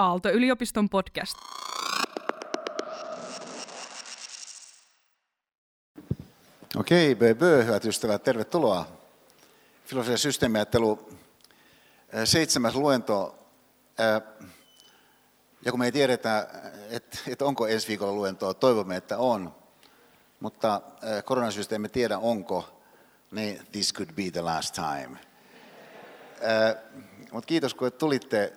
Aalto-yliopiston podcast. Okei, BB, hyvät ystävät, tervetuloa. Filosofia systeemiajattelu, seitsemäs luento. Ja kun me ei tiedetä, että, että onko ensi viikolla luentoa, toivomme, että on. Mutta koronasyistä emme tiedä, onko, niin this could be the last time. Mutta kiitos, kun tulitte.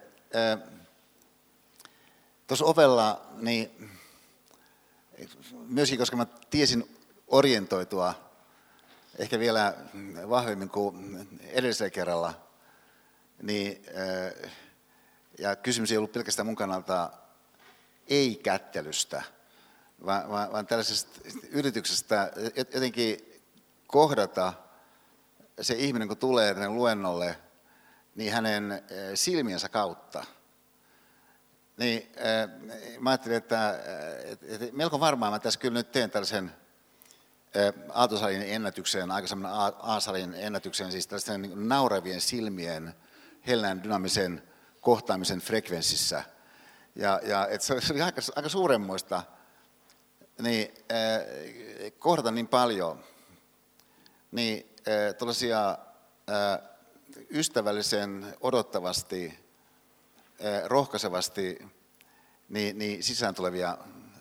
Tuossa ovella, niin myöskin koska mä tiesin orientoitua ehkä vielä vahvemmin kuin edellisellä kerralla, niin, ja kysymys ei ollut pelkästään mun kannalta ei-kättelystä, vaan, vaan, vaan tällaisesta yrityksestä jotenkin kohdata se ihminen, kun tulee tänne luennolle, niin hänen silmiensä kautta – niin äh, mä ajattelin, että, että melko varmaan mä tässä kyllä nyt teen tällaisen äh, Aaltosalin ennätykseen, aikaisemmin A-salin ennätykseen, siis tällaisten niin nauravien silmien hellän dynaamisen kohtaamisen frekvenssissä. Ja, ja että se oli aika, aika suuremmoista niin, äh, kohdata niin paljon niin äh, tuollaisia äh, ystävällisen odottavasti rohkaisevasti niin, niin sisään tulevia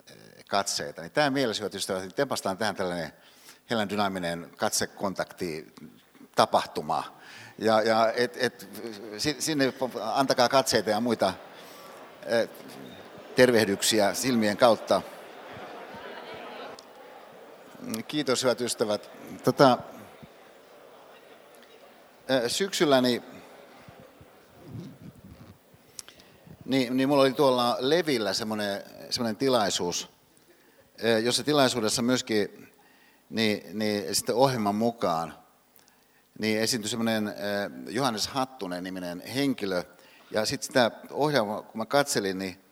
eh, katseita. Niin tämä mielessä, niin tempastaan tähän tällainen Helen dynaaminen katsekontakti tapahtuma. Ja, ja et, et, sinne antakaa katseita ja muita eh, tervehdyksiä silmien kautta. Kiitos hyvät ystävät. Tota, syksyllä niin Niin, mulla oli tuolla Levillä semmoinen, semmoinen tilaisuus, jossa tilaisuudessa myöskin niin, niin sitten ohjelman mukaan niin esiintyi semmoinen Johannes Hattunen niminen henkilö. Ja sitten sitä ohjelmaa, kun mä katselin, niin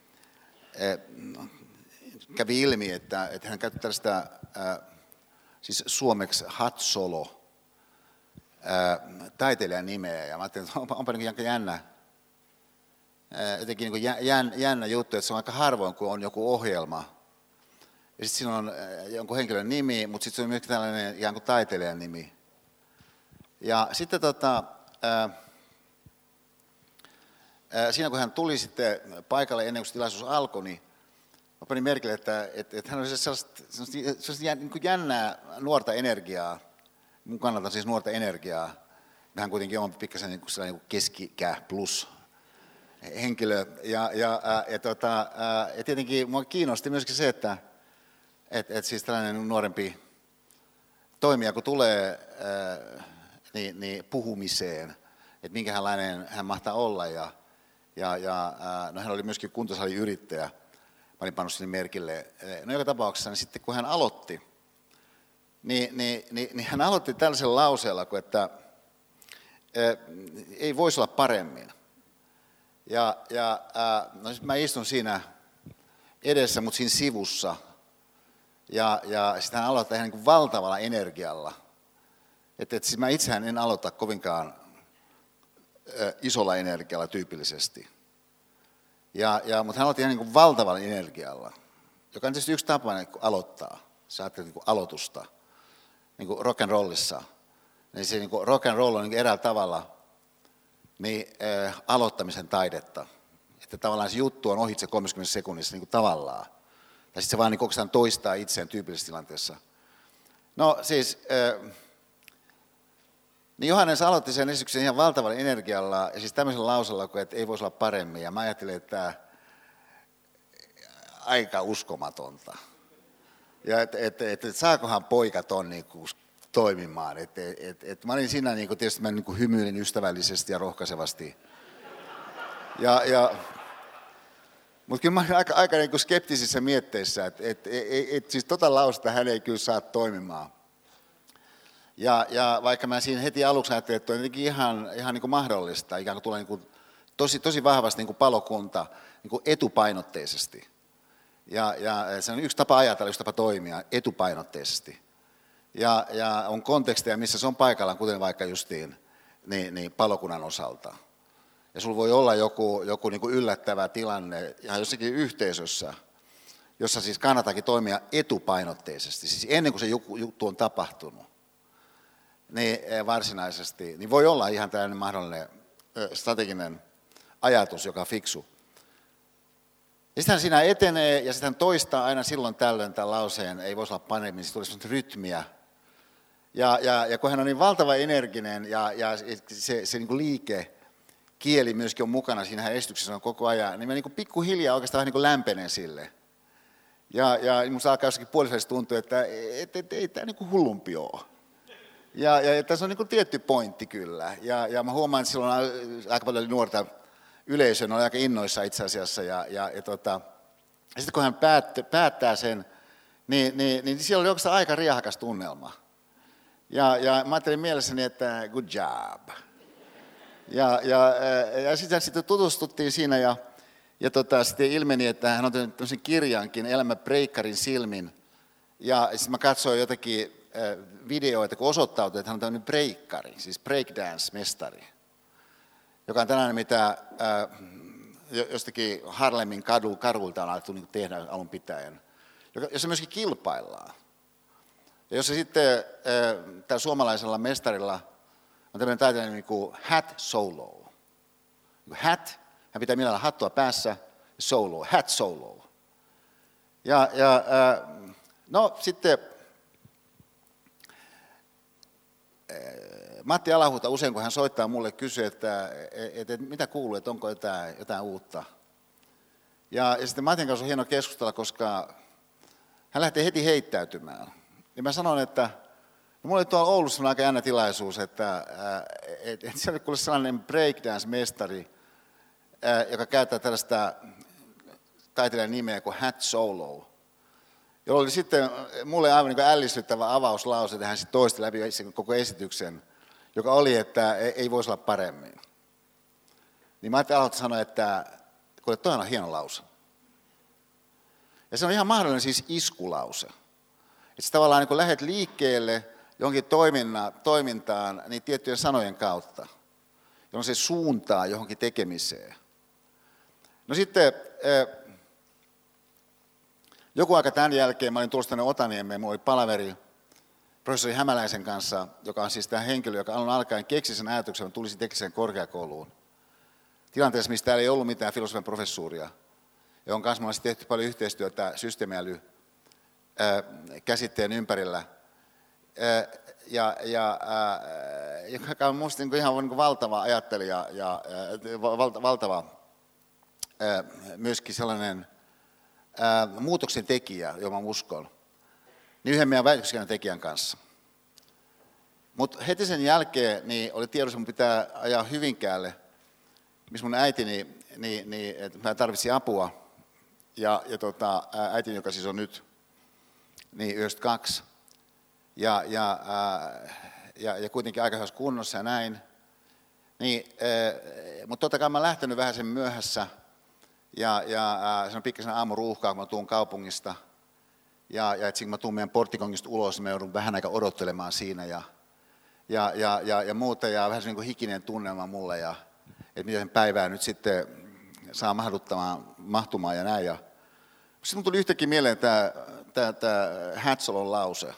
kävi ilmi, että, että hän käytti tällaista siis suomeksi Hatsolo taiteilijan nimeä. Ja mä ajattelin, että onpa, onpa niin jännä, jotenkin niin kuin jännä juttu, että se on aika harvoin, kun on joku ohjelma. Ja sitten siinä on jonkun henkilön nimi, mutta sitten se on myös tällainen ikään kuin taiteilijan nimi. Ja sitten tota, siinä kun hän tuli sitten paikalle ennen kuin tilaisuus alkoi, niin mä panin merkille, että, että, että hän oli sellaista, sellaista, niin kuin jännää nuorta energiaa, mun kannalta siis nuorta energiaa. Hän kuitenkin on pikkasen niin kuin, niin keskikä plus henkilö. Ja, ja, ja, tota, ja tietenkin minua kiinnosti myöskin se, että et, et siis tällainen nuorempi toimija, kun tulee niin, niin puhumiseen, että minkälainen hän mahtaa olla. Ja, ja, ja no hän oli myöskin kuntosaliyrittäjä. Mä olin pannut sinne merkille. No joka tapauksessa, niin sitten kun hän aloitti, niin, niin, niin, niin hän aloitti tällaisella lauseella, että ei voisi olla paremmin. Ja, ja äh, no mä istun siinä edessä, mutta siinä sivussa. Ja, ja sitten hän aloittaa ihan niin kuin valtavalla energialla. Että et siis mä itsehän en aloita kovinkaan äh, isolla energialla tyypillisesti. Ja, ja, mutta hän aloitti ihan niin kuin valtavalla energialla, joka on tietysti yksi tapa niin aloittaa. Sä ajattelet niin kuin aloitusta, niin kuin rock and rollissa. Niin se niin kuin rock and roll on niin eräällä tavalla niin äh, aloittamisen taidetta. Että tavallaan se juttu on ohitse 30 sekunnissa niin kuin tavallaan. Tai sitten se vaan niin toistaa itseään tyypillisessä tilanteessa. No siis, äh, niin Johannes aloitti sen esityksen ihan valtavalla energialla, ja siis tämmöisellä lausella, että ei voisi olla paremmin. Ja mä ajattelin, että aika uskomatonta. Ja että et, et, et, saakohan poika ton niin toimimaan. Et, et, et, mä olin siinä, niin kuin, tietysti mä niin kuin hymyilin ystävällisesti ja rohkaisevasti. Ja, ja, mutta kyllä mä olin aika, aika niin skeptisissä mietteissä, että et, et, et, siis tota lausta hän ei kyllä saa toimimaan. Ja, ja vaikka mä siinä heti aluksi ajattelin, että on jotenkin ihan, ihan niin kuin mahdollista, ikään kuin tulee niin tosi, tosi vahvasti niin kuin palokunta niin kuin etupainotteisesti. Ja, ja se on yksi tapa ajatella, yksi tapa toimia etupainotteisesti ja, ja on konteksteja, missä se on paikallaan, kuten vaikka justiin niin, niin palokunnan osalta. ja sulla voi olla joku, joku niin kuin yllättävä tilanne ihan jossakin yhteisössä, jossa siis kannatakin toimia etupainotteisesti, siis ennen kuin se juttu on tapahtunut, niin eh, varsinaisesti, niin voi olla ihan tällainen mahdollinen strateginen ajatus, joka on fiksu. Ja sitten siinä etenee ja sitten toistaa aina silloin tällöin tämän lauseen, ei voisi olla paremmin, siis tulee rytmiä. Ja, ja, ja kun hän on niin valtava energinen ja, ja se, se niin liike, kieli myöskin on mukana siinä esityksessä on koko ajan, niin mä niin pikkuhiljaa oikeastaan vähän niin lämpenen sille. Ja, ja minusta alkaa jossakin puolisäisesti tuntua, että et, et, ei tämä niin hullumpi ole. Ja, ja, ja tässä on niin tietty pointti kyllä. Ja, ja mä huomaan, että silloin aika paljon nuorta yleisöä, ne oli aika innoissa itse asiassa. Ja, ja, ja, tota, ja sitten kun hän päätt, päättää sen, niin, niin, niin siellä oli oikeastaan aika riahakas tunnelma. Ja, ja mä ajattelin mielessäni, että good job. Ja, ja, ja sitten, sitten tutustuttiin siinä ja, ja tota, sitten ilmeni, että hän on tehnyt tämmöisen kirjankin, Elämä Breikarin silmin. Ja sitten mä katsoin jotakin videoita, kun osoittautui, että hän on tämmöinen breikkari, siis breakdance-mestari, joka on tällainen, mitä jostakin Harlemin kadu, kadulta on alettu niin tehdä alun pitäen, jossa myöskin kilpaillaan. Ja jos se sitten tällä suomalaisella mestarilla on tämmöinen taiteellinen niin kuin hat solo. Hat, hän pitää mielellä hattua päässä, solo, hat solo. Ja, ja no sitten Matti Alahuta usein, kun hän soittaa mulle, kysyy, että, että, että mitä kuuluu, että onko jotain, jotain uutta. Ja, ja sitten Matin kanssa on hieno keskustella, koska hän lähtee heti heittäytymään. Ja mä sanon, että no, mulla oli tuolla Oulussa aika jännä tilaisuus, että että että se oli sellainen breakdance-mestari, joka käyttää tällaista taiteilijan nimeä kuin Hat Solo jolla oli sitten mulle aivan niin ällistyttävä avauslause, että hän sitten toisti läpi koko esityksen, joka oli, että ei voisi olla paremmin. Niin mä ajattelin sanoa, että kuule, toi on hieno lause. Ja se on ihan mahdollinen siis iskulause. Sä tavallaan niin lähdet liikkeelle jonkin toimintaan niin tiettyjen sanojen kautta, jolloin se suuntaa johonkin tekemiseen. No sitten joku aika tämän jälkeen mä olin tulossa tänne Otaniemeen, mulla oli palaveri professori Hämäläisen kanssa, joka on siis tämä henkilö, joka alun alkaen keksi sen ajatuksen, että tulisi tekniseen korkeakouluun. Tilanteessa, missä täällä ei ollut mitään filosofian professuuria. On kanssa tehty paljon yhteistyötä systeemiäly käsitteen ympärillä. Ja, ja, joka on minusta niin ihan niin valtava ajattelija ja valtava myöskin sellainen muutoksen tekijä, johon mä uskon, niin yhden meidän väitöskirjan tekijän kanssa. Mutta heti sen jälkeen niin oli tiedossa, että pitää ajaa Hyvinkäälle, missä mun äitini, niin, niin, että mä tarvitsin apua. Ja, ja tota, äitini, joka siis on nyt niin 92, ja, ja, ää, ja, ja kuitenkin aika hyvässä kunnossa ja näin. Niin, mutta totta kai mä lähtenyt vähän sen myöhässä – ja, ja äh, se on pikkasen aamuruuhkaa, kun mä tuun kaupungista. Ja, ja että mä tuun meidän porttikongista ulos, niin mä joudun vähän aika odottelemaan siinä ja, ja, ja, ja, ja muuta. Ja vähän niin kuin hikinen tunnelma mulle, ja, että miten päivää nyt sitten saa mahduttamaan, mahtumaan ja näin. Ja, sitten tuli yhtäkkiä mieleen tämä, tämä, tämä Hatsolon lause.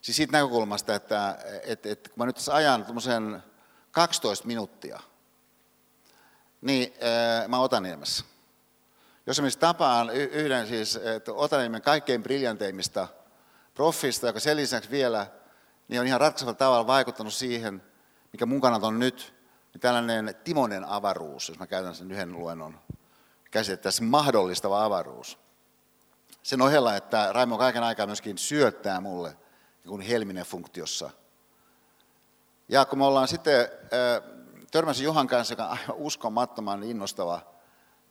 Siis siitä näkökulmasta, että, että, että kun mä nyt tässä ajan 12 minuuttia, niin äh, mä Otaniemessä. Jos esimerkiksi tapaan yhden siis Otaniemen kaikkein briljanteimmista proffista, joka sen lisäksi vielä niin on ihan ratkaisevalla tavalla vaikuttanut siihen, mikä mun kannalta on nyt, niin tällainen Timonen avaruus, jos mä käytän sen yhden luennon käsitteessä, mahdollistava avaruus. Sen ohella, että Raimo kaiken aikaa myöskin syöttää mulle niin helminen funktiossa. Ja kun me ollaan sitten törmäsin Juhan kanssa, joka on aivan uskomattoman innostava,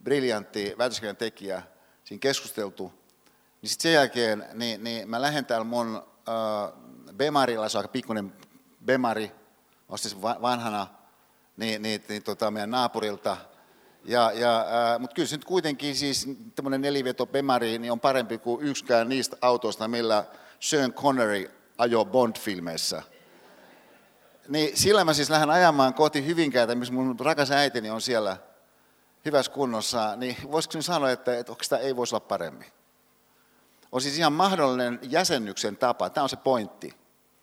briljantti väitöskirjan tekijä, siinä keskusteltu. Niin sitten sen jälkeen niin, niin mä lähden täällä mun äh, Bemarilla, se on aika pikkuinen Bemari, ostin sen vanhana, niin, niin, niin tota, meidän naapurilta. Ja, ja, äh, Mutta kyllä se nyt kuitenkin siis tämmöinen neliveto Bemari niin on parempi kuin yksikään niistä autoista, millä Sean Connery ajoi Bond-filmeissä – niin sillä mä siis lähden ajamaan koti Hyvinkäätä, missä mun rakas äitini on siellä hyvässä kunnossa, niin voisiko sanoa, että, että sitä ei voisi olla paremmin? On siis ihan mahdollinen jäsennyksen tapa. Tämä on se pointti.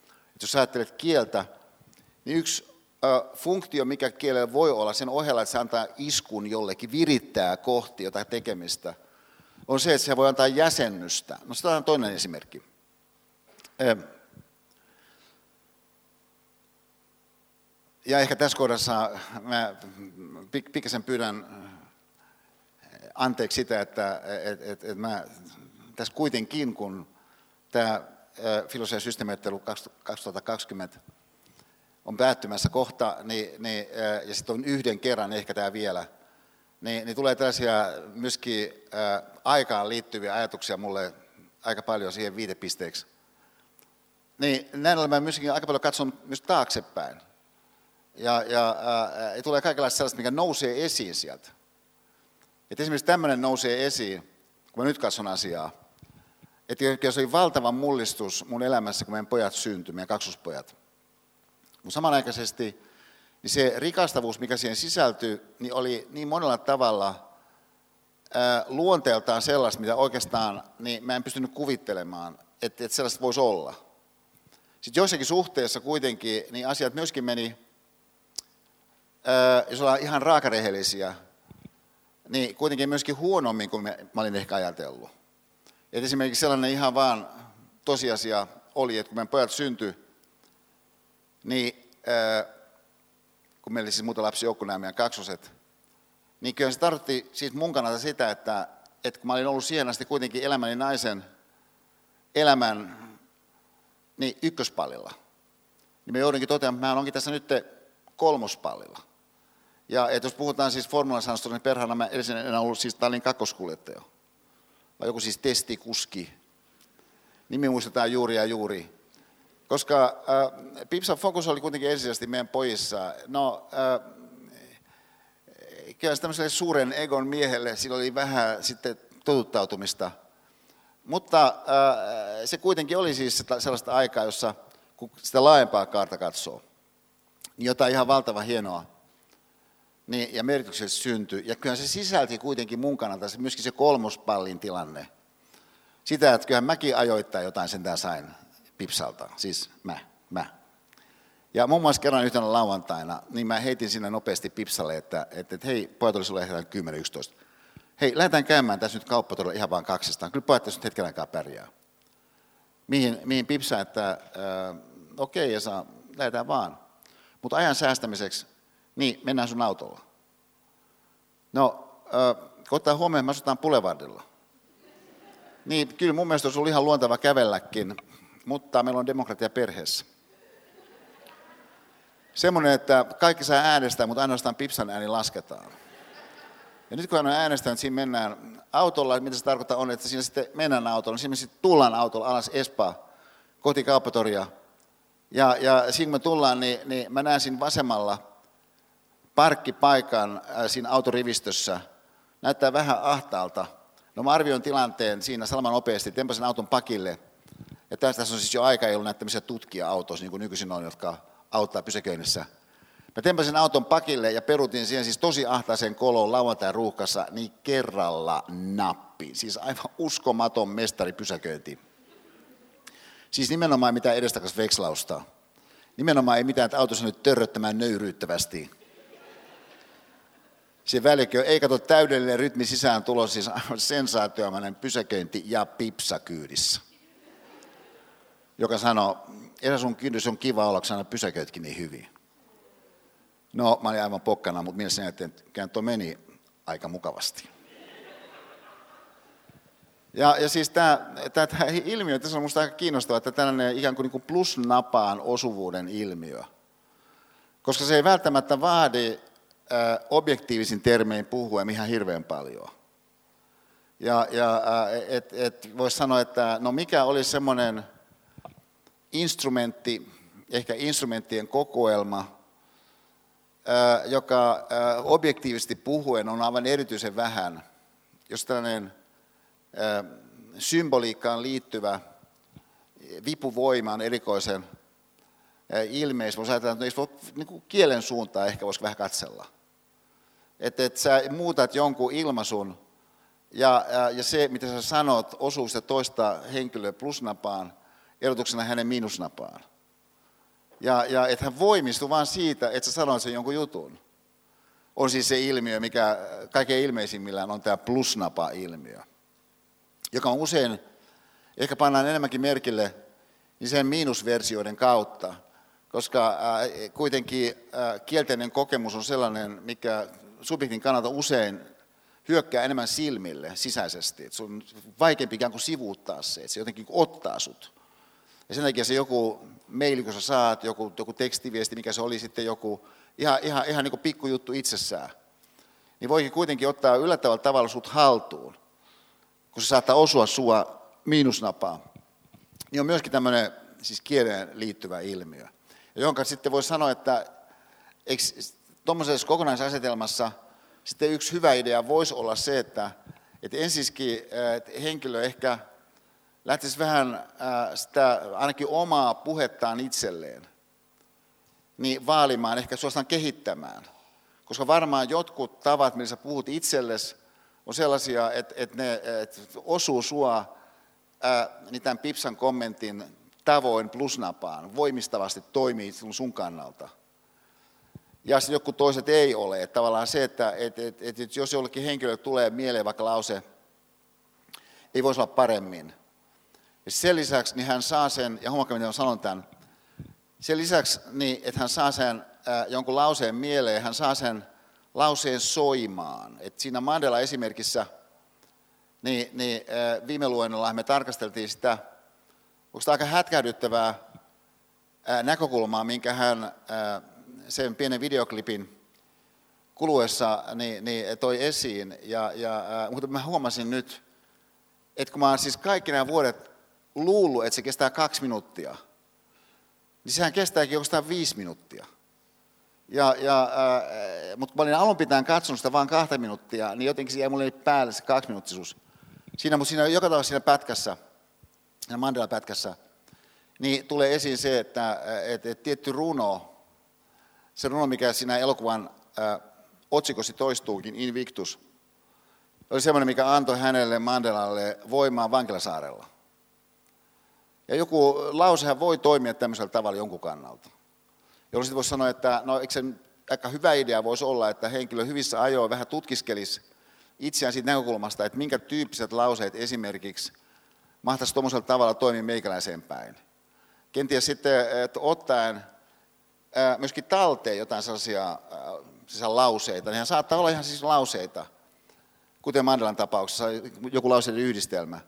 Että jos ajattelet kieltä, niin yksi funktio, mikä kielellä voi olla sen ohella, että se antaa iskun jollekin, virittää kohti jotain tekemistä, on se, että se voi antaa jäsennystä. No sitä on toinen esimerkki. Ja ehkä tässä kohdassa mä pikkasen pyydän anteeksi sitä, että et, et, et mä tässä kuitenkin, kun tämä filosofia systeemiajattelu 2020 on päättymässä kohta, niin, niin, ja sitten on yhden kerran ehkä tämä vielä, niin, niin tulee tällaisia myöskin aikaan liittyviä ajatuksia mulle aika paljon siihen viitepisteeksi. Niin näin ollen myöskin aika paljon katson myös taaksepäin. Ja, ja ää, tulee kaikenlaista sellaista, mikä nousee esiin sieltä. Et esimerkiksi tämmöinen nousee esiin, kun mä nyt katson asiaa, että se oli valtava mullistus mun elämässä, kun meidän pojat syntyi, meidän kaksospojat. Mutta samanaikaisesti niin se rikastavuus, mikä siihen sisältyi, niin oli niin monella tavalla luonteeltaan sellaista, mitä oikeastaan niin mä en pystynyt kuvittelemaan, että, että sellaista voisi olla. Sitten joissakin suhteessa kuitenkin niin asiat myöskin meni, jos ollaan ihan raakarehellisiä, niin kuitenkin myöskin huonommin kuin mä olin ehkä ajatellut. Et esimerkiksi sellainen ihan vaan tosiasia oli, että kun meidän pojat syntyi, niin ää, kun meillä oli siis muuta lapsi joukko nämä meidän kaksoset, niin kyllä se tarkoitti siis mun kannalta sitä, että, että kun mä olin ollut siihen asti kuitenkin elämäni naisen elämän niin ykköspallilla, niin me joudunkin toteamaan, että mä onkin tässä nyt kolmospallilla. Ja että jos puhutaan siis formulasanosta, niin perhana mä edes enää ollut siis Tallin kakkoskuljettaja. Vai joku siis testikuski. Nimi muistetaan juuri ja juuri. Koska äh, Pipsan fokus oli kuitenkin ensisijaisesti meidän pojissa. No, äh, kyllä tämmöiselle suuren egon miehelle sillä oli vähän sitten totuttautumista. Mutta äh, se kuitenkin oli siis sellaista aikaa, jossa kun sitä laajempaa kaarta katsoo, niin jotain ihan valtava hienoa niin, ja merkityksellisesti syntyi. Ja kyllä se sisälti kuitenkin mun kannalta myöskin se kolmospallin tilanne. Sitä, että kyllähän mäkin ajoittain jotain sentään sain Pipsalta, siis mä, mä. Ja muun muassa kerran yhtenä lauantaina, niin mä heitin sinne nopeasti Pipsalle, että, että, että hei, pojat olisi ehkä 10-11. Hei, lähdetään käymään tässä nyt kauppatodella ihan vaan kaksistaan. Kyllä pojat tässä nyt hetken aikaa pärjää. Mihin, mihin Pipsa, että äh, okei, okay, saa, lähdetään vaan. Mutta ajan säästämiseksi, niin mennään sun autolla. No, äh, kun ottaa huomioon, että me asutaan Boulevardilla. Niin, kyllä mun mielestä olisi ollut ihan luontava kävelläkin, mutta meillä on demokratia perheessä. Semmoinen, että kaikki saa äänestää, mutta ainoastaan Pipsan ääni lasketaan. Ja nyt kun hän on äänestänyt, siinä mennään autolla, mitä se tarkoittaa on, että siinä sitten mennään autolla, siinä sitten tullaan autolla alas Espaa, kohti kauppatoria. Ja, ja siinä kun me tullaan, niin, niin mä näen siinä vasemmalla parkkipaikan äh, siinä autorivistössä. Näyttää vähän ahtaalta. No mä arvioin tilanteen siinä salaman nopeasti, tempasin auton pakille. Ja tästä on siis jo aika, ollut näitä tämmöisiä tutkija-autossa, niin kuin nykyisin on, jotka auttaa pysäköinnissä. Mä tempasin auton pakille ja perutin siihen siis tosi ahtaisen koloon lauantai ruuhkassa, niin kerralla nappi. Siis aivan uskomaton mestari pysäköinti. Siis nimenomaan ei mitään edestakas vekslausta. Nimenomaan ei mitään, että autossa nyt törröttämään nöyryyttävästi. Se välikö ei kato täydellinen rytmi sisään tulos, siis sensaatiomainen pysäköinti ja pipsa kyydissä. Joka sanoo, Esä sun kynnys on kiva olla, kun pysäköitkin niin hyvin. No, mä olin aivan pokkana, mutta minä sen että tuo meni aika mukavasti. Ja, ja siis tämä, tämä, tämä ilmiö, tässä on minusta aika kiinnostavaa, että tällainen ikään kuin, niin kuin plusnapaan osuvuuden ilmiö. Koska se ei välttämättä vaadi äh, objektiivisin termein puhuen ihan hirveän paljon. Ja, ja äh, et, et voisi sanoa, että no mikä olisi semmoinen instrumentti, ehkä instrumenttien kokoelma, joka objektiivisesti puhuen on aivan erityisen vähän, jos tällainen symboliikkaan liittyvä vipuvoima on erikoisen ilmeis, voisi ajatella, että no, niin kielen suuntaan ehkä voisi vähän katsella. Että et sä muutat jonkun ilmaisun ja, ja, se, mitä sä sanot, osuu se toista henkilöä plusnapaan, erotuksena hänen miinusnapaan. Ja, ja että hän voimistuu vain siitä, että sä sanoit sen jonkun jutun. On siis se ilmiö, mikä kaikkein ilmeisimmillään on tämä plusnapa-ilmiö, joka on usein, ehkä pannaan enemmänkin merkille, niin sen miinusversioiden kautta, koska äh, kuitenkin äh, kielteinen kokemus on sellainen, mikä subjektin kannalta usein hyökkää enemmän silmille sisäisesti. Että sun on vaikeampi ikään kuin sivuuttaa se, että se jotenkin ottaa sut. Ja sen takia se joku maili, kun sä saat, joku, joku tekstiviesti, mikä se oli sitten joku ihan, ihan, ihan niin pikkujuttu itsessään, niin voikin kuitenkin ottaa yllättävällä tavalla sut haltuun, kun se saattaa osua sua miinusnapaa. Niin on myöskin tämmöinen siis kieleen liittyvä ilmiö, jonka sitten voi sanoa, että tuommoisessa kokonaisasetelmassa sitten yksi hyvä idea voisi olla se, että, että ensiskin että henkilö ehkä lähtisi vähän sitä ainakin omaa puhettaan itselleen, niin vaalimaan, ehkä suostaan kehittämään. Koska varmaan jotkut tavat, millä sä puhut itsellesi, on sellaisia, että, että ne että osuu sua ää, niin tämän Pipsan kommentin tavoin plusnapaan, voimistavasti toimii sun kannalta – ja sitten joku toiset ei ole. Että tavallaan se, että et, et, et, et jos jollekin henkilölle tulee mieleen vaikka lause, ei voisi olla paremmin. Ja sen lisäksi niin hän saa sen, ja huomakka miten sanon tämän, sen lisäksi, niin, että hän saa sen äh, jonkun lauseen mieleen, hän saa sen lauseen soimaan. Et siinä Mandela esimerkissä, niin, niin äh, viime luennolla me tarkasteltiin sitä, onko tämä aika hätkähdyttävää äh, näkökulmaa, minkä hän äh, sen pienen videoklipin kuluessa niin, niin toi esiin. Ja, ja, äh, mutta mä huomasin nyt, että kun mä oon siis kaikki nämä vuodet luullut, että se kestää kaksi minuuttia, niin sehän kestääkin jostain viisi minuuttia. Ja, ja, äh, mutta kun mä olin alun pitäen katsonut sitä vain kahta minuuttia, niin jotenkin se jäi mulle päälle se kaksiminuuttisuus. Siinä, mutta siinä joka tavalla siinä pätkässä, siinä Mandela-pätkässä, niin tulee esiin se, että, että, että tietty runo, se runo, mikä siinä elokuvan äh, otsikossa toistuukin, Invictus, oli semmoinen, mikä antoi hänelle Mandelalle voimaa vankilasaarella. Ja joku lausehan voi toimia tämmöisellä tavalla jonkun kannalta. Jolloin sitten voisi sanoa, että no eikö se aika hyvä idea voisi olla, että henkilö hyvissä ajoin vähän tutkiskelisi itseään siitä näkökulmasta, että minkä tyyppiset lauseet esimerkiksi mahtaisi tuommoisella tavalla toimia meikäläiseen päin. Kenties sitten, että ottaen myöskin talteen jotain sellaisia siis lauseita. Nehän saattaa olla ihan siis lauseita, kuten Mandelan tapauksessa, joku lauseiden yhdistelmä,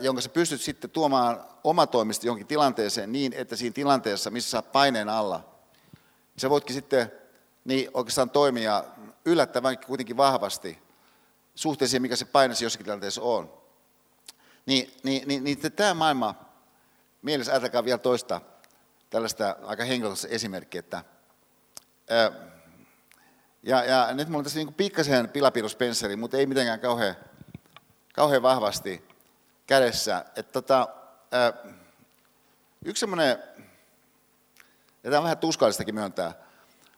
jonka sä pystyt sitten tuomaan omatoimisesti jonkin tilanteeseen niin, että siinä tilanteessa, missä sä paineen alla, sä voitkin sitten niin oikeastaan toimia yllättävän kuitenkin vahvasti suhteeseen, mikä se painesi jossakin tilanteessa on. Niin, niin, niin, niin tämä maailma, mielessä ajatelkaa vielä toista tällaista aika henkilökohtaista esimerkkiä, että ja, ja nyt mulla on tässä niin pikkasen pilapiirrospenseri, mutta ei mitenkään kauhean, kauhean vahvasti kädessä. Että tota, yksi semmoinen, ja tämä on vähän tuskallistakin myöntää,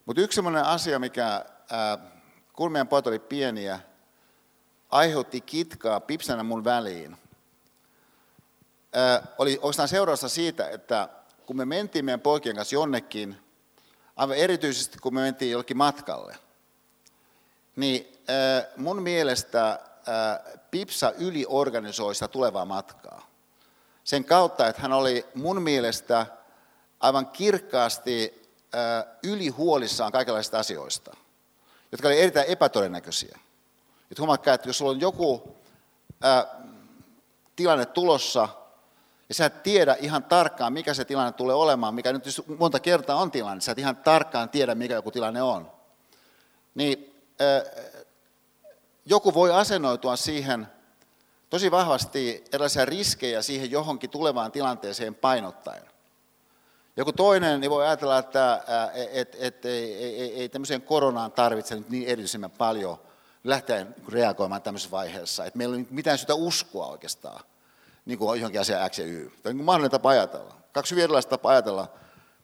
mutta yksi semmoinen asia, mikä kun meidän pojat oli pieniä, aiheutti kitkaa pipsänä mun väliin, oli oikeastaan seurausta siitä, että kun me mentiin meidän poikien kanssa jonnekin, aivan erityisesti kun me mentiin jollekin matkalle, niin mun mielestä Pipsa yliorganisoi sitä tulevaa matkaa. Sen kautta, että hän oli mun mielestä aivan kirkkaasti ylihuolissaan kaikenlaisista asioista, jotka olivat erittäin epätodennäköisiä. Että huomatkaa, että jos sulla on joku tilanne tulossa, ja sä et tiedä ihan tarkkaan, mikä se tilanne tulee olemaan, mikä nyt monta kertaa on tilanne, sä et ihan tarkkaan tiedä, mikä joku tilanne on. Niin joku voi asennoitua siihen tosi vahvasti erilaisia riskejä siihen johonkin tulevaan tilanteeseen painottaen. Joku toinen niin voi ajatella, että et, et, ei, ei, ei tämmöiseen koronaan tarvitse nyt niin erityisemmän paljon lähteä reagoimaan tämmöisessä vaiheessa. Että meillä ei ole mitään syytä uskoa oikeastaan niin kuin johonkin asiaan X ja Y. Tämä on niin mahdollinen tapa ajatella. Kaksi hyvin erilaista tapaa ajatella,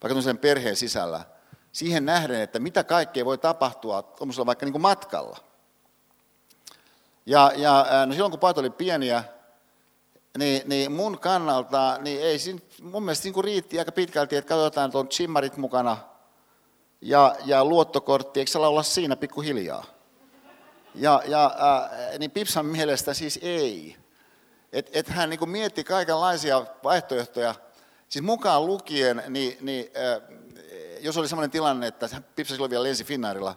vaikka sen perheen sisällä, siihen nähden, että mitä kaikkea voi tapahtua tuollaisella vaikka niin kuin matkalla. Ja, ja no silloin kun pojat oli pieniä, niin, niin mun kannalta, niin ei siinä, mun mielestä niin riitti aika pitkälti, että katsotaan tuon chimmarit mukana ja, ja luottokortti, eikö se olla siinä pikkuhiljaa? Ja, ja äh, niin Pipsan mielestä siis ei. Että et hän niin mietti kaikenlaisia vaihtoehtoja, siis mukaan lukien, niin, niin äh, jos oli sellainen tilanne, että Pipsa silloin vielä lensi Finnairilla,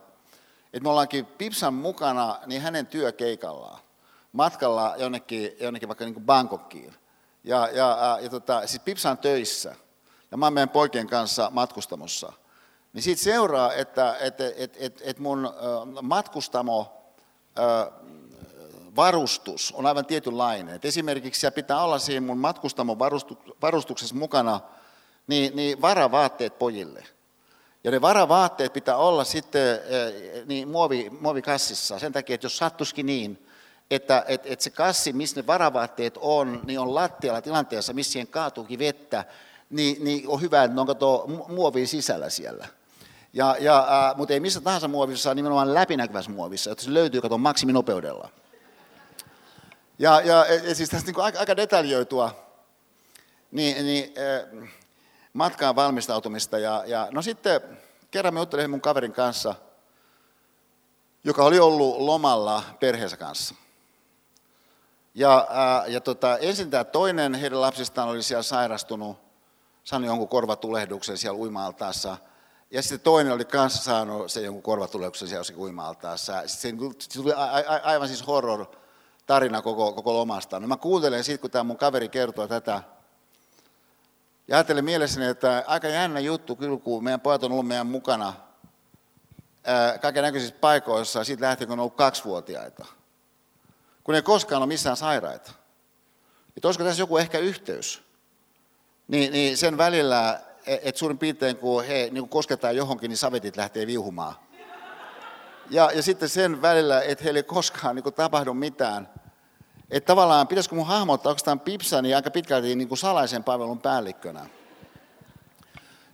että me ollaankin Pipsan mukana niin hänen työkeikallaan, matkalla jonnekin, jonnekin vaikka niin Bangkokiin. Ja, ja, ja tota, siis Pipsa on töissä, ja mä oon meidän poikien kanssa matkustamossa. Niin siitä seuraa, että et, et, et, et mun matkustamo varustus on aivan tietynlainen. Et esimerkiksi siellä pitää olla siinä mun matkustamon varustuksessa mukana niin, niin varavaatteet pojille. Ja ne varavaatteet pitää olla sitten niin muovi, muovikassissa sen takia, että jos sattuskin niin, että et, et se kassi, missä ne varavaatteet on, niin on lattialla tilanteessa, missä siihen kaatuukin vettä, niin, niin on hyvä, että ne on kato muovi sisällä siellä. Ja, ja, äh, mutta ei missä tahansa muovissa, nimenomaan läpinäkyvässä muovissa, että se löytyy kato maksiminopeudella. Ja, ja ja siis tässä niin aika, aika detaljoitua niin, niin, äh, matkaan valmistautumista. Ja, ja, no sitten kerran me juttelin mun kaverin kanssa, joka oli ollut lomalla perheensä kanssa. Ja, ää, ja tota, ensin tämä toinen heidän lapsistaan oli siellä sairastunut, saanut jonkun korvatulehduksen siellä uima-altaassa. Ja sitten toinen oli kanssa saanut se jonkun korvatulehduksen siellä uima-altaassa. Se tuli aivan siis horror tarina koko, koko lomasta. No mä kuuntelen sitten, kun tämä mun kaveri kertoo tätä. Ja ajattelen mielessäni, että aika jännä juttu kyllä, kun meidän pojat on ollut meidän mukana kaiken näköisissä paikoissa, siitä lähtien kun on ollut kaksivuotiaita kun ei koskaan ole missään sairaita. Että olisiko tässä joku ehkä yhteys? Niin, niin sen välillä, e, että suurin piirtein kun he niin kun kosketaan johonkin, niin savetit lähtee viuhumaan. Ja, ja sitten sen välillä, että heille ei koskaan niin tapahdu mitään. Että tavallaan, pitäisikö mun hahmottaa, onko tämä Pipsa niin aika pitkälti niin kuin salaisen palvelun päällikkönä.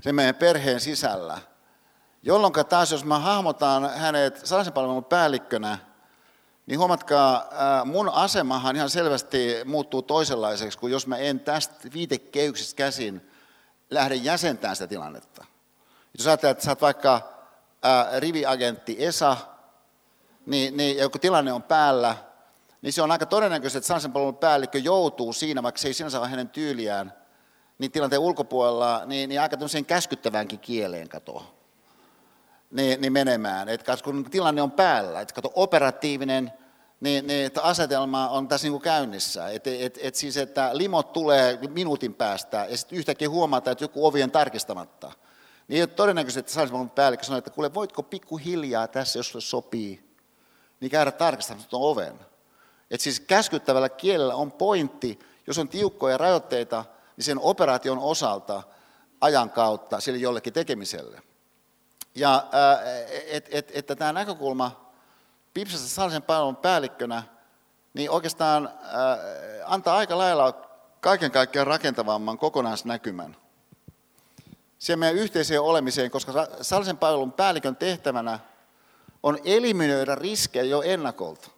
Sen meidän perheen sisällä. Jolloin taas, jos mä hahmotan hänet salaisen palvelun päällikkönä, niin huomatkaa, mun asemahan ihan selvästi muuttuu toisenlaiseksi kuin jos mä en tästä viitekehyksestä käsin lähde jäsentämään sitä tilannetta. Jos ajattelee, että sä oot vaikka riviagentti Esa, niin, niin ja kun tilanne on päällä, niin se on aika todennäköistä, että sellaisen palvelun päällikkö joutuu siinä, vaikka se ei sinänsä ole hänen tyyliään, niin tilanteen ulkopuolella, niin, niin aika tämmöiseen käskyttäväänkin kieleen katoa niin, niin menemään. Et kun tilanne on päällä, että kato operatiivinen niin, niin että asetelma on tässä niin kuin käynnissä. Et, et, et siis, että limot tulee minuutin päästä ja sitten yhtäkkiä huomata, että joku ovi on tarkistamatta. Niin ei ole todennäköisesti, että saisi päällikkö sanoa, että kuule, voitko pikkuhiljaa tässä, jos sulle sopii, niin käydä tarkistamaan tuon oven. Et siis käskyttävällä kielellä on pointti, jos on tiukkoja rajoitteita, niin sen operaation osalta ajan kautta sille jollekin tekemiselle. Ja että et, et, et, tämä näkökulma Pipsassa sallisen palvelun päällikkönä, niin oikeastaan antaa aika lailla kaiken kaikkiaan rakentavamman kokonaisnäkymän siihen meidän yhteiseen olemiseen, koska sallisen palvelun päällikön tehtävänä on eliminoida riskejä jo ennakolta.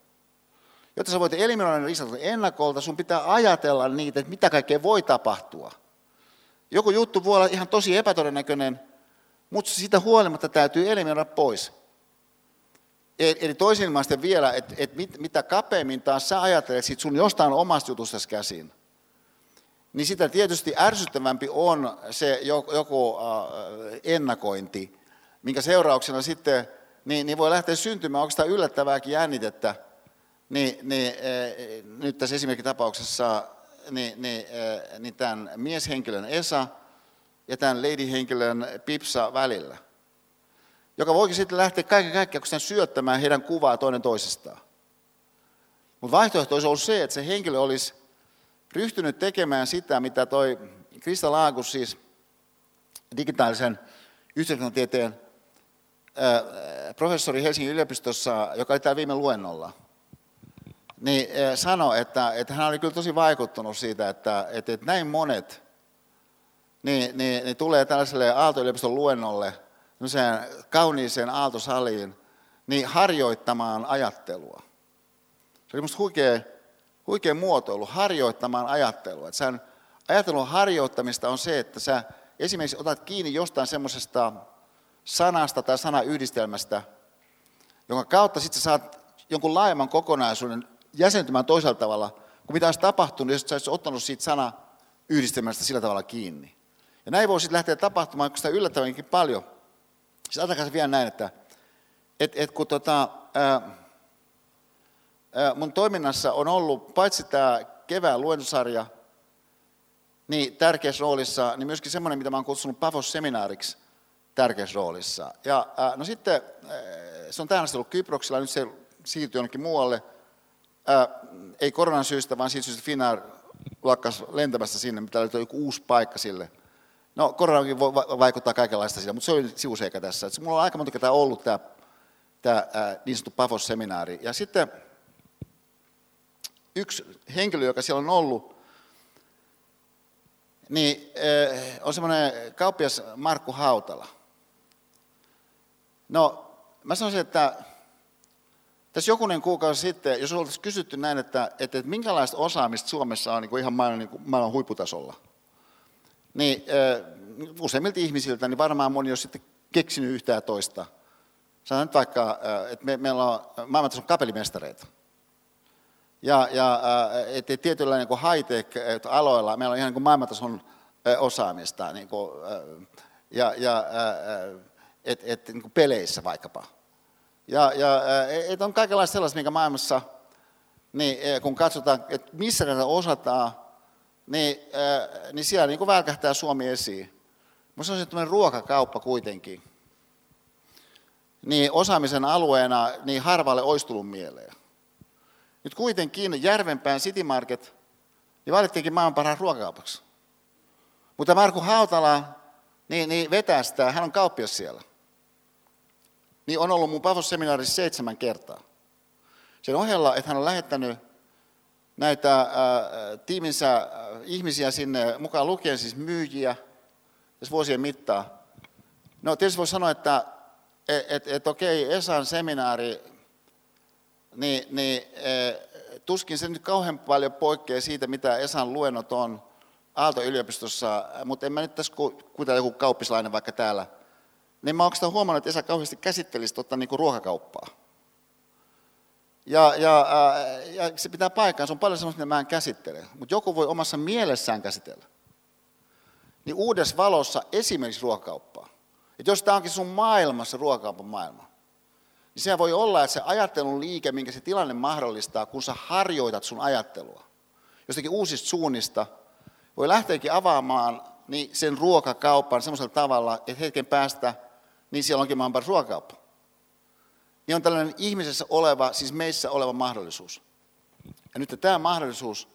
Jotta sä voit eliminoida riskejä ennakolta, sun pitää ajatella niitä, että mitä kaikkea voi tapahtua. Joku juttu voi olla ihan tosi epätodennäköinen, mutta sitä huolimatta täytyy eliminoida pois. E, eli toisin vielä, että et mit, mitä kapeammin taas sä ajattelet sit sun jostain omasta jutusta käsin, niin sitä tietysti ärsyttävämpi on se joku ennakointi, minkä seurauksena sitten niin, niin voi lähteä syntymään oikeastaan yllättävääkin jännitettä. Niin, niin, e, nyt tässä esimerkkitapauksessa niin, niin, e, niin tämän mieshenkilön Esa – ja tämän lady-henkilön Pipsa välillä, joka voikin sitten lähteä kaiken kaikkiaan syöttämään heidän kuvaa toinen toisestaan. Mutta vaihtoehto olisi ollut se, että se henkilö olisi ryhtynyt tekemään sitä, mitä toi Krista Laagus, siis digitaalisen yhteiskuntatieteen professori Helsingin yliopistossa, joka oli täällä viime luennolla, niin sanoi, että, että hän oli kyllä tosi vaikuttunut siitä, että, että, että näin monet niin, niin, niin tulee tällaiselle Aalto-yliopiston luennolle, kauniiseen Aaltosaliin, niin harjoittamaan ajattelua. Se oli minusta huikea, huikea muotoilu, harjoittamaan ajattelua. Että sen ajattelun harjoittamista on se, että sä esimerkiksi otat kiinni jostain semmoisesta sanasta tai sanayhdistelmästä, jonka kautta sitten saat jonkun laajemman kokonaisuuden jäsentymään toisella tavalla, kuin mitä olisi tapahtunut, jos sä olisit ottanut siitä sana yhdistelmästä sillä tavalla kiinni. Ja näin voi sitten lähteä tapahtumaan, kun sitä yllättävänkin paljon. Siis ajatelkaa vielä näin, että et, et kun tota, ää, ää, mun toiminnassa on ollut paitsi tämä kevään luentosarja, niin tärkeässä roolissa, niin myöskin semmoinen, mitä mä oon kutsunut Pavos-seminaariksi tärkeässä roolissa. Ja ää, no sitten se on tähän ollut Kyproksella, nyt se siirtyi jonnekin muualle. Ää, ei koronan syystä, vaan siitä syystä Finnair lakkas lentämästä sinne, mitä oli joku uusi paikka sille. No koronakin voi vaikuttaa kaikenlaista sillä, mutta se oli sivuseikka tässä. Et mulla on aika monta kertaa ollut tämä, tämä ää, niin sanottu Pafos-seminaari. Ja sitten yksi henkilö, joka siellä on ollut, niin on semmoinen kauppias Markku Hautala. No, mä sanoisin, että tässä jokunen kuukausi sitten, jos oltaisiin kysytty näin, että, että, että minkälaista osaamista Suomessa on niin kuin ihan maailman, niin kuin maailman huipputasolla, niin äh, useimmilta ihmisiltä niin varmaan moni olisi sitten keksinyt yhtään toista. Sanotaan nyt vaikka, äh, että me, meillä on maailmantason kapelimestareita. Ja, ja äh, että tietyllä niin high-tech-aloilla meillä on ihan niin maailmantason äh, osaamista. Niin kuin, äh, ja ja äh, et, et, niin kuin peleissä vaikkapa. Ja, ja että on kaikenlaista sellaista, mikä maailmassa, niin kun katsotaan, että missä näitä osataan, niin, niin siellä niin kuin välkähtää Suomi esiin. Minusta on se ruokakauppa kuitenkin. Niin osaamisen alueena niin harvalle olisi tullut mieleen. Nyt kuitenkin Järvenpään City Market niin valittiinkin maailman parhaan ruokakaupaksi. Mutta Marku Hautala niin, niin vetää sitä, hän on kauppias siellä niin on ollut mun Pavos-seminaarissa seitsemän kertaa. Sen ohella, että hän on lähettänyt näitä ää, tiiminsä ää, ihmisiä sinne, mukaan lukien siis myyjiä, tässä vuosien mittaan. No tietysti voi sanoa, että et, et, et, okei, Esan seminaari, niin, niin e, tuskin se nyt kauhean paljon poikkeaa siitä, mitä Esan luennot on Aalto-yliopistossa, mutta en mä nyt tässä, kuten joku kauppislainen vaikka täällä, niin mä oikeastaan huomannut, että Esa kauheasti käsittelisi tuota niin kuin ruokakauppaa. Ja, ja, ää, ja se pitää paikkaan, se on paljon sellaista, mitä mä en käsittele, mutta joku voi omassa mielessään käsitellä. Niin uudessa valossa esimerkiksi ruokakauppaa. Että jos tämä onkin sun maailmassa ruokakaupan maailma, niin se voi olla, että se ajattelun liike, minkä se tilanne mahdollistaa, kun sä harjoitat sun ajattelua, jostakin uusista suunnista, voi lähteäkin avaamaan niin sen ruokakaupan semmoisella tavalla, että hetken päästä niin siellä onkin maailman ruokakauppa. Niin on tällainen ihmisessä oleva, siis meissä oleva mahdollisuus. Ja nyt tämä mahdollisuus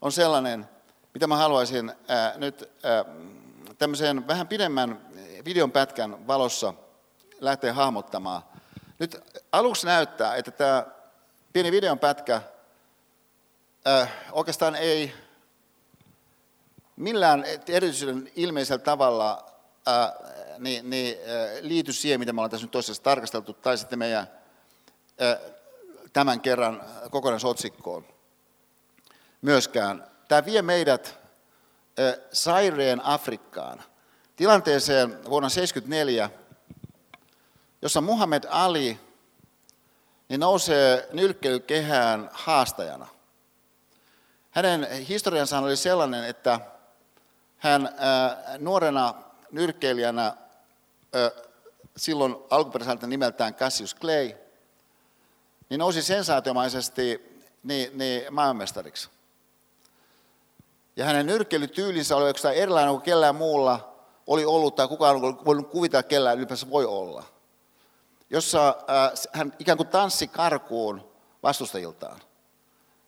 on sellainen, mitä mä haluaisin ää, nyt ää, tämmöisen vähän pidemmän videon pätkän valossa lähteä hahmottamaan. Nyt aluksi näyttää, että tämä pieni videon pätkä ää, oikeastaan ei millään erityisen ilmeisellä tavalla ää, niin, niin liity siihen, mitä me ollaan tässä nyt toisessa tarkasteltu, tai sitten meidän tämän kerran kokonaisotsikkoon myöskään. Tämä vie meidät saireen Afrikkaan, tilanteeseen vuonna 1974, jossa Muhammed Ali niin nousee nyrkkeilykehään haastajana. Hänen historiansa oli sellainen, että hän nuorena nyrkkeilijänä silloin alkuperäiseltä nimeltään Cassius Clay, niin nousi sensaatiomaisesti niin, niin maailmanmestariksi. Ja hänen nyrkkeilytyylinsä oli oikeastaan erilainen kuin kellään muulla oli ollut tai kukaan on voinut kuvitella, kellään ylipäänsä voi olla. Jossa äh, hän ikään kuin tanssi karkuun vastustajiltaan.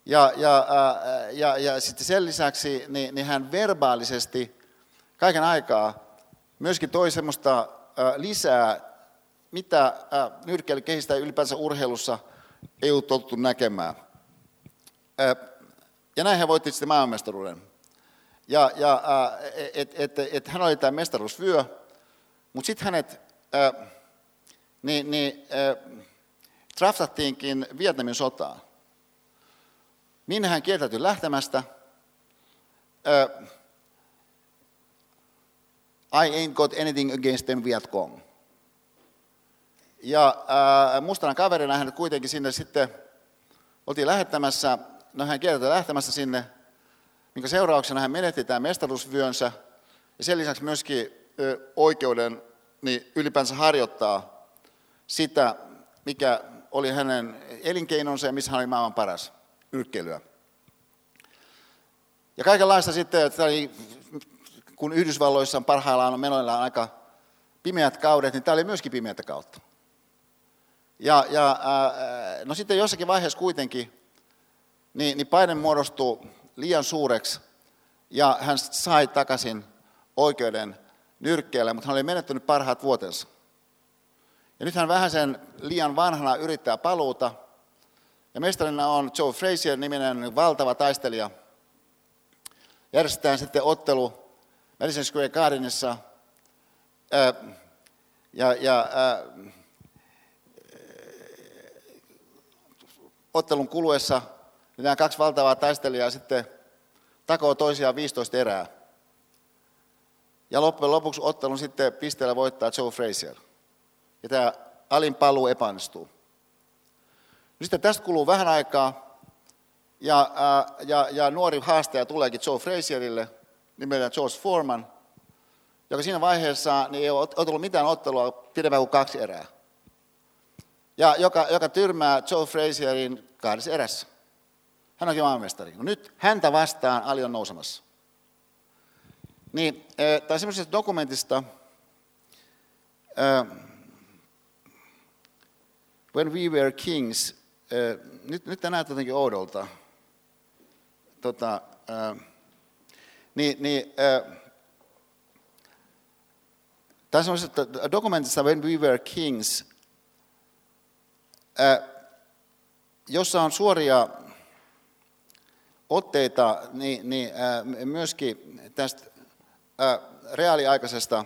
Ja, ja, äh, ja, ja sitten sen lisäksi niin, niin hän verbaalisesti kaiken aikaa myöskin toi semmoista lisää, mitä nyrkkeilykehistä ja ylipäänsä urheilussa ei ollut totuttu näkemään. Ja näin he voitti sitten maailmanmestaruuden. Ja, ja että et, et, et hän oli tämä mestaruusvyö, mutta sitten hänet äh, niin, niin, äh, draftattiinkin Vietnamin sotaan. Minne hän kieltäytyi lähtemästä. Äh, I ain't got anything against them Vietcong. Ja äh, mustana kaverina hän kuitenkin sinne sitten oltiin lähettämässä, no hän kieltäytyi lähtemässä sinne, minkä seurauksena hän menetti tämän mestaruusvyönsä ja sen lisäksi myöskin ö, oikeuden niin ylipäänsä harjoittaa sitä, mikä oli hänen elinkeinonsa ja missä hän oli maailman paras, yrkkeilyä. Ja kaikenlaista sitten, että kun Yhdysvalloissa on parhaillaan on menoillaan aika pimeät kaudet, niin tämä oli myöskin pimeätä kautta. Ja, ja no sitten jossakin vaiheessa kuitenkin, niin, niin paine muodostui liian suureksi ja hän sai takaisin oikeuden nyrkkeelle, mutta hän oli menettänyt parhaat vuotensa. Ja nyt hän vähän sen liian vanhana yrittää paluuta. Ja mestarina on Joe Frazier niminen valtava taistelija. Järjestetään sitten ottelu Madison Square Gardenissa. ja, ja ottelun kuluessa niin nämä kaksi valtavaa taistelijaa sitten takoo toisiaan 15 erää. Ja loppujen lopuksi ottelun sitten pisteellä voittaa Joe Frazier. Ja tämä alin paluu epäonnistuu. Sitten tästä kuluu vähän aikaa, ja, ja, ja nuori haastaja tuleekin Joe Frazierille, nimeltään George Foreman, joka siinä vaiheessa niin ei ole tullut mitään ottelua pidempään kuin kaksi erää. Ja joka, joka tyrmää Joe Frazierin kahdessa erässä. Hän onkin maailmanmestari. No nyt häntä vastaan Ali on nousemassa. Niin, tai semmoisesta dokumentista, uh, When We Were Kings, uh, nyt, nyt tämä näyttää jotenkin oudolta. Tota, uh, niin, niin, uh, tässä semmoisesta dokumentista When We Were Kings, uh, jossa on suoria otteita niin, niin, ää, myöskin tästä ää, reaaliaikaisesta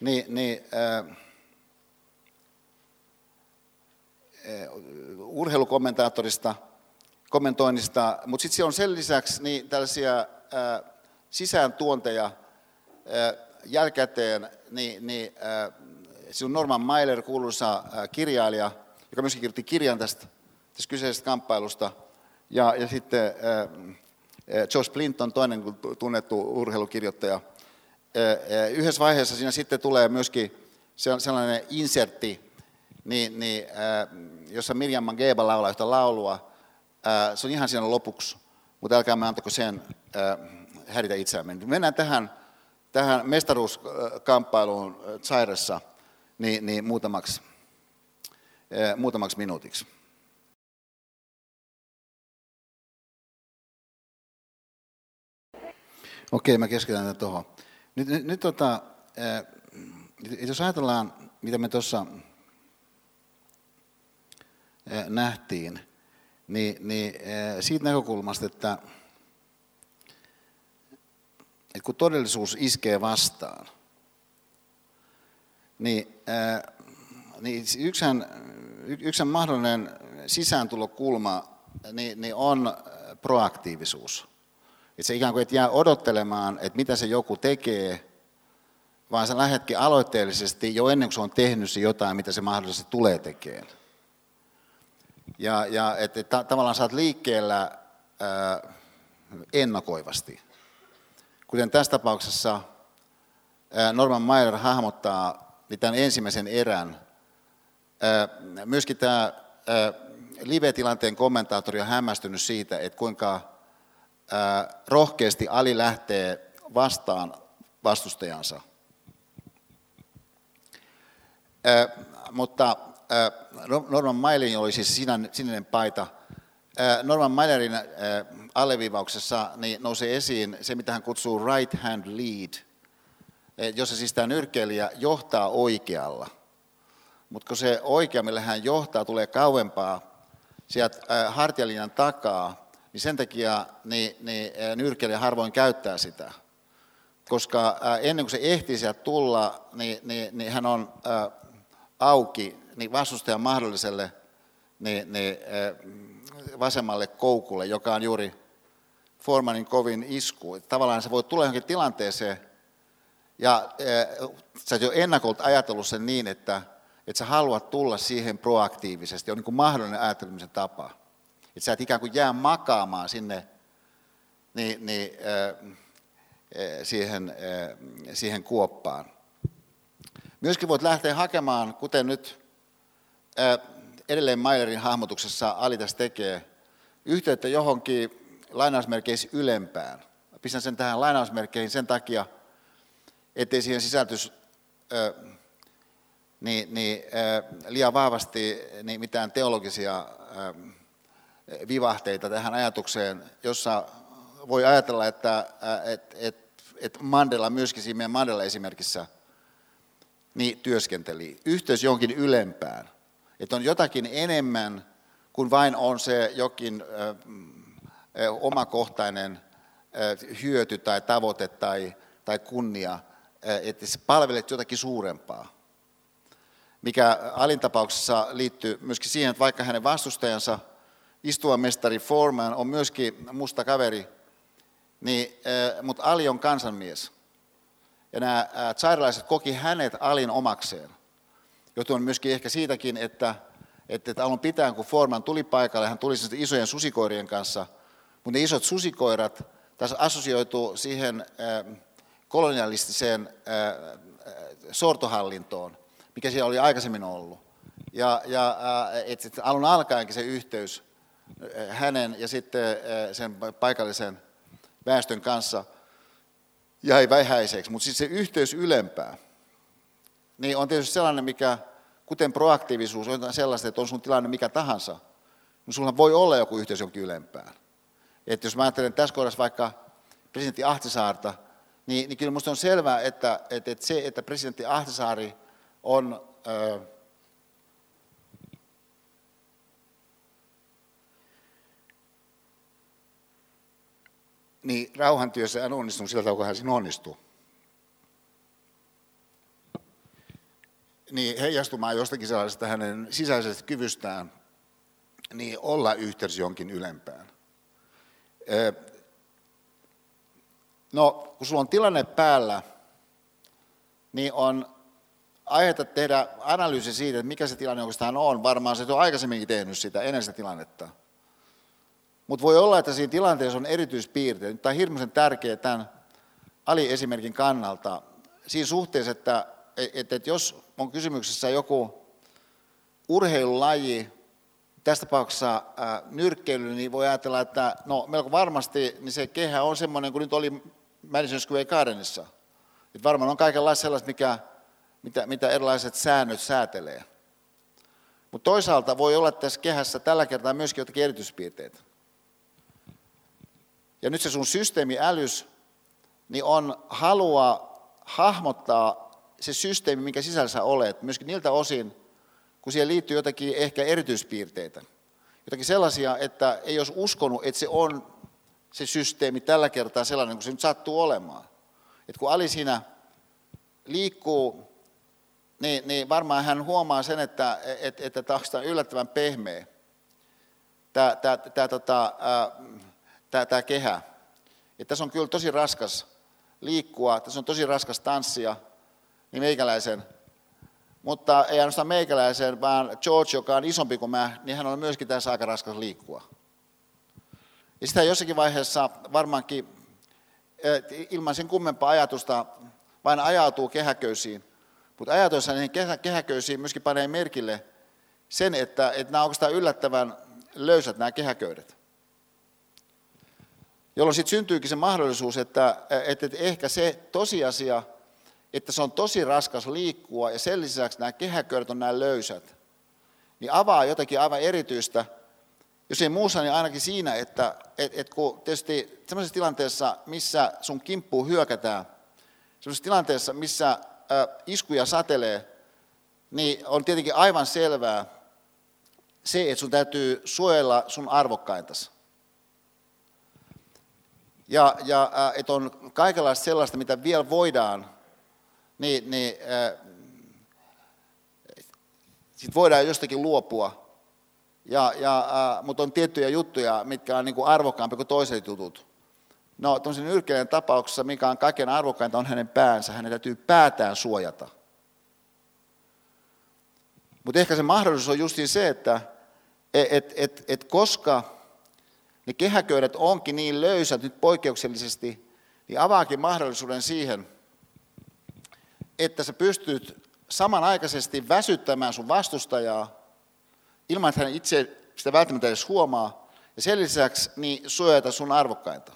niin, niin, ää, urheilukommentaattorista, kommentoinnista, mutta sitten on sen lisäksi niin tällaisia ää, sisääntuonteja ää, jälkäteen, niin, niin ää, on Norman Mailer, kuuluisa ää, kirjailija, joka myöskin kirjoitti kirjan tästä, tästä kyseisestä kamppailusta – ja, ja sitten äh, Josh Clinton, toinen tunnettu urheilukirjoittaja. Yhdessä vaiheessa siinä sitten tulee myöskin sellainen insertti, niin, niin, jossa Mirjam Mangeba laulaa yhtä laulua. Se on ihan siinä lopuksi, mutta älkää me antako sen häiritä itseämme. Mennään tähän, tähän mestaruuskamppailuun Zairessa niin, niin muutamaksi, muutamaksi minuutiksi. Okei, mä keskitän tuohon. Nyt, nyt, nyt tota, jos ajatellaan, mitä me tuossa nähtiin, niin, niin siitä näkökulmasta, että, että kun todellisuus iskee vastaan, niin, niin yksän, yksän mahdollinen sisääntulokulma niin, niin on proaktiivisuus. Että se ikään kuin et jää odottelemaan, että mitä se joku tekee, vaan sä lähdetkin aloitteellisesti jo ennen kuin se on tehnyt se jotain, mitä se mahdollisesti tulee tekemään. Ja, ja että et, tavallaan saat liikkeellä ää, ennakoivasti. Kuten tässä tapauksessa ää, Norman Mailer hahmottaa tämän ensimmäisen erän. Ää, myöskin tämä ää, live-tilanteen kommentaattori on hämmästynyt siitä, että kuinka rohkeasti Ali lähtee vastaan vastustajansa. Mutta Norman Mailerin oli siis sininen paita. Norman Mailerin alleviivauksessa niin nousee esiin se, mitä hän kutsuu right hand lead, jossa siis tämä nyrkkeilijä johtaa oikealla. Mutta kun se oikea, millä hän johtaa, tulee kauempaa sieltä hartialinjan takaa, niin sen takia niin, niin nyrkkeilijä harvoin käyttää sitä. Koska ennen kuin se ehtii sieltä tulla, niin, niin, niin hän on auki niin vastustajan mahdolliselle niin, niin, vasemmalle koukulle, joka on juuri Formanin kovin isku. Tavallaan se voi tulla johonkin tilanteeseen, ja sä oot jo ennakolta ajatellut sen niin, että, että sä haluat tulla siihen proaktiivisesti, on niin kuin mahdollinen ajattelemisen tapa. Että sä et ikään kuin jää makaamaan sinne niin, niin, äh, siihen, siihen kuoppaan. Myöskin voit lähteä hakemaan, kuten nyt äh, edelleen Mailerin hahmotuksessa Alitas tekee, yhteyttä johonkin lainausmerkeissä ylempään. Pistän sen tähän lainausmerkkeihin sen takia, ettei siihen sisältys niin, niin, liian vahvasti niin mitään teologisia vivahteita tähän ajatukseen, jossa voi ajatella, että et, et, et Mandela myöskin siinä meidän Mandela-esimerkissä niin työskenteli. Yhteys jonkin ylempään. Että on jotakin enemmän kuin vain on se jokin omakohtainen hyöty tai tavoite tai, tai kunnia, että se palvelet jotakin suurempaa. Mikä alintapauksessa liittyy myöskin siihen, että vaikka hänen vastustajansa – istuva mestari Foreman on myöskin musta kaveri, niin, mutta Ali on kansanmies. Ja nämä tsarilaiset koki hänet Alin omakseen. Johtuen myöskin ehkä siitäkin, että, että, että alun pitäen kun Foreman tuli paikalle, hän tuli sitten isojen susikoirien kanssa, mutta ne isot susikoirat tässä assosioituu siihen kolonialistiseen sortohallintoon, mikä siellä oli aikaisemmin ollut. Ja, ja että alun alkaenkin se yhteys hänen ja sitten sen paikallisen väestön kanssa jäi vähäiseksi. Mutta siis se yhteys ylempää, niin on tietysti sellainen, mikä, kuten proaktiivisuus, on sellaista, että on sun tilanne mikä tahansa, niin sulla voi olla joku yhteys jonkin ylempään. Että jos mä ajattelen tässä kohdassa vaikka presidentti Ahtisaarta, niin, niin kyllä minusta on selvää, että, että, että se, että presidentti Ahtisaari on... Ö, niin rauhantyössä hän onnistunut sillä tavalla, kun hän siinä onnistuu. Niin heijastumaan jostakin sellaisesta hänen sisäisestä kyvystään, niin olla yhteydessä jonkin ylempään. No, kun sulla on tilanne päällä, niin on aihetta tehdä analyysi siitä, että mikä se tilanne oikeastaan on. Varmaan se on aikaisemminkin tehnyt sitä ennen sitä tilannetta. Mutta voi olla, että siinä tilanteessa on erityispiirteitä. Tämä on hirmuisen tärkeä tämän Ali-esimerkin kannalta. Siinä suhteessa, että, että, että jos on kysymyksessä joku urheilulaji, tässä tapauksessa ää, nyrkkeily, niin voi ajatella, että no melko varmasti niin se kehä on semmoinen kuin nyt oli Madison Square Gardenissa. Että varmaan on kaikenlaista sellaista, mikä, mitä, mitä erilaiset säännöt säätelee. Mutta toisaalta voi olla tässä kehässä tällä kertaa myöskin jotakin erityispiirteitä. Ja nyt se sun systeemiälys niin on halua hahmottaa se systeemi, minkä sisällä sä olet, myöskin niiltä osin, kun siihen liittyy jotakin ehkä erityispiirteitä. Jotakin sellaisia, että ei olisi uskonut, että se on se systeemi tällä kertaa sellainen, kuin se nyt sattuu olemaan. Että kun Ali siinä liikkuu, niin, niin varmaan hän huomaa sen, että, että, että tämä on yllättävän pehmeä. Tämä, tämä, tämä, tota, tämä, tämä kehä. Ja tässä on kyllä tosi raskas liikkua, tässä on tosi raskas tanssia, niin meikäläisen. Mutta ei ainoastaan meikäläisen, vaan George, joka on isompi kuin mä, niin hän on myöskin tässä aika raskas liikkua. Ja sitä jossakin vaiheessa varmaankin ilman sen kummempaa ajatusta vain ajautuu kehäköysiin. Mutta ajatuessa niihin kehäköysiin myöskin panee merkille sen, että, että nämä oikeastaan yllättävän löysät nämä kehäköydet jolloin sitten syntyykin se mahdollisuus, että, että ehkä se tosiasia, että se on tosi raskas liikkua ja sen lisäksi nämä kehäköydet on näin löysät, niin avaa jotakin aivan erityistä, jos ei muussa, niin ainakin siinä, että et, et kun tietysti sellaisessa tilanteessa, missä sun kimppuun hyökätään, sellaisessa tilanteessa, missä ä, iskuja satelee, niin on tietenkin aivan selvää se, että sun täytyy suojella sun arvokkaintasi. Ja, ja että on kaikenlaista sellaista, mitä vielä voidaan, niin, niin sitten voidaan jostakin luopua. Ja, ja, mutta on tiettyjä juttuja, mitkä on niin kuin arvokkaampi kuin toiset jutut. No, tuollaisen nyrkkeilijän tapauksessa, mikä on kaiken arvokkainta, on hänen päänsä. Hänen täytyy päätään suojata. Mutta ehkä se mahdollisuus on justiin se, että et, et, et, et koska ne kehäköydet onkin niin löysät nyt poikkeuksellisesti, niin avaakin mahdollisuuden siihen, että sä pystyt samanaikaisesti väsyttämään sun vastustajaa ilman, että hän itse sitä välttämättä edes huomaa, ja sen lisäksi niin suojata sun arvokkainta.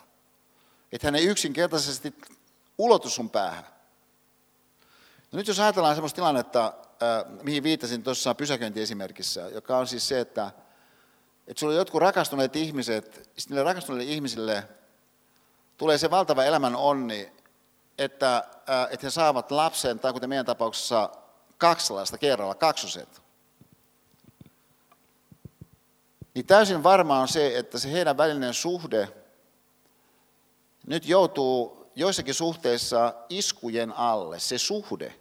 Että hän ei yksinkertaisesti ulotu sun päähän. No nyt jos ajatellaan sellaista tilannetta, mihin viittasin tuossa pysäköintiesimerkissä, joka on siis se, että, että sulla on jotkut rakastuneet ihmiset, niille rakastuneille ihmisille tulee se valtava elämän onni, että, että he saavat lapsen, tai kuten meidän tapauksessa kaksi lasta kerralla, kaksoset. Niin täysin varmaa on se, että se heidän välinen suhde nyt joutuu joissakin suhteissa iskujen alle, se suhde.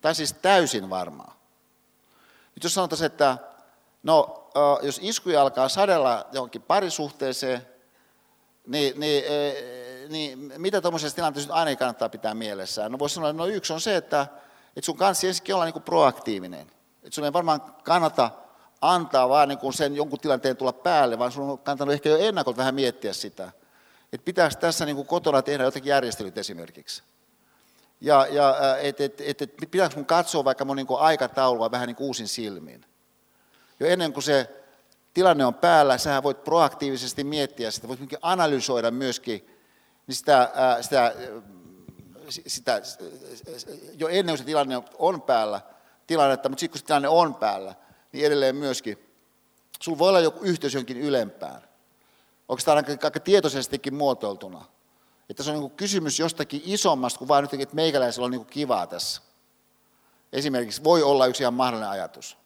Tai siis täysin varmaa. Nyt jos sanotaan, että no, jos iskuja alkaa sadella johonkin parisuhteeseen, niin, niin, niin mitä tuommoisessa tilanteessa aina kannattaa pitää mielessään? No voisi sanoa, että no yksi on se, että, että sun kanssa ensinnäkin olla niin proaktiivinen. Että sun ei varmaan kannata antaa vaan niin sen jonkun tilanteen tulla päälle, vaan sun on kannattanut ehkä jo ennakolta vähän miettiä sitä että pitäisi tässä niin kuin kotona tehdä jotakin järjestelyt esimerkiksi. Ja, ja että et, et, et, pitääkö mun katsoa vaikka mun niin aikataulua vähän niin uusin silmiin. Jo ennen kuin se tilanne on päällä, sä voit proaktiivisesti miettiä sitä, voit analysoida myöskin niin sitä, sitä, sitä, jo ennen kuin se tilanne on päällä, tilannetta, mutta sitten kun se tilanne on päällä, niin edelleen myöskin, sulla voi olla joku yhteys jonkin ylempään. Onko tämä aika tietoisestikin muotoiltuna? Että se on niin kysymys jostakin isommasta kuin vain nyt, että meikäläisellä on niin kivaa tässä. Esimerkiksi voi olla yksi ihan mahdollinen ajatus.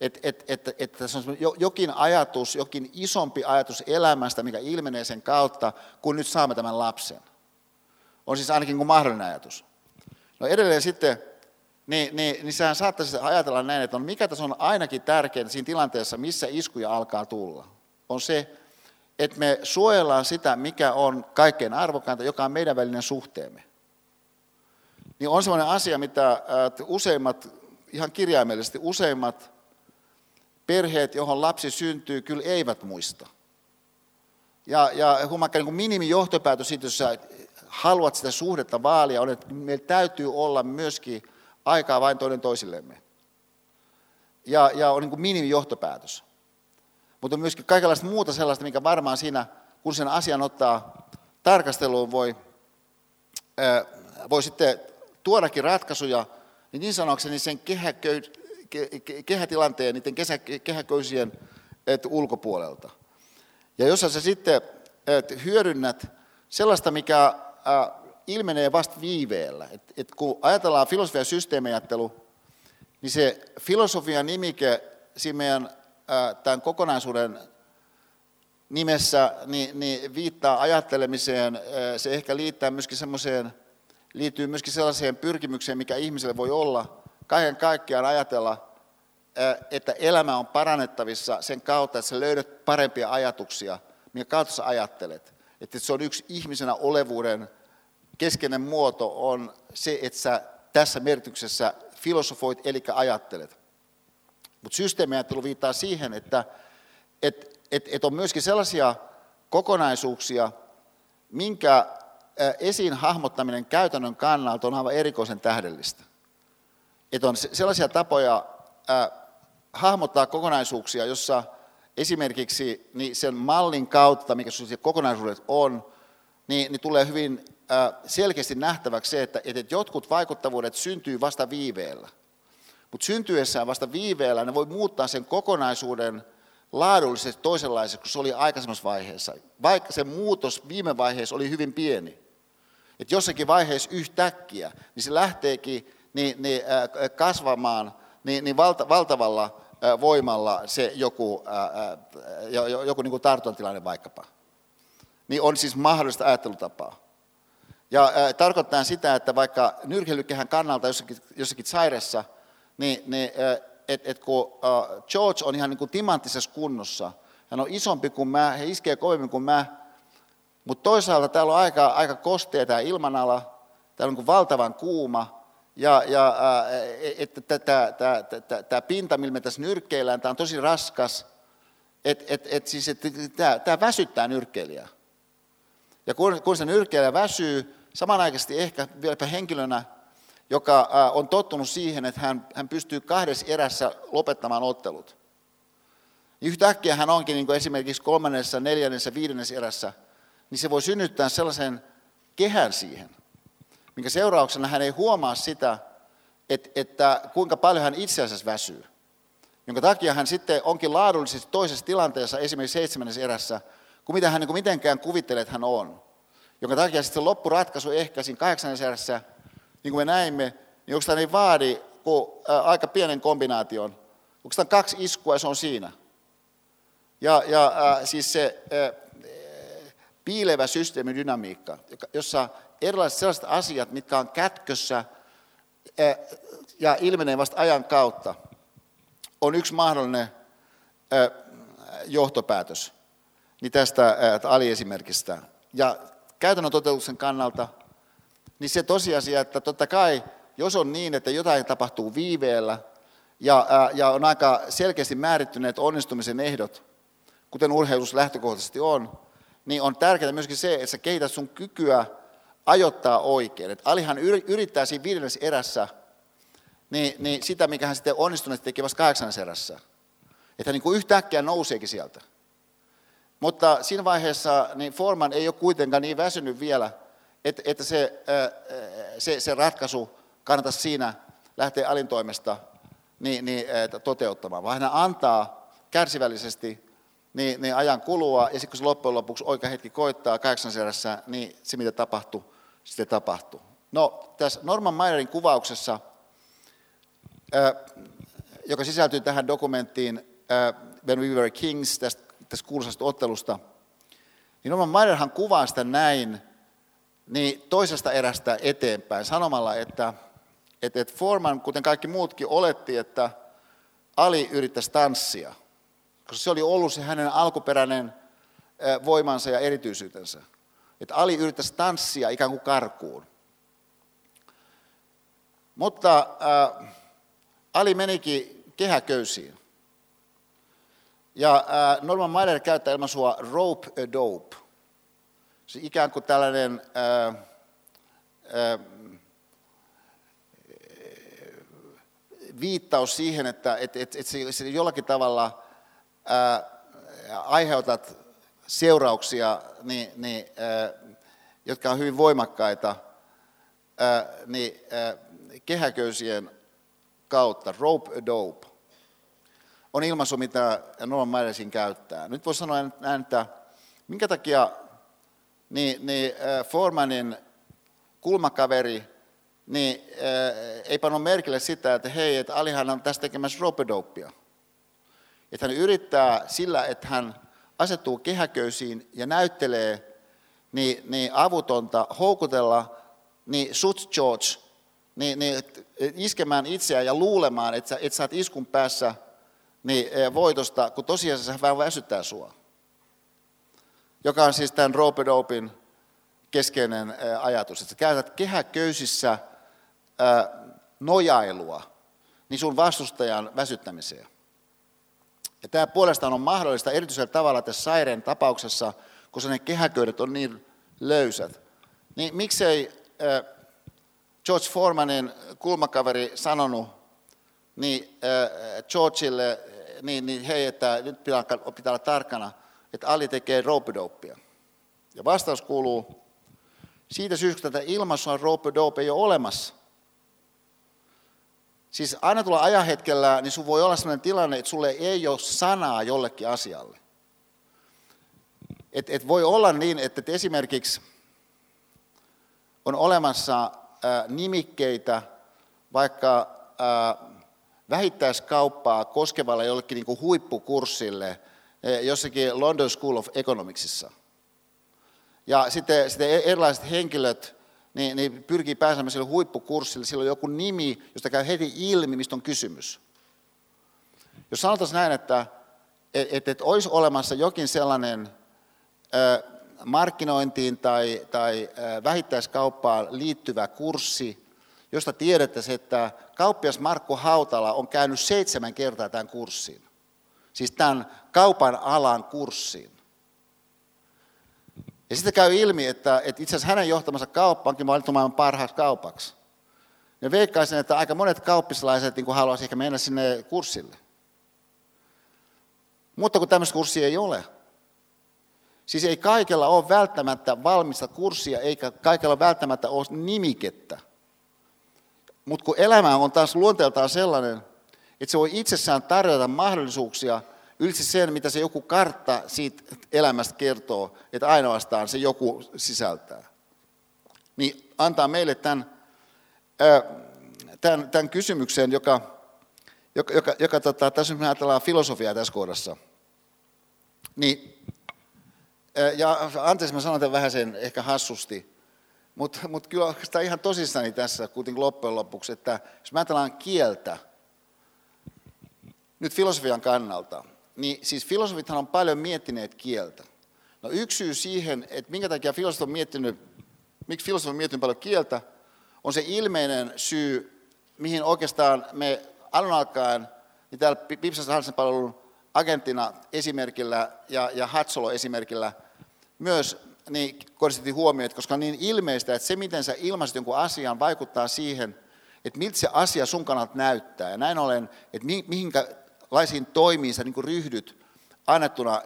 Että et, et, et, on jokin ajatus, jokin isompi ajatus elämästä, mikä ilmenee sen kautta, kun nyt saamme tämän lapsen. On siis ainakin kuin mahdollinen ajatus. No edelleen sitten, niin, niin, niin sehän saattaisi ajatella näin, että on, mikä tässä on ainakin tärkeintä siinä tilanteessa, missä iskuja alkaa tulla, on se, että me suojellaan sitä, mikä on kaikkein arvokkainta, joka on meidän välinen suhteemme. Niin on sellainen asia, mitä useimmat, ihan kirjaimellisesti useimmat perheet, johon lapsi syntyy, kyllä eivät muista. Ja, ja huomakka, niin minimijohtopäätös siitä, jos sä haluat sitä suhdetta vaalia, on, että meillä täytyy olla myöskin aikaa vain toinen toisillemme. Ja, ja on niin minimijohtopäätös. Mutta on myöskin kaikenlaista muuta sellaista, mikä varmaan siinä, kun sen asian ottaa tarkasteluun, voi, ää, voi sitten tuodakin ratkaisuja, niin niin sanokseni sen kehäköy, ke, kehätilanteen, niiden kesä, kehäköysien et, ulkopuolelta. Ja jos sä sitten et, hyödynnät sellaista, mikä ää, ilmenee vasta viiveellä, että et kun ajatellaan filosofia ja niin se filosofian nimike siinä meidän tämän kokonaisuuden nimessä niin, niin viittaa ajattelemiseen, se ehkä liittää myöskin semmoiseen, liittyy myöskin sellaiseen pyrkimykseen, mikä ihmiselle voi olla, kaiken kaikkiaan ajatella, että elämä on parannettavissa sen kautta, että sä löydät parempia ajatuksia, minkä kautta sä ajattelet. Että se on yksi ihmisenä olevuuden keskeinen muoto on se, että sä tässä merkityksessä filosofoit, eli ajattelet. Mutta systeemiajattelu viittaa siihen, että et, et, et on myöskin sellaisia kokonaisuuksia, minkä esiin hahmottaminen käytännön kannalta on aivan erikoisen tähdellistä. Että on sellaisia tapoja äh, hahmottaa kokonaisuuksia, jossa esimerkiksi niin sen mallin kautta, mikä kokonaisuudet on, niin, niin tulee hyvin äh, selkeästi nähtäväksi se, että, että jotkut vaikuttavuudet syntyy vasta viiveellä. Mutta syntyessään vasta viiveellä ne voi muuttaa sen kokonaisuuden laadullisesti toisenlaiseksi kuin se oli aikaisemmassa vaiheessa, vaikka se muutos viime vaiheessa oli hyvin pieni. Että jossakin vaiheessa yhtäkkiä, niin se lähteekin niin, niin, kasvamaan niin, niin valta, valtavalla voimalla se joku, joku niin kuin tartuntatilanne vaikkapa. niin on siis mahdollista ajattelutapaa. Ja ää, tarkoittaa sitä, että vaikka nyrkeilykehän kannalta jossakin, jossakin sairessa, niin, niin että et kun ää, George on ihan niin kuin timanttisessa kunnossa, hän on isompi kuin mä, he iskee kovemmin kuin mä, mutta toisaalta täällä on aika, aika kostea tämä ilmanala, täällä on niin valtavan kuuma, ja, ja että tämä pinta, millä me tässä nyrkkeillään, tämä on tosi raskas, että et, et, siis, et, tämä väsyttää nyrkkeilijää. Ja kun, kun se nyrkkeilijä väsyy, samanaikaisesti ehkä vieläpä henkilönä, joka on tottunut siihen, että hän, hän pystyy kahdessa erässä lopettamaan ottelut. Niin yhtäkkiä hän onkin niin kuin esimerkiksi kolmannessa, neljännessä, viidennessä erässä, niin se voi synnyttää sellaisen kehän siihen, minkä seurauksena hän ei huomaa sitä, että, että kuinka paljon hän itse asiassa väsyy. Jonka takia hän sitten onkin laadullisesti toisessa tilanteessa, esimerkiksi seitsemännessä erässä, kuin mitä hän niin kuin mitenkään kuvittelee, että hän on. Jonka takia sitten se loppuratkaisu ehkä siinä kahdeksannessa erässä, niin kuin me näimme, niin oikeastaan ei vaadi kuin aika pienen kombinaation. Oikeastaan kaksi iskua ja se on siinä. Ja, ja äh, siis se äh, piilevä systeemidynamiikka, jossa erilaiset sellaiset asiat, mitkä on kätkössä ja ilmenee vasta ajan kautta, on yksi mahdollinen johtopäätös niin tästä aliesimerkistä. Ja käytännön toteutuksen kannalta, niin se tosiasia, että totta kai, jos on niin, että jotain tapahtuu viiveellä ja, ja on aika selkeästi määrittyneet onnistumisen ehdot, kuten urheilus lähtökohtaisesti on, niin on tärkeää myöskin se, että sä kehität sun kykyä ajoittaa oikein. Että Alihan yrittää siinä viidennessä erässä niin, niin sitä, mikä hän sitten onnistuneesti teki vasta kahdeksannessa erässä. Että hän niin kuin yhtäkkiä nouseekin sieltä. Mutta siinä vaiheessa niin Forman ei ole kuitenkaan niin väsynyt vielä, että, että se, se, se ratkaisu kannattaisi siinä lähteä alintoimesta niin, niin, toteuttamaan, vaan hän antaa kärsivällisesti niin, niin ajan kulua, ja sitten kun se loppujen lopuksi oikea hetki koittaa kahdeksan niin se mitä tapahtuu, sitten tapahtuu. No, tässä Norman Mayerin kuvauksessa, joka sisältyy tähän dokumenttiin When We Were Kings, tästä, tästä kuuluisasta ottelusta, niin Norman Mayerhan kuvaa sitä näin, niin toisesta erästä eteenpäin, sanomalla, että, että, että Foreman, kuten kaikki muutkin, oletti, että Ali yrittäisi tanssia – koska se oli ollut se hänen alkuperäinen voimansa ja erityisyytensä. Että Ali yrittäisi tanssia ikään kuin karkuun. Mutta äh, Ali menikin kehäköysiin. Ja äh, Norman Mailer käyttää ilmaisua rope a dope. Se ikään kuin tällainen äh, äh, viittaus siihen, että et, et, et se, se jollakin tavalla aiheutat seurauksia, niin, niin, jotka on hyvin voimakkaita, niin kehäköysien kautta, rope a dope, on ilmaisu, mitä Norman Mailesin käyttää. Nyt voisi sanoa näin, että minkä takia niin, niin Formanin kulmakaveri niin, ei pannut merkille sitä, että hei, että Alihan on tässä tekemässä rope dopea. Että hän yrittää sillä, että hän asettuu kehäköysiin ja näyttelee niin, niin avutonta, houkutella niin Sut George niin, niin, iskemään itseään ja luulemaan, että sä, että sä oot iskun päässä niin, e, voitosta, kun tosiasiassa hän vähän väsyttää sua. Joka on siis tämän Ropedopin keskeinen e, ajatus, että sä käytät kehäköysissä nojailua niin sun vastustajan väsyttämiseen. Ja tämä puolestaan on mahdollista erityisellä tavalla tässä saireen tapauksessa, koska ne kehäköydet on niin löysät. Niin miksei George Foremanin kulmakaveri sanonut niin Georgeille, niin, niin hei, että nyt pitää, pitää olla tarkkana, että Ali tekee rope Ja vastaus kuuluu, siitä syystä, että ilmaisua rope ei ole olemassa. Siis aina tulla ajanhetkellä, niin sun voi olla sellainen tilanne, että sulle ei ole sanaa jollekin asialle. Et, et voi olla niin, että et esimerkiksi on olemassa ää, nimikkeitä vaikka ää, vähittäiskauppaa koskevalle jollekin niin huippukurssille jossakin London School of Economicsissa. Ja sitten, sitten e- erilaiset henkilöt niin, niin pyrkii pääsemään sille huippukurssille. Sillä on joku nimi, josta käy heti ilmi, mistä on kysymys. Jos sanotaan näin, että et, et, et olisi olemassa jokin sellainen ö, markkinointiin tai, tai ö, vähittäiskauppaan liittyvä kurssi, josta tiedettäisiin, että kauppias Markku Hautala on käynyt seitsemän kertaa tämän kurssin. Siis tämän kaupan alan kurssin. Ja sitten käy ilmi, että, että itse asiassa hänen johtamansa kauppa onkin valittu maailman parhaaksi kaupaksi. Ja veikkaisin, että aika monet kauppislaiset niin haluaisivat ehkä mennä sinne kurssille. Mutta kun tämmöistä kurssia ei ole, siis ei kaikella ole välttämättä valmista kurssia, eikä kaikella välttämättä ole nimikettä. Mutta kun elämä on taas luonteeltaan sellainen, että se voi itsessään tarjota mahdollisuuksia ylitse sen, mitä se joku kartta siitä elämästä kertoo, että ainoastaan se joku sisältää. Niin antaa meille tämän, tämän, tämän kysymyksen, joka, joka, joka, joka tota, tässä me ajatellaan filosofiaa tässä kohdassa. Niin, ja anteeksi, mä sanon tämän vähän sen ehkä hassusti, mutta mut kyllä sitä ihan tosissani tässä kuitenkin loppujen lopuksi, että jos mä ajatellaan kieltä, nyt filosofian kannalta, niin siis filosofithan on paljon miettineet kieltä. No yksi syy siihen, että minkä takia filosofit on miettinyt, miksi filosofit on miettinyt paljon kieltä, on se ilmeinen syy, mihin oikeastaan me alun alkaen, niin täällä Pipsassa Hansen palvelun agentina esimerkillä ja, ja Hatsolo esimerkillä myös niin kohdistettiin huomioon, koska on niin ilmeistä, että se miten sä ilmaisit jonkun asian vaikuttaa siihen, että miltä se asia sun kannalta näyttää. Ja näin ollen, että mihinkälaisiin toimiin sä niin ryhdyt annettuna,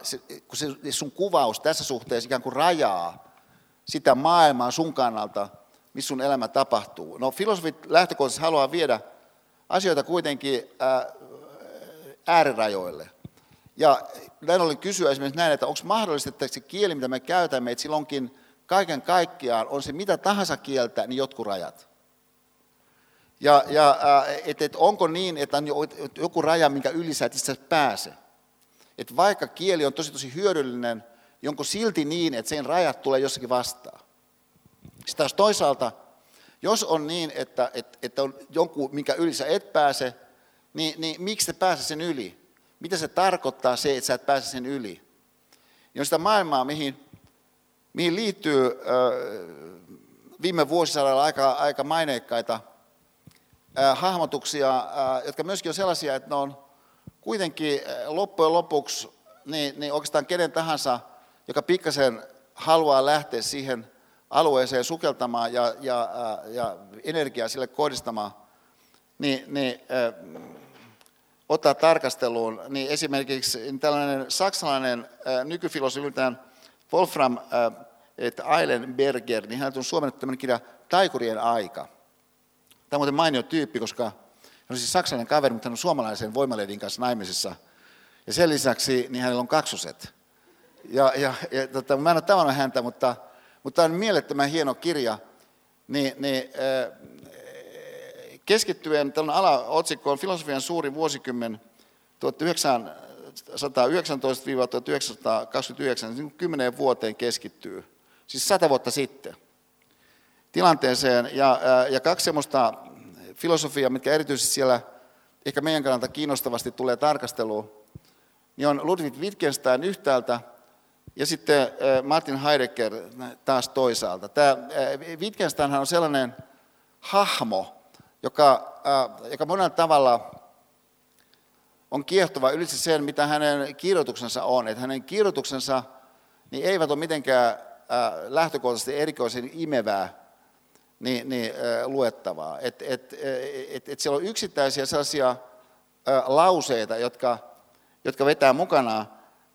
kun se sun kuvaus tässä suhteessa ikään kuin rajaa sitä maailmaa sun kannalta, missä sun elämä tapahtuu. No filosofit lähtökohtaisesti haluaa viedä asioita kuitenkin äärirajoille. Ja näin ollen kysyä esimerkiksi näin, että onko mahdollista, että se kieli, mitä me käytämme, että silloinkin kaiken kaikkiaan on se mitä tahansa kieltä, niin jotkut rajat. Ja, ja että et onko niin, että on joku raja, minkä yli sä et itse pääse. Että vaikka kieli on tosi tosi hyödyllinen, niin onko silti niin, että sen rajat tulee jossakin vastaan. Sitten taas toisaalta, jos on niin, että, että, että on jonkun, minkä yli sä et pääse, niin, niin miksi te pääse sen yli? Mitä se tarkoittaa se, että sä et pääse sen yli? Ja on sitä maailmaa, mihin, mihin liittyy äh, viime vuosisadalla aika, aika maineikkaita äh, hahmotuksia, jotka myöskin on sellaisia, että ne on kuitenkin loppujen lopuksi niin, niin oikeastaan kenen tahansa, joka pikkasen haluaa lähteä siihen alueeseen sukeltamaan ja, ja, ja energiaa sille kohdistamaan, niin, niin ottaa tarkasteluun, niin esimerkiksi tällainen saksalainen äh, nykyfilosofi Wolfram Eilenberger, niin hän on suomennettu tämmöinen kirja Taikurien aika. Tämä on muuten mainio tyyppi, koska hän on siis saksalainen kaveri, mutta hän on suomalaisen voimaledin kanssa naimisissa. Ja sen lisäksi niin hänellä on kaksoset. Ja, ja, ja tota, mä en ole tavannut häntä, mutta, mutta tämä on mielettömän hieno kirja. Niin, niin, äh, keskittyen tällainen alaotsikko on filosofian suuri vuosikymmen 1919-1929, niin kymmenen vuoteen keskittyy, siis sata vuotta sitten tilanteeseen. Ja, ja kaksi sellaista filosofiaa, mitkä erityisesti siellä ehkä meidän kannalta kiinnostavasti tulee tarkasteluun, niin on Ludwig Wittgenstein yhtäältä ja sitten Martin Heidegger taas toisaalta. Tämä Wittgenstein on sellainen hahmo, joka, äh, joka monella tavalla on kiehtova ylitse sen, mitä hänen kirjoituksensa on. Että hänen kirjoituksensa niin eivät ole mitenkään äh, lähtökohtaisesti erikoisen imevää niin, niin, luettavaa. Et, et, et, et siellä on yksittäisiä sellaisia lauseita, jotka, jotka vetää mukana,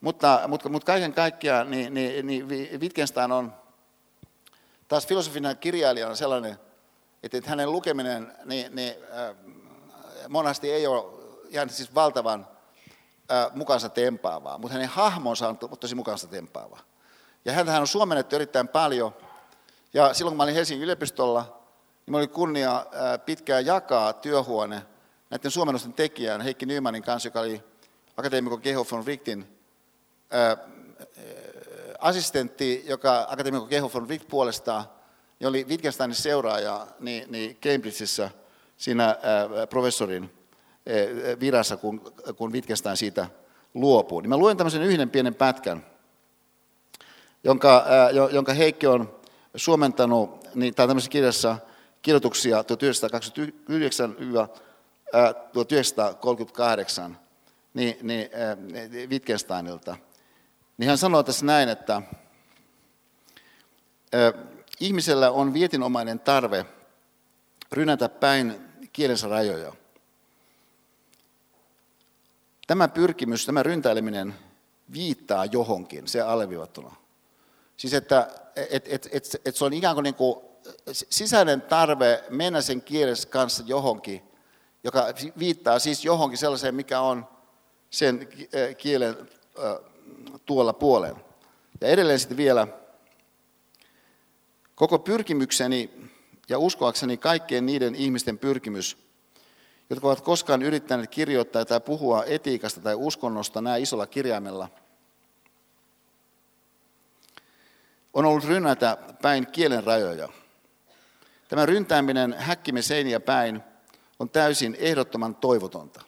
mutta, mutta, mutta kaiken kaikkiaan niin, niin, niin Wittgenstein on taas filosofinen kirjailija on sellainen, että, että hänen lukeminen niin, niin, äh, monasti ei ole ihan siis valtavan äh, mukansa tempaavaa, mutta hänen hahmonsa on tosi mukansa tempaavaa. Ja häntä on suomennettu erittäin paljon. Ja silloin kun mä olin Helsingin yliopistolla, niin minulla oli kunnia pitkään jakaa työhuone näiden suomennosten tekijän Heikki Nymanin kanssa, joka oli akateemikon Keho von Richtin äh, assistentti, joka akateemikko Keho von Witt puolestaan, niin oli Wittgensteinin seuraaja niin, niin Cambridgeissa siinä ää, professorin ää, virassa, kun, kun Wittgenstein siitä luopuu. Niin mä luen tämmöisen yhden pienen pätkän, jonka, ää, jonka Heikki on suomentanut, niin, tai tämmöisessä kirjassa kirjoituksia 1929-1938 niin, niin, Wittgensteinilta. Niin hän sanoo tässä näin, että ihmisellä on vietinomainen tarve rynätä päin kielensä rajoja. Tämä pyrkimys, tämä ryntäileminen viittaa johonkin, se alleviivattuna. Siis että et, et, et, et se on ikään kuin, niin kuin sisäinen tarve mennä sen kielen kanssa johonkin, joka viittaa siis johonkin sellaiseen, mikä on sen kielen tuolla puolen. Ja edelleen sitten vielä, koko pyrkimykseni ja uskoakseni kaikkien niiden ihmisten pyrkimys, jotka ovat koskaan yrittäneet kirjoittaa tai puhua etiikasta tai uskonnosta näin isolla kirjaimella, on ollut rynnätä päin kielen rajoja. Tämä ryntääminen häkkimme seiniä päin on täysin ehdottoman toivotonta.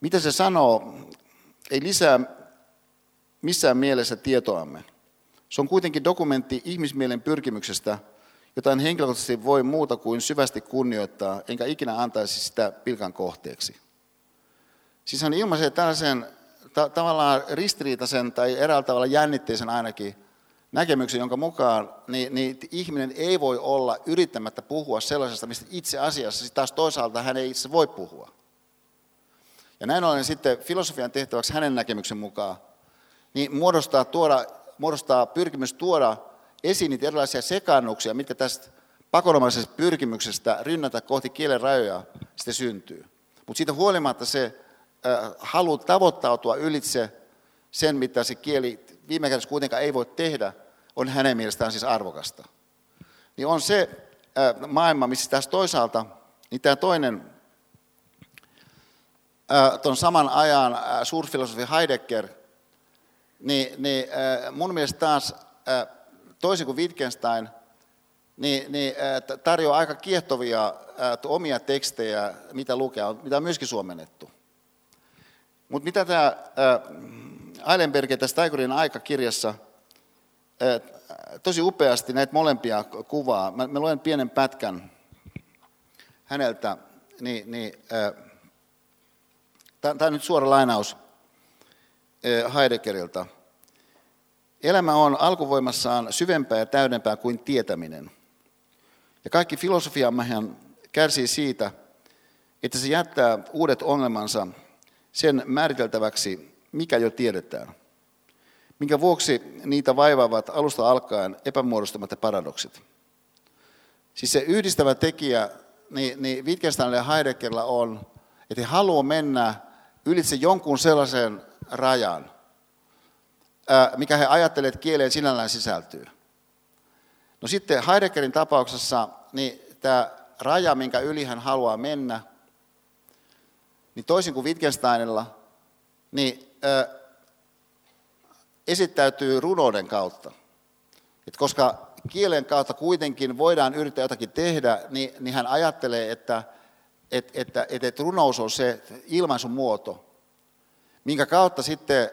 Mitä se sanoo, ei lisää missään mielessä tietoamme. Se on kuitenkin dokumentti ihmismielen pyrkimyksestä, jota en henkilökohtaisesti voi muuta kuin syvästi kunnioittaa, enkä ikinä antaisi sitä pilkan kohteeksi. Siis hän ilmaisee tällaisen ta- tavallaan ristiriitaisen tai eräällä tavalla jännitteisen ainakin näkemyksen, jonka mukaan niin, niin ihminen ei voi olla yrittämättä puhua sellaisesta, mistä itse asiassa taas toisaalta hän ei itse voi puhua. Ja näin ollen sitten filosofian tehtäväksi hänen näkemyksen mukaan, niin muodostaa, tuoda, muodostaa pyrkimys tuoda esiin niitä erilaisia sekaannuksia, mitkä tästä pakonomaisesta pyrkimyksestä rynnätä kohti kielen rajoja sitten syntyy. Mutta siitä huolimatta se halu tavoittautua ylitse sen, mitä se kieli viime kädessä kuitenkaan ei voi tehdä, on hänen mielestään siis arvokasta. Niin on se maailma, missä tässä toisaalta, niin tämä toinen tuon saman ajan suurfilosofi Heidegger, niin, niin mun mielestä taas toisin kuin Wittgenstein, niin, niin tarjoaa aika kiehtovia omia tekstejä, mitä lukea, mitä on myöskin suomennettu. Mutta mitä tämä Eilenberg tässä Taikurin aikakirjassa tosi upeasti näitä molempia kuvaa. Mä, mä luen pienen pätkän häneltä, niin, niin Tämä on nyt suora lainaus Heideggerilta. Elämä on alkuvoimassaan syvempää ja täydempää kuin tietäminen. Ja kaikki filosofiammehan kärsii siitä, että se jättää uudet ongelmansa sen määriteltäväksi, mikä jo tiedetään. Minkä vuoksi niitä vaivaavat alusta alkaen epämuodostamat ja paradoksit. Siis se yhdistävä tekijä niin, niin Wittgensteinilla ja Heideggerillä on, että he haluavat mennä ylitse jonkun sellaisen rajan, mikä he ajattelevat, että kieleen sinällään sisältyy. No sitten Heideggerin tapauksessa niin tämä raja, minkä yli hän haluaa mennä, niin toisin kuin Wittgensteinilla, niin ö, esittäytyy runouden kautta. Et koska kielen kautta kuitenkin voidaan yrittää jotakin tehdä, niin, niin hän ajattelee, että että, että, että, että runous on se ilmaisun muoto, minkä kautta sitten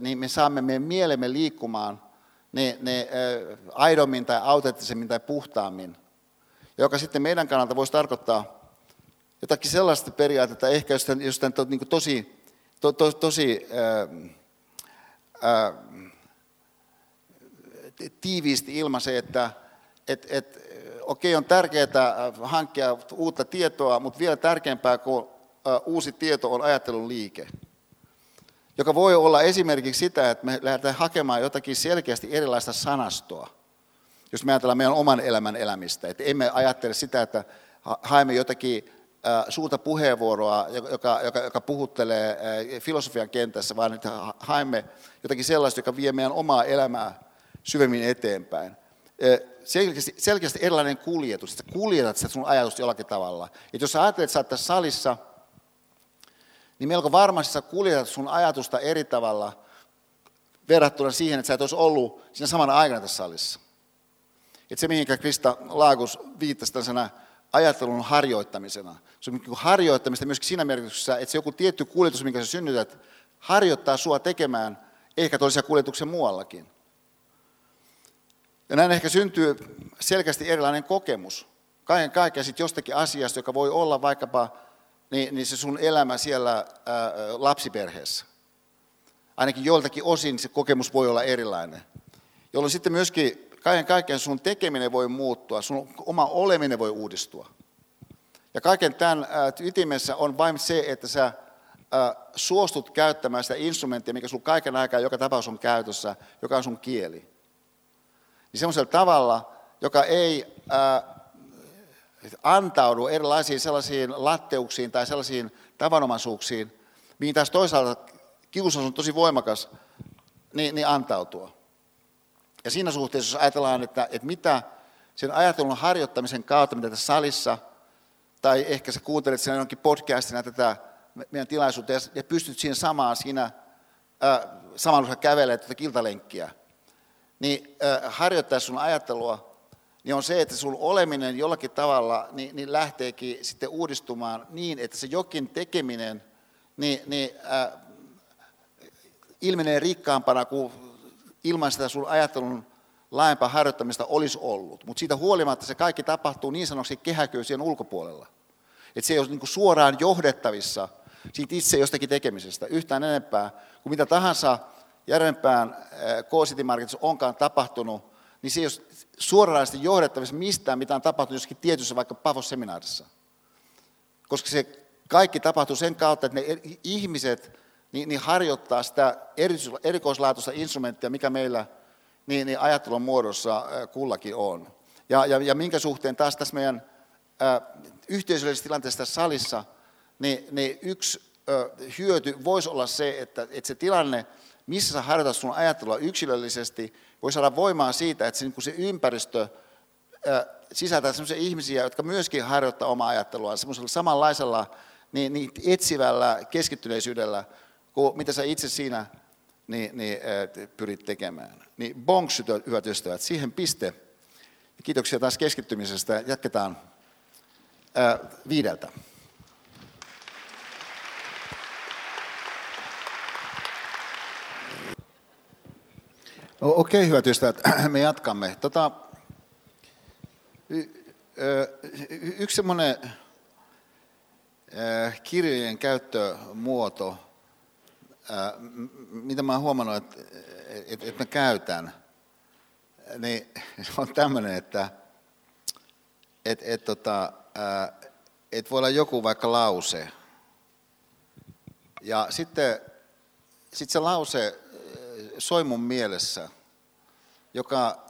niin me saamme meidän mielemme liikkumaan ne, ne aidommin tai autenttisemmin tai puhtaammin, joka sitten meidän kannalta voisi tarkoittaa jotakin sellaista periaatetta, ehkä jos tämän, jos tämän to, niin tosi, to, to, tosi ää, ää, tiiviisti ilmaisee, että et, et, okei, on tärkeää hankkia uutta tietoa, mutta vielä tärkeämpää kuin uusi tieto on ajattelun liike, joka voi olla esimerkiksi sitä, että me lähdetään hakemaan jotakin selkeästi erilaista sanastoa, jos me ajatellaan meidän oman elämän elämistä. Että emme ajattele sitä, että haemme jotakin suurta puheenvuoroa, joka, joka, joka puhuttelee filosofian kentässä, vaan että haemme jotakin sellaista, joka vie meidän omaa elämää syvemmin eteenpäin selkeästi, selkeästi erilainen kuljetus, että kuljetat sitä sun ajatusta jollakin tavalla. Että jos sä ajattelet, että sä salissa, niin melko varmasti sä kuljetat sun ajatusta eri tavalla verrattuna siihen, että sä et olisi ollut siinä samana aikana tässä salissa. Että se, mihinkä Krista Laagus viittasi tällaisena ajattelun harjoittamisena. Se on niin harjoittamista myöskin siinä merkityksessä, että se joku tietty kuljetus, minkä sä synnytät, harjoittaa sua tekemään ehkä toisia kuljetuksen muuallakin. Ja näin ehkä syntyy selkeästi erilainen kokemus. Kaiken kaikkiaan sitten jostakin asiasta, joka voi olla vaikkapa niin, niin se sun elämä siellä ää, lapsiperheessä. Ainakin joiltakin osin se kokemus voi olla erilainen. Jolloin sitten myöskin kaiken kaikkiaan sun tekeminen voi muuttua, sun oma oleminen voi uudistua. Ja kaiken tämän ytimessä on vain se, että sä suostut käyttämään sitä instrumenttia, mikä sun kaiken aikaa joka tapaus on käytössä, joka on sun kieli. Niin semmoisella tavalla, joka ei antaudu erilaisiin sellaisiin latteuksiin tai sellaisiin tavanomaisuuksiin, mihin taas toisaalta kiusaus on tosi voimakas, niin, niin antautua. Ja siinä suhteessa, jos ajatellaan, että, että mitä sen ajattelun harjoittamisen kautta, mitä tässä salissa, tai ehkä sä kuuntelet sen jonkin podcastina tätä meidän tilaisuutta, ja pystyt siinä samaan siinä, äh, samalla kun kävelet tätä kiltalenkkiä, niin äh, harjoittaa sun ajattelua, niin on se, että sun oleminen jollakin tavalla niin, niin lähteekin sitten uudistumaan niin, että se jokin tekeminen niin, niin, äh, ilmenee rikkaampana kuin ilman sitä sun ajattelun laajempaa harjoittamista olisi ollut. Mutta siitä huolimatta se kaikki tapahtuu niin sanoksi kehäköysien ulkopuolella. Että se ei ole niin suoraan johdettavissa siitä itse jostakin tekemisestä yhtään enempää kuin mitä tahansa K-City Marketissa onkaan tapahtunut, niin se ei ole suoranaisesti johdettavissa mistään, mitä on tapahtunut jossakin tietyssä vaikka Pavos-seminaarissa. Koska se kaikki tapahtuu sen kautta, että ne ihmiset niin, niin harjoittaa sitä erikoislaatuista instrumenttia, mikä meillä niin, niin ajattelun muodossa kullakin on. Ja, ja, ja minkä suhteen taas tässä meidän ä, yhteisöllisessä tilanteessa tässä salissa, niin, niin yksi ä, hyöty voisi olla se, että, että se tilanne, missä sä harjoitat sun ajattelua yksilöllisesti, voi saada voimaa siitä, että se, niin se ympäristö ä, sisältää sellaisia ihmisiä, jotka myöskin harjoittaa omaa ajattelua semmoisella samanlaisella niin, niin etsivällä keskittyneisyydellä, kuin mitä sä itse siinä niin, niin, pyrit tekemään. Niin bonks, hyvät ystävät, siihen piste. Kiitoksia taas keskittymisestä. Jatketaan ää, viideltä. No, okei, okay, hyvät ystävät, me jatkamme. Tota, y, y, yksi semmoinen kirjojen käyttömuoto, mitä mä oon huomannut, että, että, että mä käytän, niin on tämmöinen, että että, että, tota, että voi olla joku vaikka lause. Ja sitten sitten se lause soi mun mielessä, joka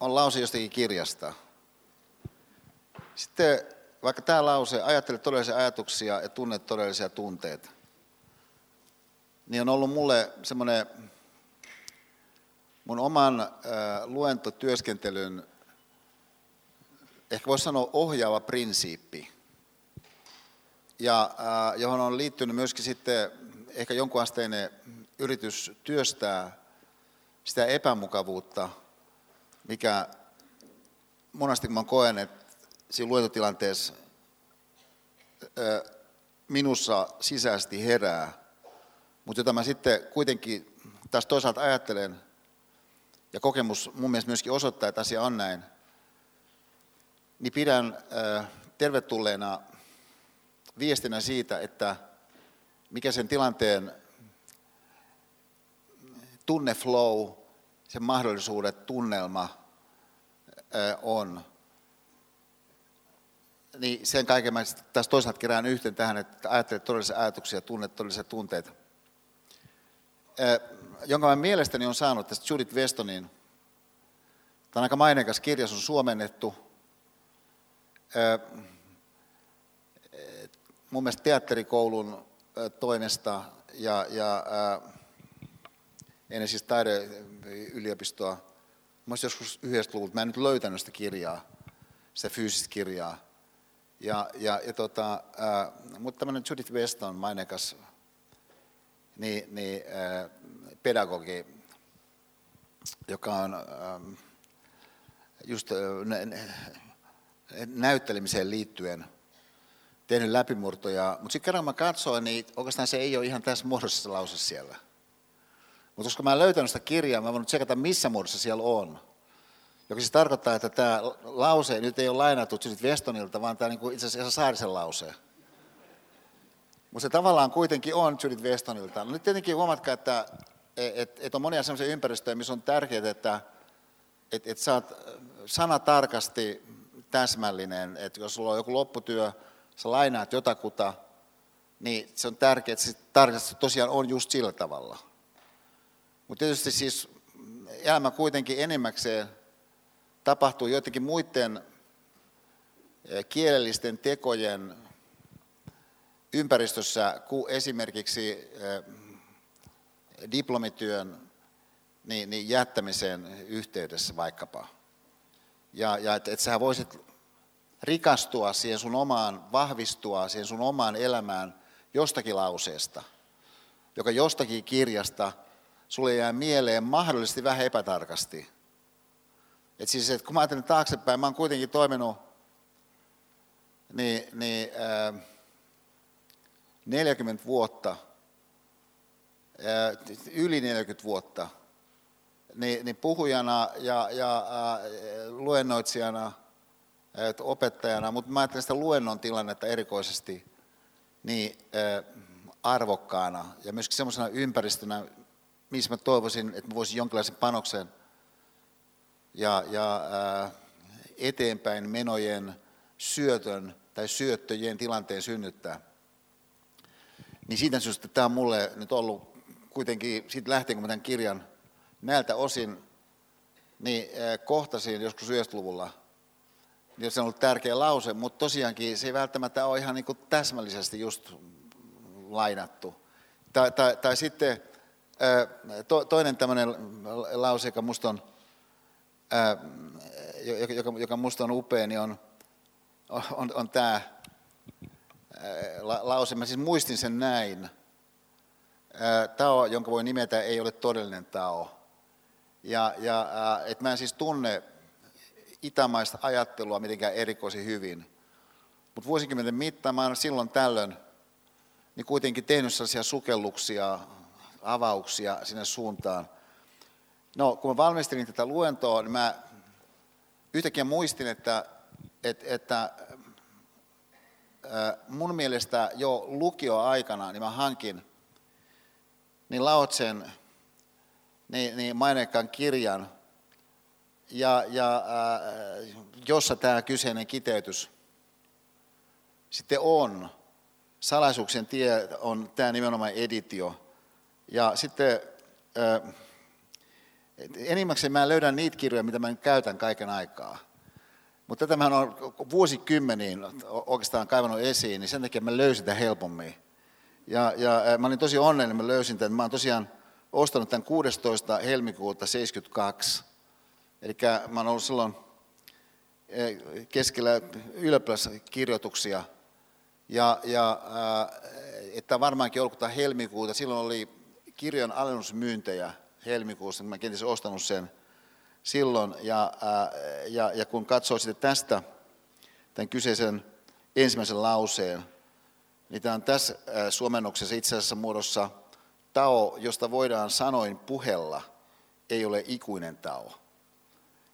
on lause jostakin kirjasta. Sitten vaikka tämä lause, ajattele todellisia ajatuksia ja tunne todellisia tunteita niin on ollut mulle semmoinen mun oman luentotyöskentelyn, ehkä voisi sanoa ohjaava prinsiippi, ja johon on liittynyt myöskin sitten ehkä jonkun asteinen yritys työstää sitä epämukavuutta, mikä monasti kun mä koen, että siinä luentotilanteessa minussa sisäisesti herää, mutta jota mä sitten kuitenkin taas toisaalta ajattelen, ja kokemus mun mielestä myöskin osoittaa, että asia on näin, niin pidän tervetulleena viestinä siitä, että mikä sen tilanteen tunneflow, sen mahdollisuudet, tunnelma on. Niin sen kaiken mä taas toisaalta kerään yhteen tähän, että ajattelet todellisia ajatuksia, tunnet todellisia tunteita jonka mä mielestäni on saanut tästä Judith Westonin. Tämä on aika maineikas kirja, se on suomennettu. Mun mielestä teatterikoulun toimesta ja, ja ennen siis taideyliopistoa. Mä joskus yhdestä luvulta, mä en nyt löytänyt sitä kirjaa, sitä fyysistä kirjaa. Ja, ja, ja tota, mutta tämmöinen Judith Weston, maineikas niin, niin äh, pedagogi, joka on äh, just äh, näyttelemiseen liittyen tehnyt läpimurtoja, mutta sitten kerran mä katsoin, niin oikeastaan se ei ole ihan tässä muodossa se lause siellä. Mutta koska mä en löytänyt sitä kirjaa, mä voin tsekata missä muodossa siellä on. Joka siis tarkoittaa, että tämä lause nyt ei ole lainattu Judith Westonilta, vaan tämä on niin itse asiassa Saarisen lause. Mutta se tavallaan kuitenkin on Judith Westonilta. No nyt tietenkin huomatkaa, että et, et on monia sellaisia ympäristöjä, missä on tärkeää, että et, et sä oot sanatarkasti täsmällinen, että jos sulla on joku lopputyö, sä lainaat jotakuta, niin se on tärkeää, että se tarkasti tosiaan on just sillä tavalla. Mutta tietysti siis elämä kuitenkin enimmäkseen tapahtuu jotenkin muiden eh, kielellisten tekojen ympäristössä kuin esimerkiksi eh, diplomityön niin, niin jättämisen yhteydessä vaikkapa. Ja, ja että et sä voisit rikastua siihen sun omaan, vahvistua siihen sun omaan elämään jostakin lauseesta, joka jostakin kirjasta sulle jää mieleen mahdollisesti vähän epätarkasti. Et siis, et kun mä ajattelen taaksepäin, mä oon kuitenkin toiminut niin, niin, äh, 40 vuotta, yli 40 vuotta, niin, niin puhujana ja, ja luennoitsijana – opettajana, mutta mä ajattelen sitä luennon tilannetta erikoisesti niin arvokkaana ja myöskin semmoisena ympäristönä, missä mä toivoisin, että mä voisin jonkinlaisen panoksen ja, ja eteenpäin menojen syötön tai syöttöjen tilanteen synnyttää. Niin siitä syystä tämä on mulle nyt ollut kuitenkin, siitä lähtien kun mä tämän kirjan näiltä osin, niin kohtasin joskus 90-luvulla niin se on ollut tärkeä lause, mutta tosiaankin se ei välttämättä ole ihan niin kuin täsmällisesti just lainattu. Tai, tai, tai sitten to, toinen tämmöinen lause, joka musta on, joka, joka musta on upea, niin on, on, on tämä lause. Mä siis muistin sen näin. Tao, jonka voi nimetä, ei ole todellinen tao. Ja, ja että mä en siis tunne itämaista ajattelua mitenkään erikoisin hyvin. Mutta vuosikymmenten mittaan mä silloin tällöin niin kuitenkin tehnyt sellaisia sukelluksia, avauksia sinne suuntaan. No, kun mä valmistelin tätä luentoa, niin mä yhtäkkiä muistin, että, että, että mun mielestä jo lukioaikana niin mä hankin niin Laotsen niin, niin maineikkaan kirjan, ja, ja äh, jossa tämä kyseinen kiteytys sitten on. Salaisuuksien tie on tämä nimenomaan editio. Ja sitten äh, enimmäkseen mä löydän niitä kirjoja, mitä mä käytän kaiken aikaa. Mutta tätä mä olen vuosikymmeniin oikeastaan kaivannut esiin, niin sen takia mä löysin tämän helpommin. Ja, ja mä olin tosi onnellinen, mä löysin tämän. Mä olen tosiaan ostanut tämän 16. helmikuuta 72 Eli mä oon ollut silloin keskellä ylioppilaskirjoituksia. Ja, ja että varmaankin ollut helmikuuta, silloin oli kirjan alennusmyyntejä helmikuussa, niin mä kenties ostanut sen silloin. Ja, ja, ja kun katsoo sitten tästä tämän kyseisen ensimmäisen lauseen, niin tämä on tässä suomennoksessa itse asiassa muodossa tao, josta voidaan sanoin puhella, ei ole ikuinen tao.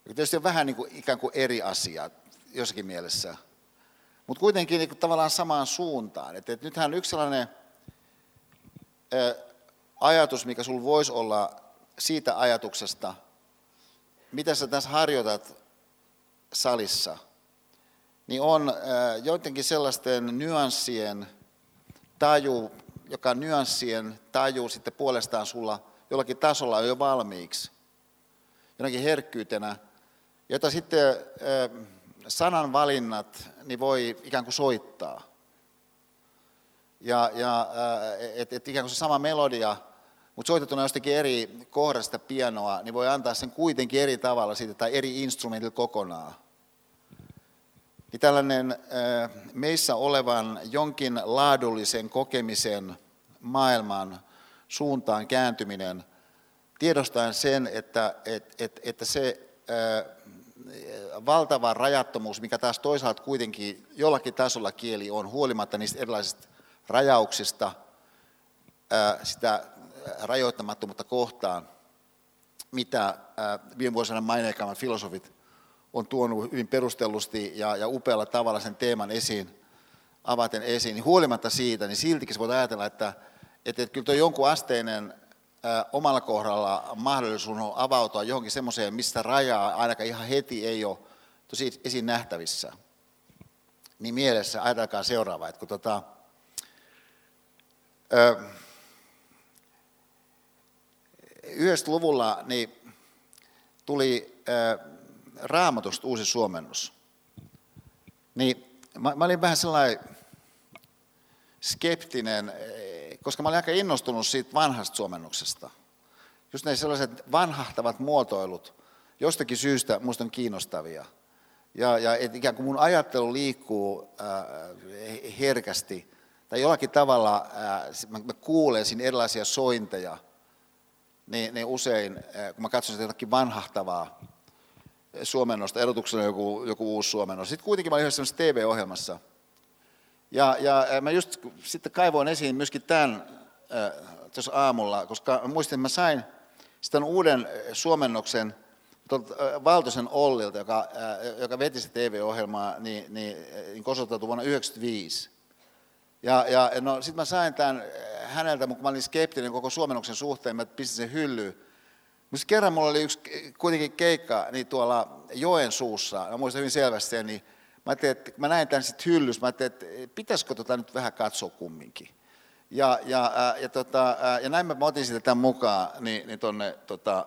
Joka tietysti on vähän niin kuin, ikään kuin eri asia jossakin mielessä, mutta kuitenkin niin kuin tavallaan samaan suuntaan. Että, että nythän yksi sellainen ä, ajatus, mikä sinulla voisi olla siitä ajatuksesta, mitä sä tässä harjoitat salissa, niin on ä, joidenkin sellaisten nyanssien taju, joka nyanssien taju sitten puolestaan sulla jollakin tasolla on jo valmiiksi. Jonakin herkkyytenä jota sitten sananvalinnat niin voi ikään kuin soittaa. Ja, ja että et ikään kuin se sama melodia, mutta soitettuna jostakin eri kohdasta pianoa, niin voi antaa sen kuitenkin eri tavalla siitä tai eri instrumentilla kokonaan. Niin tällainen meissä olevan jonkin laadullisen kokemisen maailman suuntaan kääntyminen, tiedostaen sen, että, että, että, että se valtava rajattomuus, mikä taas toisaalta kuitenkin jollakin tasolla kieli on, huolimatta niistä erilaisista rajauksista, sitä rajoittamattomuutta kohtaan, mitä viime vuosina maineikkaammat filosofit on tuonut hyvin perustellusti ja, ja upealla tavalla sen teeman esiin, avaten esiin, niin huolimatta siitä, niin siltikin se voi ajatella, että, että, että kyllä tuo jonkun asteinen ää, omalla kohdalla mahdollisuus on avautua johonkin semmoiseen, mistä rajaa ainakaan ihan heti ei ole tosi esiin nähtävissä. Niin mielessä ajatelkaa seuraava, että kun tota, ää, 90-luvulla niin tuli ää, raamatusta uusi suomennus. Niin mä, mä olin vähän sellainen skeptinen, koska mä olin aika innostunut siitä vanhasta suomennuksesta. Just ne sellaiset vanhahtavat muotoilut, jostakin syystä musta on kiinnostavia. Ja, ja et ikään kuin mun ajattelu liikkuu äh, herkästi, tai jollakin tavalla äh, mä, mä kuulen siinä erilaisia sointeja, niin, niin usein, äh, kun mä katson sitä jotakin vanhahtavaa, suomennosta, erotuksena joku, joku uusi suomennos. Sitten kuitenkin mä olin yhdessä TV-ohjelmassa. Ja, ja mä just sitten kaivoin esiin myöskin tämän tuossa aamulla, koska muistin, että mä sain sitten uuden suomennoksen Valtosen Ollilta, joka, joka veti TV-ohjelmaa, niin, niin, niin osoittautui vuonna 1995. Ja, ja no, sitten mä sain tämän häneltä, mutta mä olin skeptinen koko suomennoksen suhteen, mä pistin sen hyllyyn. Mutta kerran mulla oli yksi kuitenkin keikka niin tuolla joen suussa, mä muistan hyvin selvästi sen, niin mä, että mä näin tämän sitten hyllyssä, mä ajattelin, että pitäisikö tota nyt vähän katsoa kumminkin. Ja, ja, ja, tota, ja näin mä otin sitten tämän mukaan niin, niin tuonne tota,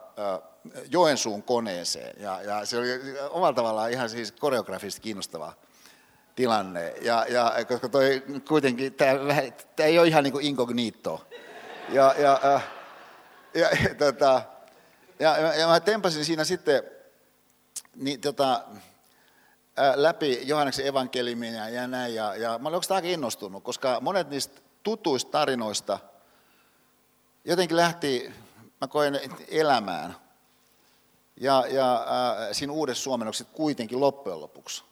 Joensuun koneeseen. Ja, ja se oli omalla tavallaan ihan siis koreografisesti kiinnostava tilanne. Ja, ja koska toi kuitenkin, tämä, ei ole ihan niin kuin incognito. Ja, ja, ja, ja, ja tota, ja, ja mä tempasin siinä sitten niin, tota, läpi Johanneksen evankeliumia ja näin. Ja, ja mä olin oikeastaan aika innostunut, koska monet niistä tutuista tarinoista jotenkin lähti, mä koen, elämään. Ja, ja äh, siinä uudessa suomennoksessa kuitenkin loppujen lopuksi.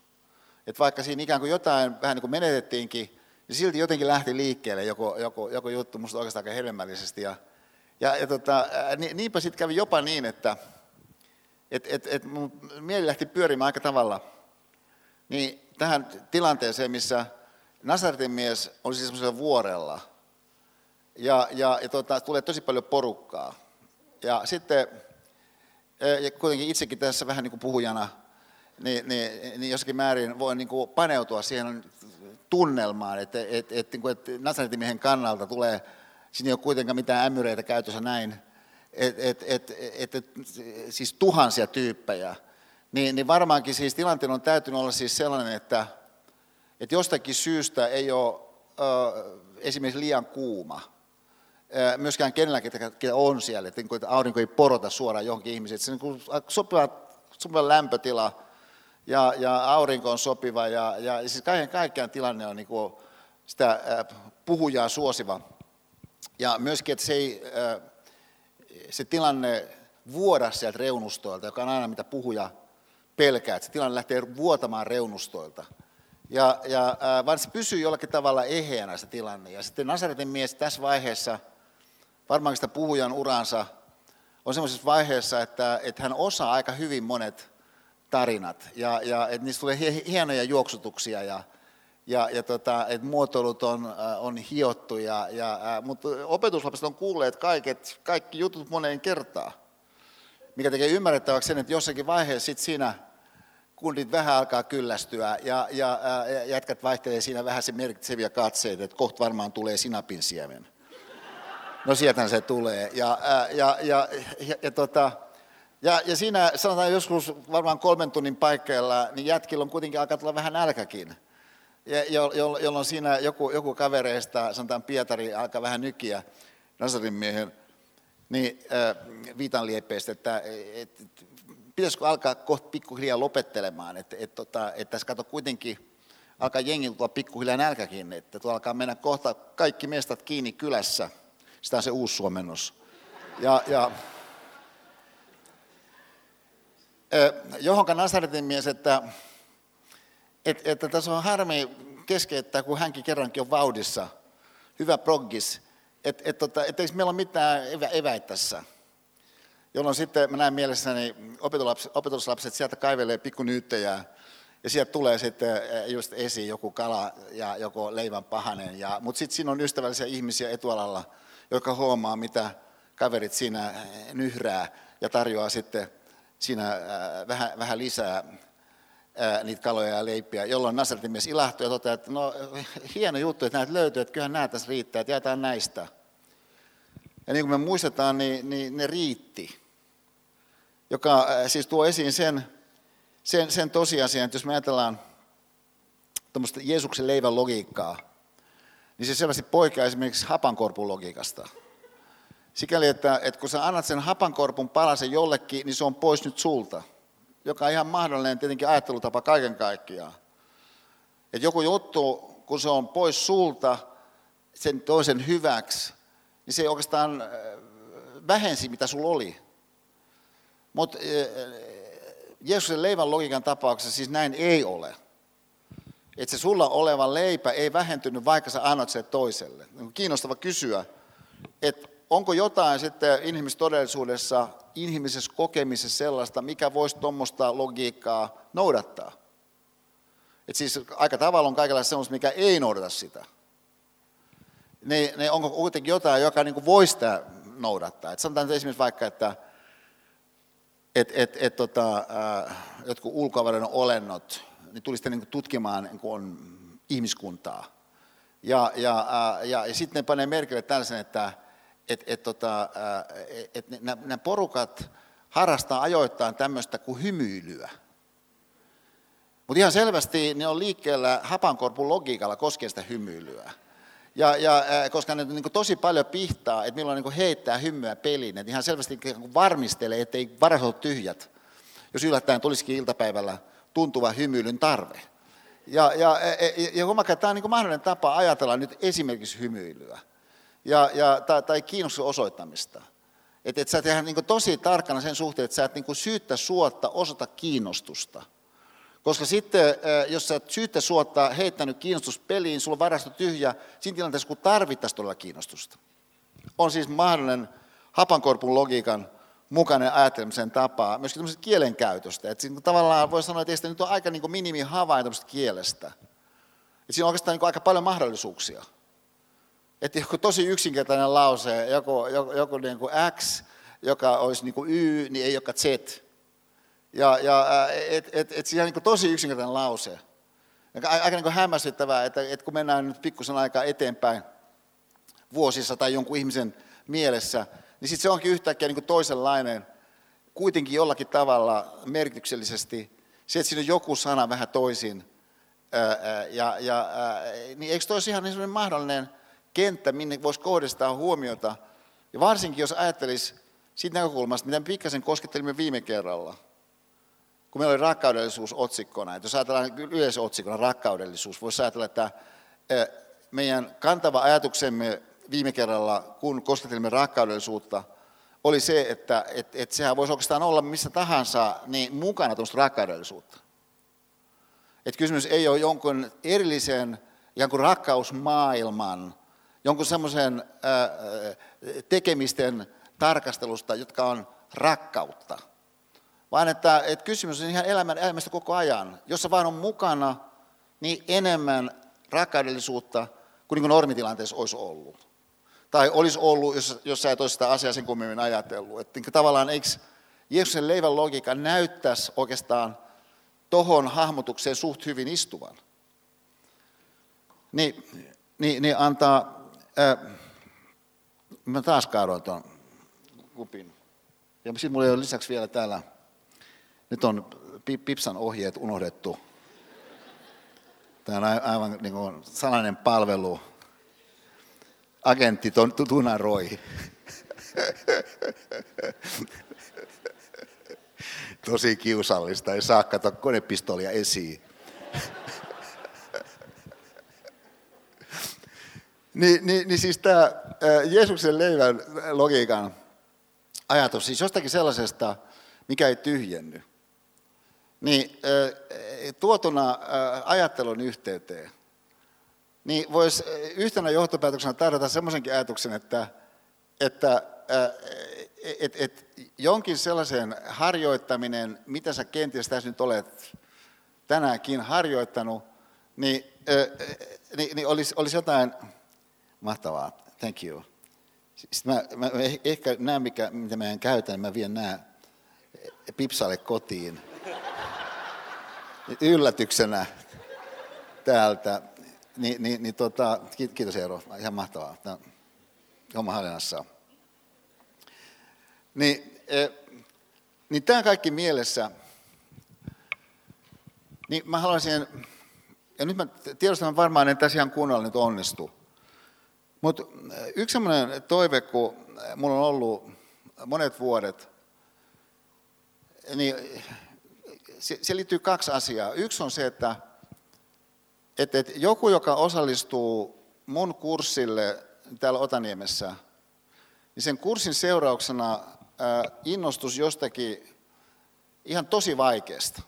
Et vaikka siinä ikään kuin jotain vähän niin kuin menetettiinkin, niin silti jotenkin lähti liikkeelle joku, joku, joku juttu musta oikeastaan aika hedelmällisesti. Ja, ja, ja tota, niinpä sitten kävi jopa niin, että et, et, et mun mieli lähti pyörimään aika tavalla niin tähän tilanteeseen, missä Nasaretin mies oli siis semmoisella vuorella ja, ja, ja tota, tulee tosi paljon porukkaa. Ja sitten ja kuitenkin itsekin tässä vähän niin kuin puhujana, niin, niin, niin jossakin määrin voi niin kuin paneutua siihen tunnelmaan, että, että, että, että, että Nasaretin miehen kannalta tulee siinä ei ole kuitenkaan mitään ämyreitä käytössä näin, että et, et, et, et, siis tuhansia tyyppejä, niin, niin varmaankin siis tilanteen on täytynyt olla siis sellainen, että, että jostakin syystä ei ole ö, esimerkiksi liian kuuma, myöskään kenelläkin, ketä on siellä, että, niin että aurinko ei porota suoraan johonkin ihmiseen, että se niin sopiva, sopiva lämpötila ja, ja aurinko on sopiva ja, ja siis kaiken kaikkiaan tilanne on niin kuin sitä puhujaa suosiva. Ja myöskin, että se, ei, se tilanne vuoda sieltä reunustoilta, joka on aina mitä puhuja pelkää, että se tilanne lähtee vuotamaan reunustoilta. Ja, ja vaan se pysyy jollakin tavalla eheänä se tilanne. Ja sitten Nasaretin mies tässä vaiheessa, varmaan sitä puhujan uransa, on semmoisessa vaiheessa, että, että hän osaa aika hyvin monet tarinat. Ja, ja että niistä tulee hienoja juoksutuksia ja, ja, ja tota, että muotoilut on, äh, on hiottu, ja, ja, äh, mutta opetuslapset on kuulleet kaiket, kaikki jutut moneen kertaan, mikä tekee ymmärrettäväksi sen, että jossakin vaiheessa sit siinä kundit vähän alkaa kyllästyä ja, ja äh, jätkät vaihtelee siinä vähän se merkitseviä katseita, että kohta varmaan tulee sinapin siemen. No sieltä se tulee. Ja, äh, ja, ja, ja, ja, tota, ja, ja siinä sanotaan joskus varmaan kolmen tunnin paikkeilla, niin jätkillä on kuitenkin alkaa tulla vähän nälkäkin jo, jo, jolloin siinä joku, joku kavereista, sanotaan Pietari, alkaa vähän nykiä Nasarin miehen, niin äh, viitan lieppeistä, että et, et, pitäisikö alkaa kohta pikkuhiljaa lopettelemaan, että et, tota, et tässä kato kuitenkin alkaa jengi tulla pikkuhiljaa nälkäkin, että tuolla alkaa mennä kohta kaikki mestat kiinni kylässä, Sitä on se uusi suomennos. Ja, ja johonka Nasaretin mies, että, että, että tässä on harmi keskeyttää, kun hänkin kerrankin on vauhdissa. Hyvä proggis. Että et, tota, et eikö meillä ole mitään evä, eväitä tässä. Jolloin sitten mä näen mielessäni opetuslapset sieltä kaivelee pikkunyyttejä ja sieltä tulee sitten just esiin joku kala ja joku leivän pahanen. Ja, mutta sitten siinä on ystävällisiä ihmisiä etualalla, jotka huomaa, mitä kaverit siinä nyhrää ja tarjoaa sitten siinä vähän, vähän lisää niitä kaloja ja leipiä, jolloin Nasaretin mies ilahtuu ja toteaa, että no hieno juttu, että näitä löytyy, että kyllähän nämä tässä riittää, että jaetaan näistä. Ja niin kuin me muistetaan, niin, niin ne riitti, joka siis tuo esiin sen, sen, sen tosiasian, että jos me ajatellaan tuommoista Jeesuksen leivän logiikkaa, niin se selvästi poikkeaa esimerkiksi hapankorpun logiikasta. Sikäli, että, että kun sä annat sen hapankorpun palasen jollekin, niin se on pois nyt sulta. Joka on ihan mahdollinen tietenkin ajattelutapa kaiken kaikkiaan. Että joku juttu, kun se on pois sulta sen toisen hyväksi, niin se oikeastaan äh, vähensi, mitä sulla oli. Mutta äh, Jeesuksen leivän logiikan tapauksessa siis näin ei ole. Että se sulla oleva leipä ei vähentynyt, vaikka sä annat sen toiselle. Kiinnostava kysyä, että onko jotain sitten inhimillisessä todellisuudessa, inhimillisessä kokemisessa sellaista, mikä voisi tuommoista logiikkaa noudattaa? Et siis aika tavalla on kaikenlaista sellaista, mikä ei noudata sitä. Ne, ne onko kuitenkin jotain, joka niin voisi sitä noudattaa? Et sanotaan esimerkiksi vaikka, että et, et, et, tota, äh, jotkut ulkoavaruuden olennot niin tulisi niin tutkimaan niin on ihmiskuntaa. Ja, ja, äh, ja, ja sitten ne panee merkille tällaisen, että et, et, tota, et nämä porukat harrastaa ajoittain tämmöistä kuin hymyilyä. Mutta ihan selvästi ne on liikkeellä hapankorpun logiikalla koskien sitä hymyilyä. Ja, ja, koska ne niin tosi paljon pihtaa, että milloin niin heittää hymyä peliin, että ihan selvästi varmistelee, ettei varat ole tyhjät, jos yllättäen tulisikin iltapäivällä tuntuva hymyilyn tarve. Ja, ja, ja, ja huomakaa, että tämä on niin mahdollinen tapa ajatella nyt esimerkiksi hymyilyä ja, ja, tai, tai kiinnostuksen osoittamista. Että et sä tehdään niin tosi tarkkana sen suhteen, että sä et niin syyttä suotta osoita kiinnostusta. Koska sitten, jos sä syyttä suotta heittänyt kiinnostus peliin, sulla on varasto tyhjä, siinä tilanteessa kun tarvittaisiin todella kiinnostusta. On siis mahdollinen hapankorpun logiikan mukainen ajattelemisen tapa, myöskin tämmöisestä kielenkäytöstä. Että siinä tavallaan voi sanoa, että nyt on aika niin minimi havainto kielestä. Että siinä on oikeastaan niin aika paljon mahdollisuuksia. Että joku tosi yksinkertainen lause, joku, joku, joku niin kuin X, joka olisi niin kuin Y, niin ei joka Z. Ja, ja et, et, et siinä on niin tosi yksinkertainen lause. Aika niin hämmästyttävää, että, että kun mennään nyt pikkusen aikaa eteenpäin vuosissa tai jonkun ihmisen mielessä, niin sitten se onkin yhtäkkiä niin toisenlainen, kuitenkin jollakin tavalla merkityksellisesti. Se, että siinä on joku sana vähän toisin, ja, ja, niin eikö toisi ihan niin mahdollinen kenttä, minne voisi kohdistaa huomiota. Ja varsinkin, jos ajattelisi siitä näkökulmasta, mitä pikkasen koskettelimme viime kerralla, kun meillä oli rakkaudellisuus otsikkona. Että jos ajatellaan yleisotsikkona rakkaudellisuus, voisi ajatella, että meidän kantava ajatuksemme viime kerralla, kun koskettelimme rakkaudellisuutta, oli se, että et, et sehän voisi oikeastaan olla missä tahansa niin mukana tuosta rakkaudellisuutta. Et kysymys ei ole jonkun erillisen jonkun rakkausmaailman jonkun semmoisen tekemisten tarkastelusta, jotka on rakkautta. Vaan että, että kysymys on ihan elämän, elämästä koko ajan. Jossa vaan on mukana, niin enemmän rakkaudellisuutta kuin, niin kuin normitilanteessa olisi ollut. Tai olisi ollut, jos, jos sä et olisi sitä asiaa sen kummemmin ajatellut. Että niin tavallaan eikö Jeesuksen leivän logiikka näyttäisi oikeastaan tohon hahmotukseen suht hyvin istuvan. Niin, niin, niin antaa Äh, mä taas kaadoin tuon kupin. Ja sitten mulla on lisäksi vielä täällä, nyt on Pipsan ohjeet unohdettu. Tämä on aivan niin kuin salainen palvelu. Agentti Tunaroi. Tosi kiusallista, ei saa katsoa konepistolia esiin. Niin, niin, niin siis tämä, Jeesuksen leivän logiikan ajatus, siis jostakin sellaisesta, mikä ei tyhjenny, niin tuotuna ajattelun yhteyteen, niin voisi yhtenä johtopäätöksenä tarjota semmoisenkin ajatuksen, että, että et, et, jonkin sellaisen harjoittaminen, mitä sä kenties tässä nyt olet tänäänkin harjoittanut, niin, niin, niin olisi, olisi jotain mahtavaa. Thank you. Sitten mä, mä ehkä näen, mikä, mitä mä en käytä, niin mä vien nämä Pipsalle kotiin yllätyksenä täältä. Ni, niin, niin tota, kiitos Eero, ihan mahtavaa. Tämä homma hallinnassa. Niin, eh, niin tämä kaikki mielessä, niin mä haluaisin, ja nyt mä tiedostan varmaan, että tässä ihan kunnolla nyt onnistu. Mutta eh, yksi sellainen toive, kun mulla on ollut monet vuodet, niin se, se liittyy kaksi asiaa. Yksi on se, että, että, että joku, joka osallistuu mun kurssille täällä Otaniemessä, niin sen kurssin seurauksena innostus jostakin ihan tosi vaikeasta.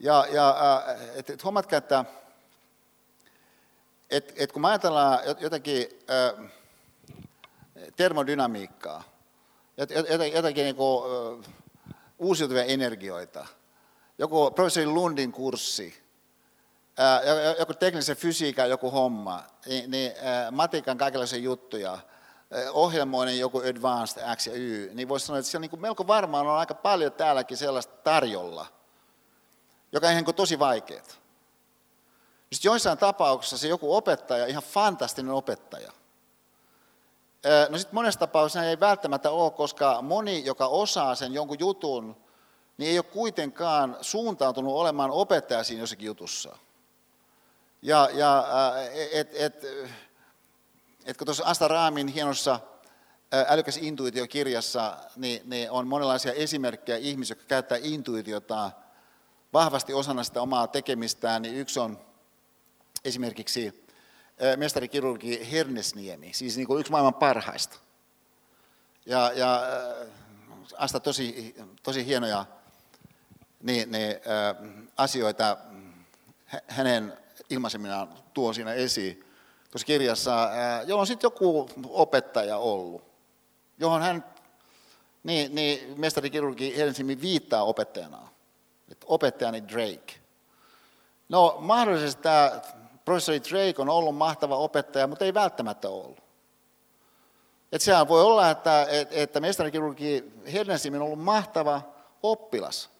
Ja, ja et, et huomatkaa, että et, et kun ajatellaan jotakin ä, termodynamiikkaa, jotakin, jotakin niin kuin, uusiutuvia energioita, joku professori Lundin kurssi, ää, joku teknisen fysiikan joku homma, niin, niin ää, matikan kaikenlaisia juttuja – ohjelmoinen joku Advanced X ja Y, niin voisi sanoa, että siellä niin melko varmaan on aika paljon täälläkin sellaista tarjolla, joka on niin tosi vaikeaa. Sitten joissain tapauksissa se joku opettaja, ihan fantastinen opettaja. No sitten monessa tapauksessa ei välttämättä ole, koska moni, joka osaa sen jonkun jutun, niin ei ole kuitenkaan suuntautunut olemaan opettaja siinä jossakin jutussa. Ja, ja et, et, että kun tuossa Asta Raamin hienossa älykäs intuitio-kirjassa niin, niin on monenlaisia esimerkkejä ihmisiä, jotka käyttää intuitiota vahvasti osana sitä omaa tekemistään, niin yksi on esimerkiksi mestarikirurgi Hernesniemi, siis niin kuin yksi maailman parhaista. Ja, ja Asta tosi, tosi hienoja niin, niin, asioita hänen ilmaiseminaan tuo siinä esiin tuossa kirjassa, jolla on sitten joku opettaja ollut, johon hän, niin, niin mestarikirurgi Helsingin viittaa opettajana, että opettajani Drake. No mahdollisesti tämä professori Drake on ollut mahtava opettaja, mutta ei välttämättä ollut. Että sehän voi olla, että, että mestarikirurgi Helsingin on ollut mahtava oppilas.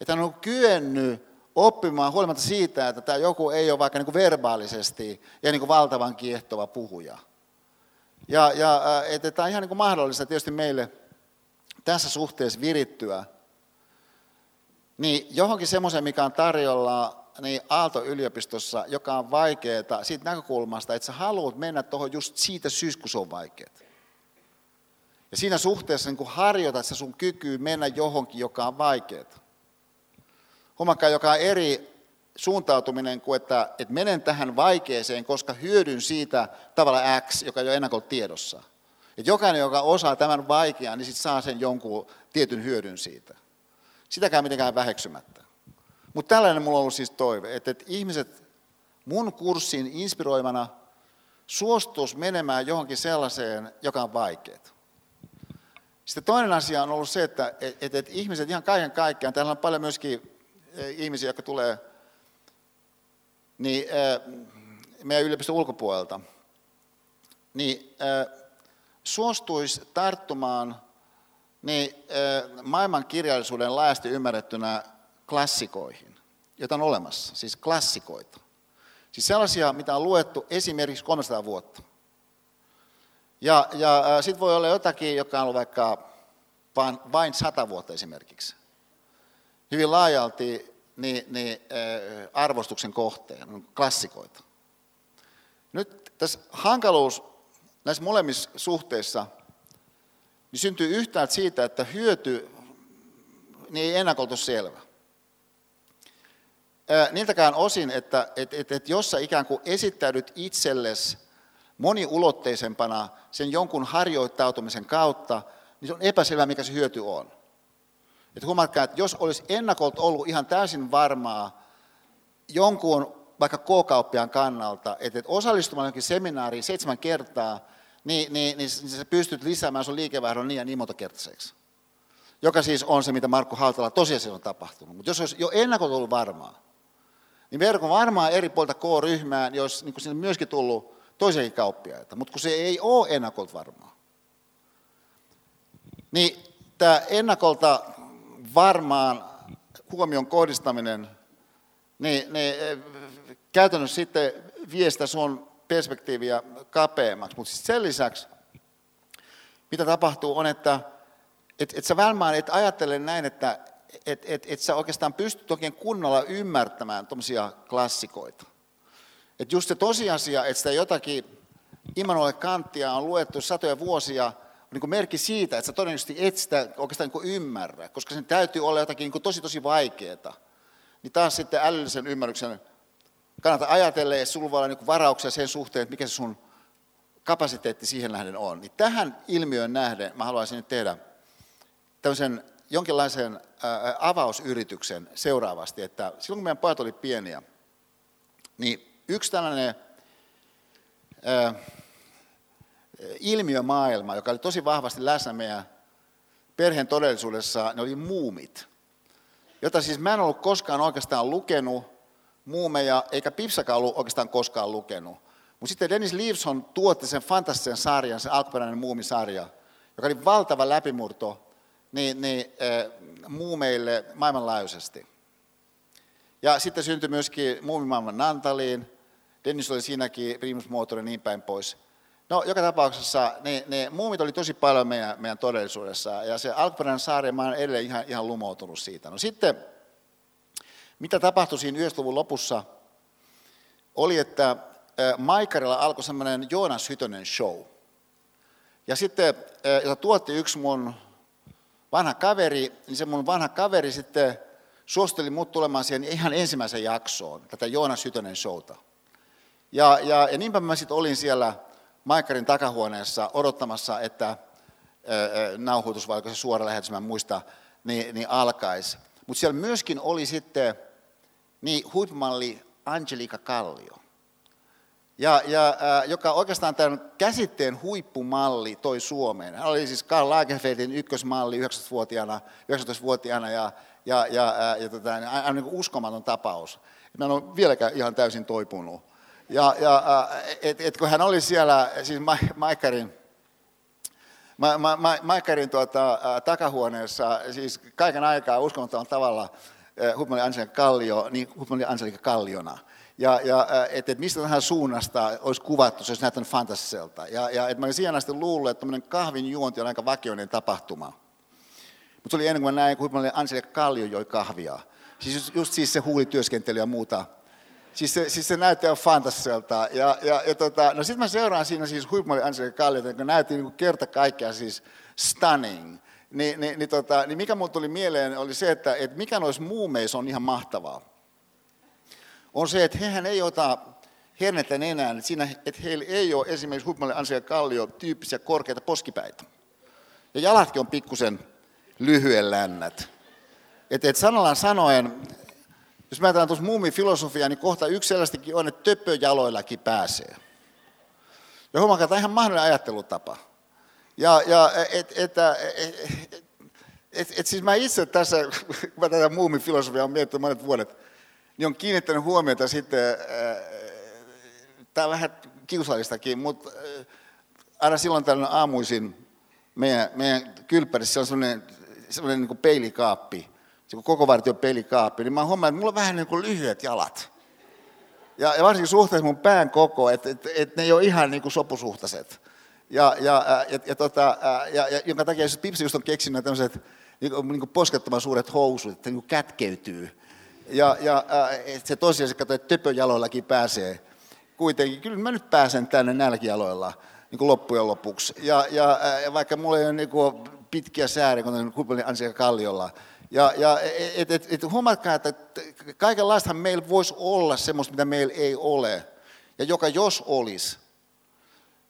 Että hän on kyennyt oppimaan huolimatta siitä, että tämä joku ei ole vaikka niin kuin verbaalisesti ja niin kuin valtavan kiehtova puhuja. Ja, ja että tämä on ihan niin kuin mahdollista tietysti meille tässä suhteessa virittyä niin johonkin semmoiseen, mikä on tarjolla niin Aalto-yliopistossa, joka on vaikeaa siitä näkökulmasta, että sä haluat mennä tuohon just siitä syystä, kun se on vaikeaa. Ja siinä suhteessa niin harjoitat sä sun kykyy mennä johonkin, joka on vaikeaa. Huomakaa, joka on eri suuntautuminen kuin, että, että menen tähän vaikeeseen, koska hyödyn siitä tavalla X, joka ei ole ennakolta tiedossa. Että jokainen, joka osaa tämän vaikean, niin sit saa sen jonkun tietyn hyödyn siitä. Sitäkään mitenkään väheksymättä. Mutta tällainen mulla on ollut siis toive, että, että ihmiset mun kurssin inspiroimana suostuisi menemään johonkin sellaiseen, joka on vaikeaa. Sitten toinen asia on ollut se, että, että, että ihmiset ihan kaiken kaikkiaan, täällä on paljon myöskin ihmisiä, jotka tulee niin, meidän yliopiston ulkopuolelta, niin suostuisi tarttumaan niin, maailman kirjallisuuden laajasti ymmärrettynä klassikoihin, joita on olemassa, siis klassikoita. Siis sellaisia, mitä on luettu esimerkiksi 300 vuotta. Ja, ja sitten voi olla jotakin, joka on ollut vaikka vain, vain 100 vuotta esimerkiksi hyvin laajalti niin, niin, arvostuksen kohteen, klassikoita. Nyt tässä hankaluus näissä molemmissa suhteissa niin syntyy yhtäältä siitä, että hyöty niin ei ennakoltu selvä. Niiltäkään osin, että, että, että, että jos sä ikään kuin esittäydyt itsellesi moniulotteisempana sen jonkun harjoittautumisen kautta, niin se on epäselvää, mikä se hyöty on. Että huomatkaa, että jos olisi ennakolta ollut ihan täysin varmaa jonkun vaikka K-kauppiaan kannalta, että osallistumalla johonkin seminaariin seitsemän kertaa, niin, niin, niin sä pystyt lisäämään sun liikevaihdon niin ja niin monta kertaiseksi. Joka siis on se, mitä Markku Hautala tosiasiassa on tapahtunut. Mutta jos olisi jo ennakolta ollut varmaa, niin verkon varmaan eri puolta K-ryhmään, jos niin sinne myöskin tullut toisiakin kauppiaita, mutta kun se ei ole ennakolta varmaa. Niin tämä ennakolta varmaan huomion kohdistaminen, niin, niin käytännössä sitten vie sitä sun perspektiiviä kapeammaksi. Mutta sen lisäksi, mitä tapahtuu, on, että et, et sä varmaan et ajattele näin, että et, et, et sä oikeastaan pystyt oikein kunnolla ymmärtämään tuommoisia klassikoita. Et just se tosiasia, että sitä jotakin Immanuel Kanttia on luettu satoja vuosia, on niin merkki siitä, että sä todennäköisesti et sitä oikeastaan niin ymmärrä, koska sen täytyy olla jotakin niin tosi tosi vaikeaa. Niin taas sitten älyllisen ymmärryksen kannata ajatella, että sulla voi olla niin varauksia sen suhteen, että mikä se sun kapasiteetti siihen nähden on. Niin tähän ilmiöön nähden mä haluaisin nyt tehdä tämmöisen jonkinlaisen avausyrityksen seuraavasti, että silloin kun meidän pojat oli pieniä, niin yksi tällainen ilmiömaailma, joka oli tosi vahvasti läsnä meidän perheen todellisuudessa, ne oli muumit, jota siis mä en ollut koskaan oikeastaan lukenut, muumeja, eikä Pipsakaan ollut oikeastaan koskaan lukenut. Mutta sitten Dennis Leaveson tuotti sen fantastisen sarjan, sen alkuperäinen muumisarja, joka oli valtava läpimurto niin, niin, äh, muumeille maailmanlaajuisesti. Ja sitten syntyi myöskin muumimaailman Nantaliin, Dennis oli siinäkin primusmoottori ja niin päin pois. No, joka tapauksessa ne, ne muumit oli tosi paljon meidän, meidän todellisuudessa, ja se alkuperäinen sarja, mä olen edelleen ihan, ihan lumoutunut siitä. No sitten mitä tapahtui siinä 90-luvun lopussa, oli, että Maikarilla alkoi semmoinen Joonas Hytönen show. Ja sitten, jota tuotti yksi mun vanha kaveri, niin se mun vanha kaveri sitten suosteli mut tulemaan siihen ihan ensimmäisen jaksoon, tätä Joonas Hytönen showta. Ja, ja, ja niinpä mä sitten olin siellä Maikarin takahuoneessa odottamassa, että nauhoitus, vai se suora lähetys, mä muista, niin, niin alkaisi. Mutta siellä myöskin oli sitten niin huippumalli Angelika Kallio, ja, ja, äh, joka oikeastaan tämän käsitteen huippumalli toi Suomeen. Hän oli siis Karl Lagerfeldin ykkösmalli 19-vuotiaana, 19-vuotiaana ja, ja, ja, äh, ja tota, aivan niin uskomaton tapaus. Mä en ole vieläkään ihan täysin toipunut. Ja, ja äh, et, et kun hän oli siellä, siis Maikarin, Ma, ma, ma, Maikarin tuota, äh, takahuoneessa, siis kaiken aikaa uskomattomalla tavalla, Hupmali Anselika Kallio, niin Hupmali Anselika Kalliona. Ja, ja että et mistä tähän suunnasta olisi kuvattu, se olisi näyttänyt fantasiselta. Ja, ja että mä siihen asti luullut, että tämmöinen kahvin juonti on aika vakioinen tapahtuma. Mutta se oli ennen kuin mä näin, kun Anselika Kallio joi kahvia. Siis just, just siis se huulityöskentely ja muuta. Siis se, siis se näytti ihan fantasiselta. Ja, ja, ja tota, no sitten mä seuraan siinä siis Hupmali Anselika Kallio, joka näytti niin kerta kaikkea siis stunning niin, niin, niin, tota, niin mikä mulle tuli mieleen oli se, että, että mikä noissa muumeissa on ihan mahtavaa. On se, että hehän ei ota hernettä enää, että, siinä, että heillä ei ole esimerkiksi huippumalle Ansia Kallio tyyppisiä korkeita poskipäitä. Ja jalatkin on pikkusen lyhyen lännät. Että et sanallaan sanoen, jos mä ajatellaan tuossa muumifilosofiaa, niin kohta yksi sellaistakin on, että töppöjaloillakin pääsee. Ja huomaa, että ihan mahdollinen ajattelutapa. Ja, ja et, et, et, et, et, et, siis mä itse tässä, kun mä tätä muumifilosofiaa olen miettinyt monet vuodet, niin on kiinnittänyt huomiota sitten, tämä on vähän kiusallistakin, mutta aina silloin tällöin aamuisin meidän, meidän kylppärissä on sellainen, sellainen niin kuin peilikaappi, se koko vartio peilikaappi, niin mä huomaan, että mulla on vähän niin kuin lyhyet jalat. Ja, ja varsinkin suhteessa mun pään koko, että et, et ne ei ole ihan niin kuin sopusuhtaiset. Ja, ja, ja, ja, tota, ja, ja jonka takia Pipsi just on keksinyt tämmöiset niin kuin, niin kuin poskettoman suuret housut, että niin kuin kätkeytyy. Ja, ja se tosiaan se katsoo, että töpöjaloillakin pääsee. Kuitenkin, kyllä mä nyt pääsen tänne näilläkin jaloilla niin kuin loppujen lopuksi. Ja, ja, ja vaikka mulla ei ole niin kuin pitkiä sääriä, kuten Kupelin Ansika Kalliolla. Ja, ja et, et, et, huomatkaa, että kaikenlaistahan meillä voisi olla semmoista, mitä meillä ei ole. Ja joka jos olisi,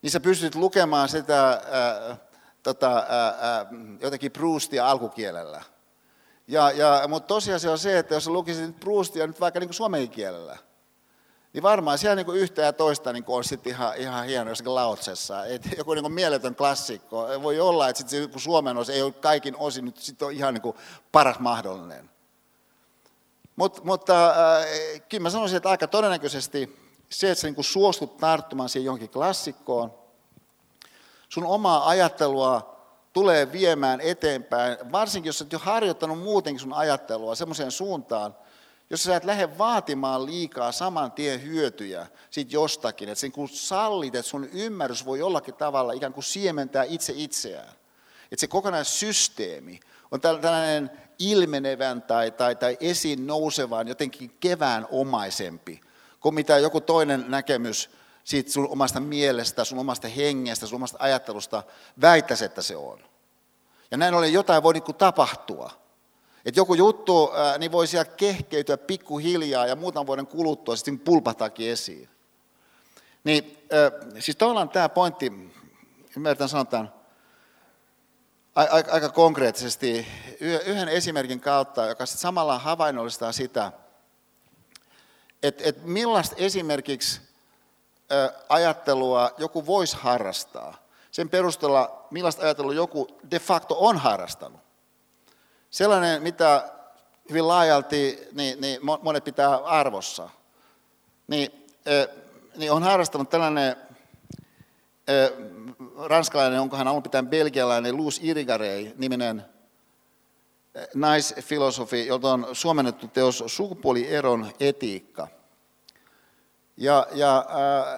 niin sä pystyt lukemaan sitä ää, tota, ää, jotenkin Proustia alkukielellä. Ja, ja, mutta tosiasia on se, että jos lukisit Proustia nyt vaikka niin suomen kielellä, niin varmaan siellä niin kuin yhtä ja toista niin kuin on sitten ihan, ihan hieno jossakin lautsessa. Et joku niin kuin mieletön klassikko. Voi olla, että sitten se suomen osa ei ole kaikin osin nyt sitten on ihan niin kuin paras mahdollinen. Mut, mutta äh, kyllä mä sanoisin, että aika todennäköisesti se, että sä niin kuin suostut tarttumaan siihen johonkin klassikkoon, sun omaa ajattelua tulee viemään eteenpäin, varsinkin jos olet jo harjoittanut muutenkin sun ajattelua semmoiseen suuntaan, jos sä et lähde vaatimaan liikaa saman tien hyötyjä siitä jostakin, että sen kun sallit, että sun ymmärrys voi jollakin tavalla ikään kuin siementää itse itseään. Että se kokonaissysteemi on tällainen ilmenevän tai, tai, tai esiin nousevan, jotenkin kevään omaisempi kuin mitä joku toinen näkemys siitä sun omasta mielestä, sun omasta hengestä, sun omasta ajattelusta väittäisi, että se on. Ja näin ollen jotain voi niin tapahtua. Että joku juttu niin voi siellä kehkeytyä pikkuhiljaa ja muutaman vuoden kuluttua sitten pulpahtakin esiin. Niin, siis tavallaan tämä pointti, ymmärrän sanotaan aika konkreettisesti yhden esimerkin kautta, joka sitten samalla havainnollistaa sitä, että, että millaista esimerkiksi ajattelua joku voisi harrastaa. Sen perusteella, millaista ajattelua joku de facto on harrastanut. Sellainen, mitä hyvin laajalti niin, niin monet pitää arvossa. Niin, niin on harrastanut tällainen ranskalainen, onko hän alun pitäen belgialainen, Luz Irigarey niminen naisfilosofi, jolta on suomennettu teos Sukupuolieron etiikka – ja, ja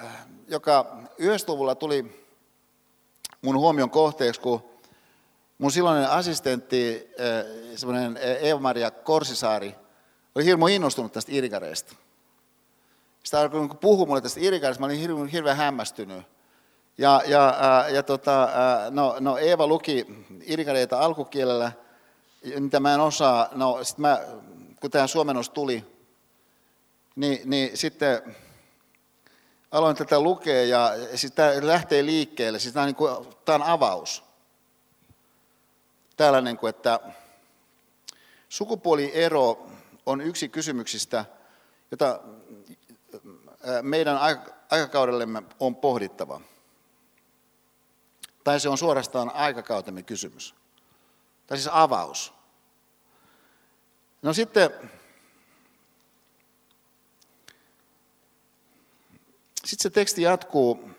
äh, joka 90-luvulla tuli mun huomion kohteeksi, kun mun silloinen assistentti, äh, semmoinen Eeva-Maria Korsisaari, oli hirmu innostunut tästä irikareista. Sitä alkoi niin puhua mulle tästä irikareista, mä olin hirveän, hirveän hämmästynyt. Ja, ja, äh, ja tota, äh, no, no Eeva luki irikareita alkukielellä, mitä mä en osaa. No, sit mä, kun tämä suomennos tuli, niin, niin sitten aloin tätä lukea ja siis tämä lähtee liikkeelle. Siis tämä, on niin kuin, tämä on avaus. Tällainen kuin, että sukupuoliero on yksi kysymyksistä, jota meidän aikakaudellemme on pohdittava. Tai se on suorastaan aikakautemme kysymys. Tai siis avaus. No sitten Sitten se teksti jatkuu.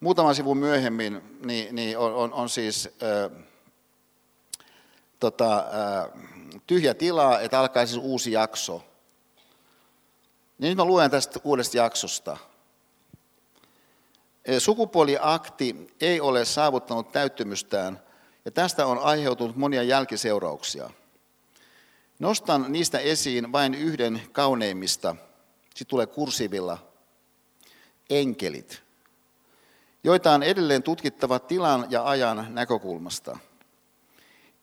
Muutama sivu myöhemmin niin, niin on, on, on siis äh, tota, äh, tyhjä tila, että alkaa siis uusi jakso. Niin nyt mä luen tästä uudesta jaksosta. Sukupuoliakti ei ole saavuttanut täyttymystään, ja tästä on aiheutunut monia jälkiseurauksia – Nostan niistä esiin vain yhden kauneimmista. Sitten tulee kursiivilla enkelit, joita on edelleen tutkittava tilan ja ajan näkökulmasta.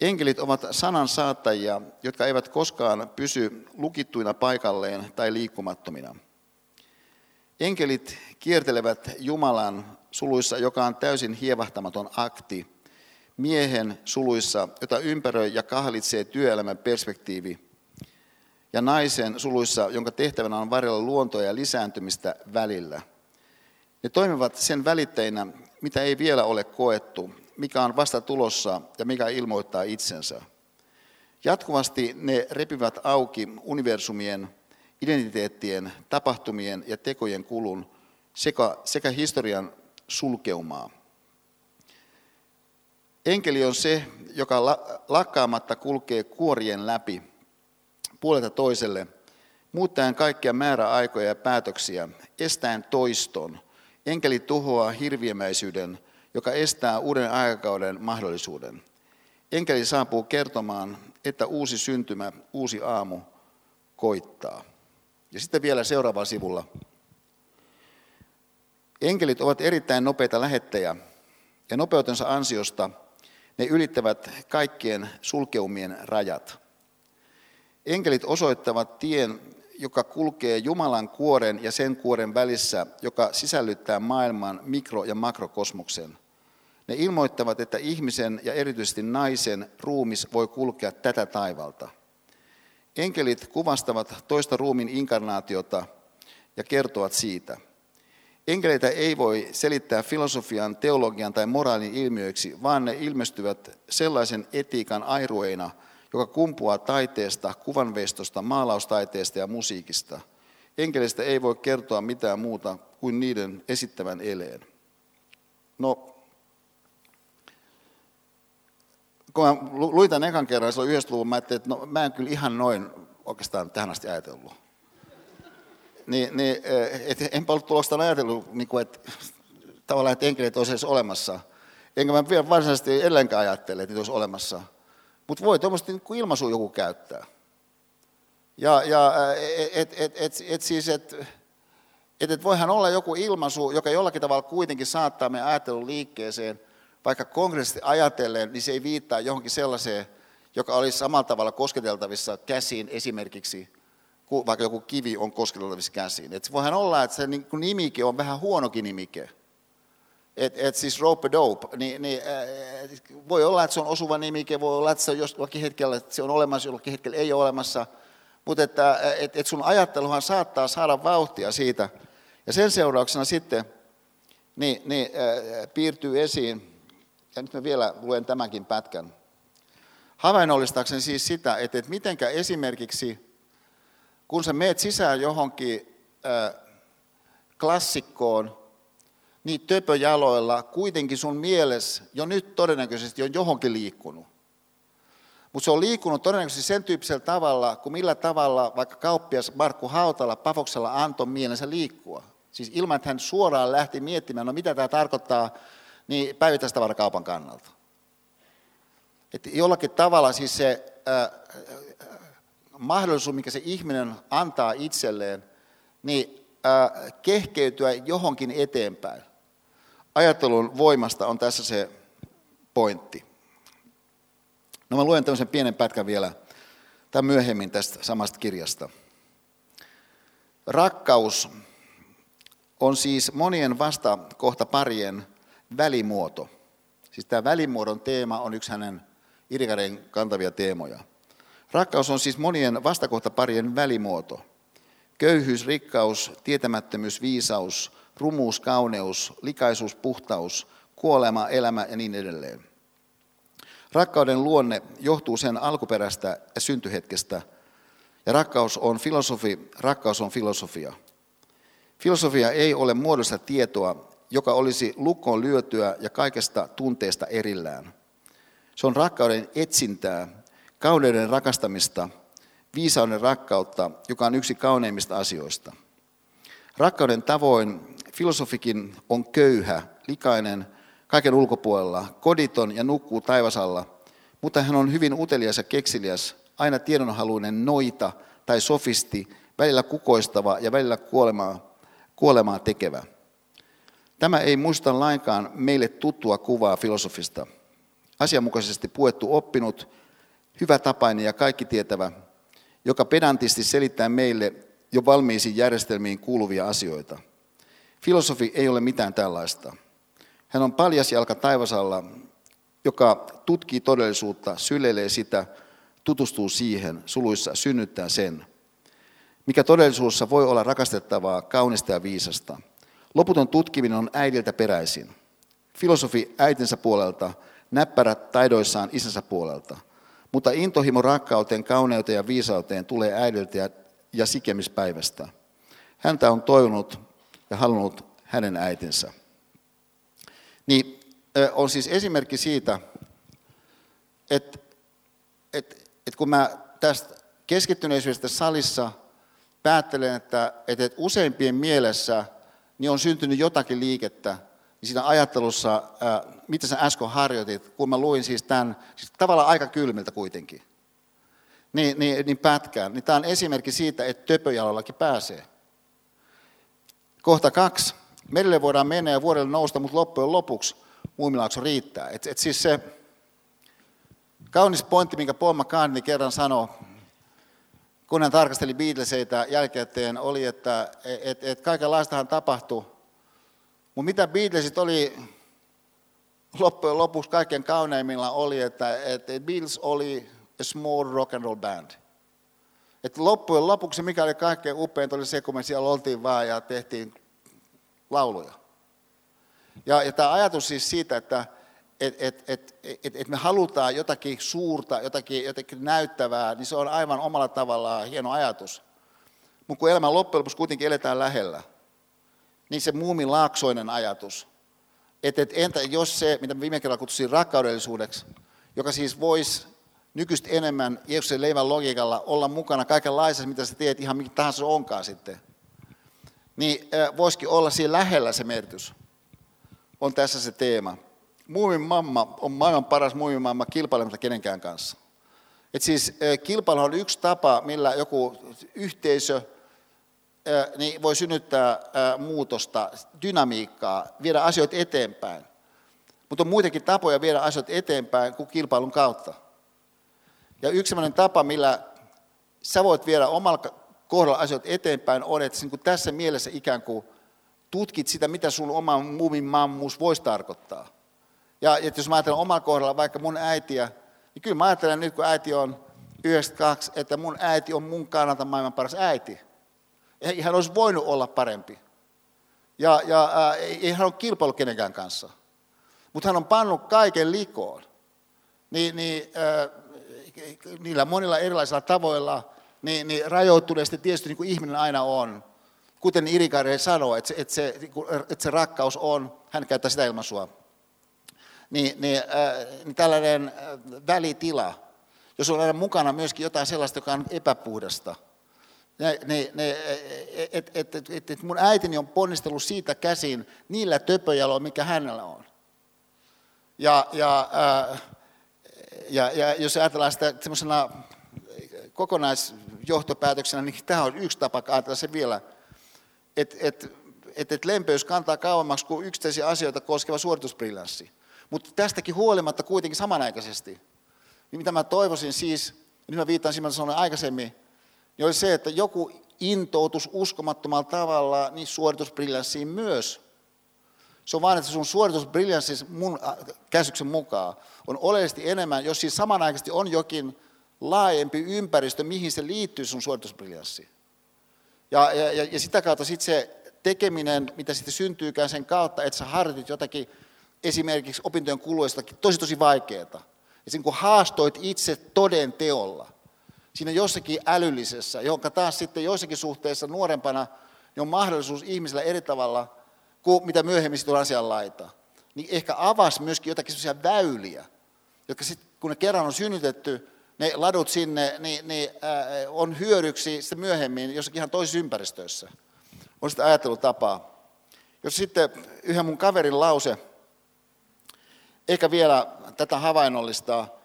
Enkelit ovat sanan saattajia, jotka eivät koskaan pysy lukittuina paikalleen tai liikkumattomina. Enkelit kiertelevät Jumalan suluissa, joka on täysin hievahtamaton akti – miehen suluissa, jota ympäröi ja kahlitsee työelämän perspektiivi, ja naisen suluissa, jonka tehtävänä on varjella luontoa ja lisääntymistä välillä. Ne toimivat sen välitteinä, mitä ei vielä ole koettu, mikä on vasta tulossa ja mikä ilmoittaa itsensä. Jatkuvasti ne repivät auki universumien, identiteettien, tapahtumien ja tekojen kulun sekä, sekä historian sulkeumaa. Enkeli on se, joka lakkaamatta kulkee kuorien läpi puolelta toiselle, muuttaen kaikkia määräaikoja ja päätöksiä, estäen toiston. Enkeli tuhoaa hirviemäisyyden, joka estää uuden aikakauden mahdollisuuden. Enkeli saapuu kertomaan, että uusi syntymä, uusi aamu koittaa. Ja sitten vielä seuraavalla sivulla. Enkelit ovat erittäin nopeita lähettäjä, ja nopeutensa ansiosta ne ylittävät kaikkien sulkeumien rajat. Enkelit osoittavat tien joka kulkee Jumalan kuoren ja sen kuoren välissä, joka sisällyttää maailman mikro- ja makrokosmoksen. Ne ilmoittavat, että ihmisen ja erityisesti naisen ruumis voi kulkea tätä taivalta. Enkelit kuvastavat toista ruumin inkarnaatiota ja kertovat siitä. Enkeleitä ei voi selittää filosofian, teologian tai moraalin ilmiöiksi, vaan ne ilmestyvät sellaisen etiikan airueina, joka kumpuaa taiteesta, kuvanveistosta, maalaustaiteesta ja musiikista. Enkelistä ei voi kertoa mitään muuta kuin niiden esittävän eleen. No, kun mä luin tämän ekan kerran silloin 90-luvun, mä ajattelin, että no, mä en kyllä ihan noin oikeastaan tähän asti ajatellut. Niin, niin et enpä ollut tulosta ajatellut, niin kuin, että tavallaan, että enkelit olisi edes olemassa. Enkä mä vielä varsinaisesti edelleenkään ajattele, että olisi olemassa. Mutta voi tuommoista niin ilmaisua joku käyttää. Ja, ja et, et, et, et siis, että et, et voihan olla joku ilmaisu, joka jollakin tavalla kuitenkin saattaa meidän ajattelun liikkeeseen, vaikka konkreettisesti ajatellen, niin se ei viittaa johonkin sellaiseen, joka olisi samalla tavalla kosketeltavissa käsiin esimerkiksi, vaikka joku kivi on kosketeltavissa käsiin. Et voihan olla, että se niin nimike on vähän huonokin nimike. Et, et siis rope dope, niin, niin äh, voi olla, että se on osuva nimike, voi olla, että se on jollakin hetkellä että se on olemassa, jollakin hetkellä ei ole olemassa, mutta että et, et sun ajatteluhan saattaa saada vauhtia siitä. Ja sen seurauksena sitten niin, niin, äh, piirtyy esiin, ja nyt mä vielä luen tämänkin pätkän, havainnollistaakseni siis sitä, että, että mitenkä esimerkiksi, kun sä meet sisään johonkin klassikkoon, niin töpöjaloilla kuitenkin sun mielessä jo nyt todennäköisesti on johonkin liikkunut. Mutta se on liikkunut todennäköisesti sen tyyppisellä tavalla, kuin millä tavalla vaikka kauppias Markku Hautala Pafoksella antoi mielensä liikkua. Siis ilman, että hän suoraan lähti miettimään, no mitä tämä tarkoittaa niin päivittäistavarakaupan kannalta. Että jollakin tavalla siis se äh, mahdollisuus, mikä se ihminen antaa itselleen, niin kehkeytyä johonkin eteenpäin. Ajattelun voimasta on tässä se pointti. No mä luen tämmöisen pienen pätkän vielä tai myöhemmin tästä samasta kirjasta. Rakkaus on siis monien vastakohta parien välimuoto. Siis tämä välimuodon teema on yksi hänen Irikaren kantavia teemoja. Rakkaus on siis monien vastakohtaparien välimuoto. Köyhyys, rikkaus, tietämättömyys, viisaus, rumuus, kauneus, likaisuus, puhtaus, kuolema, elämä ja niin edelleen. Rakkauden luonne johtuu sen alkuperästä ja syntyhetkestä, ja rakkaus on filosofi, rakkaus on filosofia. Filosofia ei ole muodossa tietoa, joka olisi lukkoon lyötyä ja kaikesta tunteesta erillään. Se on rakkauden etsintää, kauneuden rakastamista, viisauden rakkautta, joka on yksi kauneimmista asioista. Rakkauden tavoin filosofikin on köyhä, likainen, kaiken ulkopuolella, koditon ja nukkuu taivasalla, mutta hän on hyvin utelias ja keksiliäs, aina tiedonhaluinen noita tai sofisti, välillä kukoistava ja välillä kuolemaa, kuolemaa tekevä. Tämä ei muista lainkaan meille tuttua kuvaa filosofista. Asianmukaisesti puettu oppinut, hyvä tapainen ja kaikki tietävä, joka pedantisti selittää meille jo valmiisiin järjestelmiin kuuluvia asioita. Filosofi ei ole mitään tällaista. Hän on paljas jalka taivasalla, joka tutkii todellisuutta, syleilee sitä, tutustuu siihen, suluissa synnyttää sen. Mikä todellisuudessa voi olla rakastettavaa, kaunista ja viisasta – Loputon tutkiminen on äidiltä peräisin. Filosofi äitinsä puolelta, näppärät taidoissaan isänsä puolelta. Mutta intohimo rakkauteen, kauneuteen ja viisauteen tulee äidiltä ja, ja sikemispäivästä. Häntä on toivonut ja halunnut hänen äitinsä. Niin on siis esimerkki siitä, että, että, että kun mä tästä keskittyneisyydestä salissa päättelen, että, että useimpien mielessä – niin on syntynyt jotakin liikettä niin siinä ajattelussa, ää, mitä sä äsken harjoitit, kun mä luin siis tämän, siis tavallaan aika kylmiltä kuitenkin, niin, niin, niin pätkään. Niin tämä on esimerkki siitä, että töpöjalollakin pääsee. Kohta kaksi. Merille voidaan mennä ja vuodelle nousta, mutta loppujen lopuksi muumilaakso riittää. Et, et siis se kaunis pointti, minkä Paul McCartney kerran sanoi, kun hän tarkasteli Beatleseita jälkikäteen, oli, että et, et kaikenlaistahan tapahtui. Mutta mitä Beatlesit oli loppujen lopuksi kaiken kauneimmilla oli, että, että Beatles oli a small rock and roll band. Että loppujen lopuksi mikä oli kaikkein upeinta oli se, kun me siellä oltiin vaan ja tehtiin lauluja. Ja, ja tämä ajatus siis siitä, että et, et, et, et, et me halutaan jotakin suurta, jotakin, jotakin näyttävää, niin se on aivan omalla tavallaan hieno ajatus. Mutta kun elämän loppujen lopuksi kuitenkin eletään lähellä, niin se muumin laaksoinen ajatus, että et entä jos se, mitä viime kerralla kutsusin rakkaudellisuudeksi, joka siis voisi nykyistä enemmän Jeesuksen leivän logiikalla olla mukana kaikenlaisessa, mitä sä teet, ihan mitä tahansa onkaan sitten, niin voisikin olla siinä lähellä se merkitys. On tässä se teema. Muumin mamma on maailman paras muumin mamma kilpailematta kenenkään kanssa. Et siis kilpailu on yksi tapa, millä joku yhteisö niin voi synnyttää muutosta, dynamiikkaa, viedä asioita eteenpäin. Mutta on muitakin tapoja viedä asioita eteenpäin kuin kilpailun kautta. Ja yksi sellainen tapa, millä sä voit viedä omalla kohdalla asioita eteenpäin, on, että niin tässä mielessä ikään kuin tutkit sitä, mitä sun oma muumin mammuus voisi tarkoittaa. Ja että jos mä ajattelen omalla kohdalla vaikka mun äitiä, niin kyllä mä ajattelen nyt, kun äiti on 92, että mun äiti on mun kannalta maailman paras äiti. Ei hän olisi voinut olla parempi. Ja, ja ää, ei hän ole kilpailu kenenkään kanssa. Mutta hän on pannut kaiken likoon. Niin, niin, ää, niillä monilla erilaisilla tavoilla, niin, niin rajoittuneesti tietysti niin kuin ihminen aina on. Kuten Irikari sanoo, että se, että, se, niinku, että se rakkaus on, hän käyttää sitä ilmaisua, niin, niin, äh, niin tällainen välitila, jos on aina mukana myöskin jotain sellaista, joka on epäpuhdasta. Ne, ne, et, et, et, et, et mun äitini on ponnistellut siitä käsin niillä töpöjaloilla, mikä hänellä on. Ja, ja äh, ja, ja jos ajatellaan sitä semmoisena kokonaisjohtopäätöksenä, niin tämä on yksi tapa ajatella se vielä, että et, et, et lempeys kantaa kauemmaksi kuin yksittäisiä asioita koskeva suoritusbrillanssi. Mutta tästäkin huolimatta kuitenkin samanaikaisesti, niin mitä mä toivoisin siis, nyt mä viittaan siihen, sanoin aikaisemmin, niin oli se, että joku intoutus uskomattomalla tavalla niin suoritusbrillanssiin myös – se on vain, että sun suoritusbriljanssi mun äh, käsityksen mukaan on oleellisesti enemmän, jos siis samanaikaisesti on jokin laajempi ympäristö, mihin se liittyy sun suoritusbriljanssi. Ja, ja, ja, sitä kautta sitten se tekeminen, mitä sitten syntyykään sen kautta, että sä harjoitit jotakin esimerkiksi opintojen kuluista tosi tosi vaikeaa. Ja sen kun haastoit itse toden teolla, siinä jossakin älyllisessä, jonka taas sitten joissakin suhteissa nuorempana niin on mahdollisuus ihmisellä eri tavalla kuin mitä myöhemmin sitten on asian laita, niin ehkä avasi myöskin jotakin sellaisia väyliä, jotka sitten kun ne kerran on synnytetty, ne ladut sinne, niin, niin äh, on hyödyksi sitten myöhemmin jossakin ihan toisissa ympäristöissä. On sitä ajattelutapaa. Jos sitten yhden mun kaverin lause, ehkä vielä tätä havainnollistaa,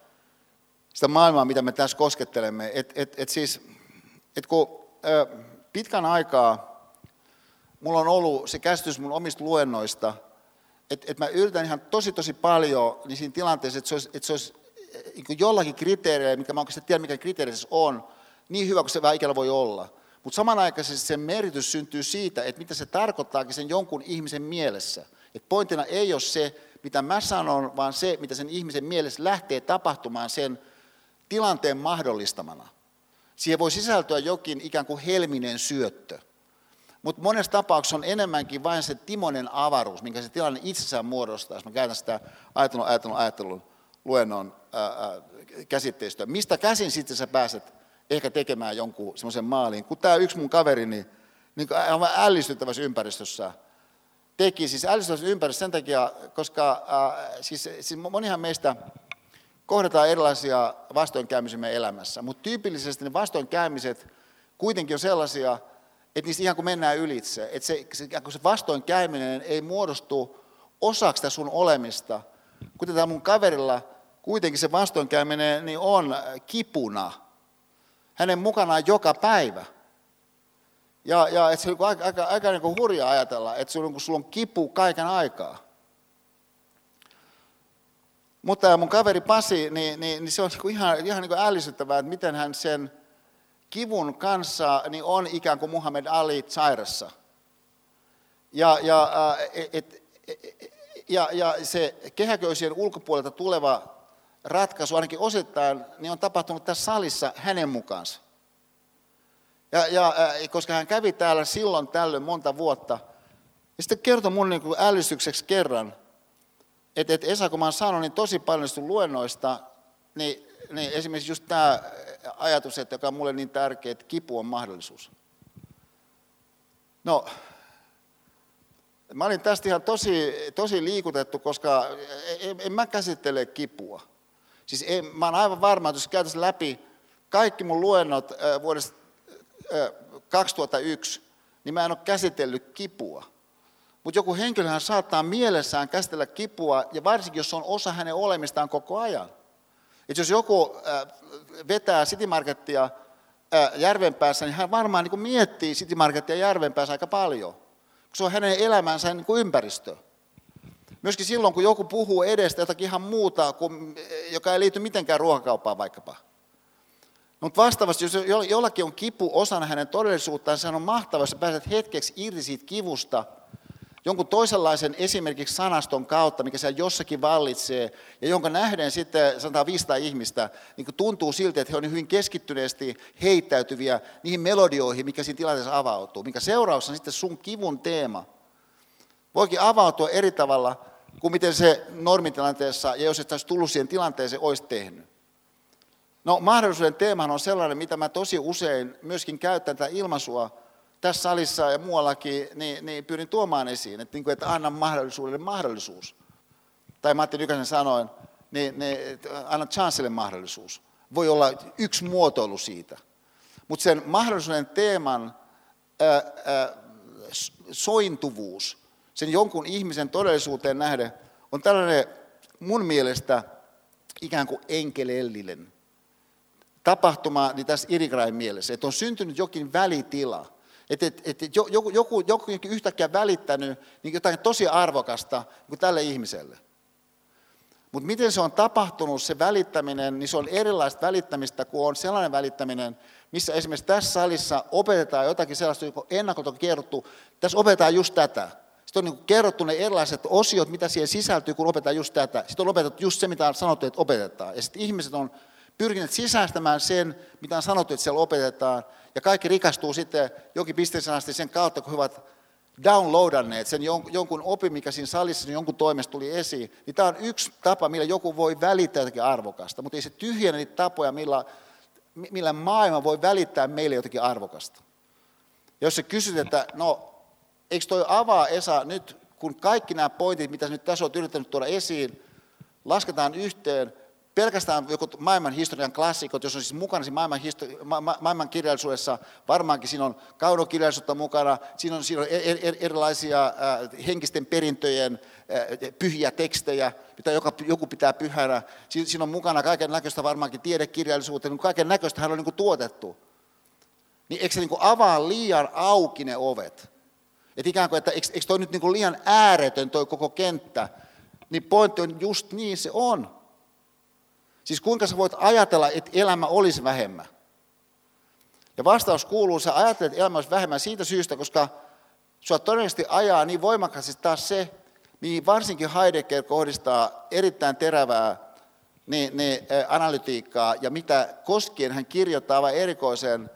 sitä maailmaa, mitä me tässä koskettelemme, että et, et siis, et kun äh, pitkän aikaa mulla on ollut se käsitys mun omista luennoista, että, että mä yritän ihan tosi tosi paljon niin siinä tilanteessa, että se olisi, että se olisi niin jollakin kriteereillä, mikä mä oikeastaan tiedän, mikä kriteeri se on, niin hyvä kuin se vähän ikällä voi olla. Mutta samanaikaisesti sen merkitys syntyy siitä, että mitä se tarkoittaakin sen jonkun ihmisen mielessä. Et pointtina ei ole se, mitä mä sanon, vaan se, mitä sen ihmisen mielessä lähtee tapahtumaan sen tilanteen mahdollistamana. Siihen voi sisältyä jokin ikään kuin helminen syöttö. Mutta monessa tapauksessa on enemmänkin vain se timonen avaruus, minkä se tilanne itsessään muodostaa, jos mä käytän sitä ajattelun, ajattelun, ajattelun luennon ää, käsitteistöä. Mistä käsin sitten sä pääset ehkä tekemään jonkun semmoisen maalin, kun tämä yksi mun kaveri, niin, niin aivan ällistyttävässä ympäristössä teki, siis ällistyttävässä ympäristössä sen takia, koska ää, siis, siis monihan meistä kohdataan erilaisia vastoinkäymisiä elämässä, mutta tyypillisesti ne vastoinkäymiset kuitenkin on sellaisia, että niistä ihan kuin mennään ylitse. Että se, se, kun se vastoinkäyminen ei muodostu osaksi sitä sun olemista, kuten tämä mun kaverilla kuitenkin se vastoinkäyminen niin on kipuna hänen mukanaan joka päivä. Ja, ja että se on aika, aika, aika niin kuin hurjaa ajatella, että sulla, kun sulla on kipu kaiken aikaa. Mutta mun kaveri Pasi, niin, niin, niin se on niin ihan, ihan kuin ällistyttävää, että miten hän sen kivun kanssa niin on ikään kuin Muhammad Ali sairassa. Ja, ja, et, et, ja, ja se kehäköysien ulkopuolelta tuleva ratkaisu ainakin osittain niin on tapahtunut tässä salissa hänen mukaansa. Ja, ja, koska hän kävi täällä silloin tällöin monta vuotta. Ja sitten kertoi mun niin ällistykseksi kerran, että, että Esa, kun mä oon saanut niin tosi paljon sun luennoista, niin, niin esimerkiksi just tämä ajatus, että joka on mulle niin tärkeä, että kipu on mahdollisuus. No, mä olin tästä ihan tosi, tosi liikutettu, koska en, en mä käsittele kipua. Siis en, mä oon aivan varma, että jos käytäisiin läpi kaikki mun luennot vuodesta 2001, niin mä en ole käsitellyt kipua. Mutta joku henkilöhän saattaa mielessään käsitellä kipua, ja varsinkin jos on osa hänen olemistaan koko ajan. Et jos joku vetää City Marketia Järvenpäässä, niin hän varmaan niin miettii City Marketia Järvenpäässä aika paljon. Se on hänen elämänsä niin ympäristö. Myöskin silloin, kun joku puhuu edestä jotakin ihan muuta, kuin, joka ei liity mitenkään ruokakauppaan vaikkapa. Mutta vastaavasti, jos jollakin on kipu osana hänen todellisuuttaan, se on mahtavaa, jos pääset hetkeksi irti siitä kivusta jonkun toisenlaisen esimerkiksi sanaston kautta, mikä siellä jossakin vallitsee, ja jonka nähden sitten, sanotaan 500 ihmistä, niin tuntuu siltä, että he ovat hyvin keskittyneesti heittäytyviä niihin melodioihin, mikä siinä tilanteessa avautuu, mikä seuraus on sitten sun kivun teema. Voikin avautua eri tavalla kuin miten se normitilanteessa, ja jos et olisi tullut siihen tilanteeseen, olisi tehnyt. No mahdollisuuden teemahan on sellainen, mitä mä tosi usein myöskin käytän tätä ilmaisua tässä salissa ja muuallakin, niin, niin pyrin tuomaan esiin, että, niin kuin, että anna mahdollisuudelle mahdollisuus. Tai Matti Nykäsen sanoin, niin, niin anna chansille mahdollisuus. Voi olla yksi muotoilu siitä. Mutta sen mahdollisuuden teeman ää, ää, sointuvuus, sen jonkun ihmisen todellisuuteen nähden, on tällainen mun mielestä ikään kuin enkelellinen tapahtuma niin tässä Irigrain mielessä, että on syntynyt jokin välitila, että, että, että joku, joku, joku yhtäkkiä välittänyt niin jotain tosi arvokasta niin tälle ihmiselle. Mutta miten se on tapahtunut, se välittäminen, niin se on erilaista välittämistä kuin on sellainen välittäminen, missä esimerkiksi tässä salissa opetetaan jotakin sellaista, joka on ennakolta kerrottu, tässä opetetaan just tätä. Sitten on niin kerrottu ne erilaiset osiot, mitä siihen sisältyy, kun opetetaan just tätä. Sitten on opetettu just se, mitä on sanottu, että opetetaan. Ja sitten ihmiset on pyrkineet sisäistämään sen, mitä on sanottu, että siellä opetetaan. Ja kaikki rikastuu sitten jokin pisteeseen asti sen kautta, kun he ovat downloadanneet sen jonkun opin, mikä siinä salissa jonkun toimesta tuli esiin. Niin tämä on yksi tapa, millä joku voi välittää jotakin arvokasta, mutta ei se tyhjennä niitä tapoja, millä, millä maailma voi välittää meille jotakin arvokasta. Ja jos sä kysyt, että no, eikö toi avaa Esa nyt, kun kaikki nämä pointit, mitä nyt tässä olet yrittänyt tuoda esiin, lasketaan yhteen, pelkästään joku maailman historian klassikot, jos on siis mukana siinä maailman, histori- ma- ma- maailman kirjallisuudessa, varmaankin siinä on kaunokirjallisuutta mukana, siinä on, siinä on er, er, erilaisia äh, henkisten perintöjen äh, pyhiä tekstejä, mitä joka, joku pitää pyhänä. Siinä, siinä on mukana kaiken näköistä varmaankin tiedekirjallisuutta, niin kaiken näköistä hän on niin kuin tuotettu. Niin eikö se niin kuin avaa liian auki ne ovet? Että ikään kuin, että eikö, eikö toi nyt niin kuin liian ääretön toi koko kenttä? Niin pointti on just niin se on. Siis kuinka sä voit ajatella, että elämä olisi vähemmän? Ja vastaus kuuluu, sä ajattelet, että elämä olisi vähemmän siitä syystä, koska sua todennäköisesti ajaa niin voimakkaasti taas se, mihin varsinkin Heidegger kohdistaa erittäin terävää niin, niin, analytiikkaa, ja mitä koskien hän kirjoittaa vain erikoisen,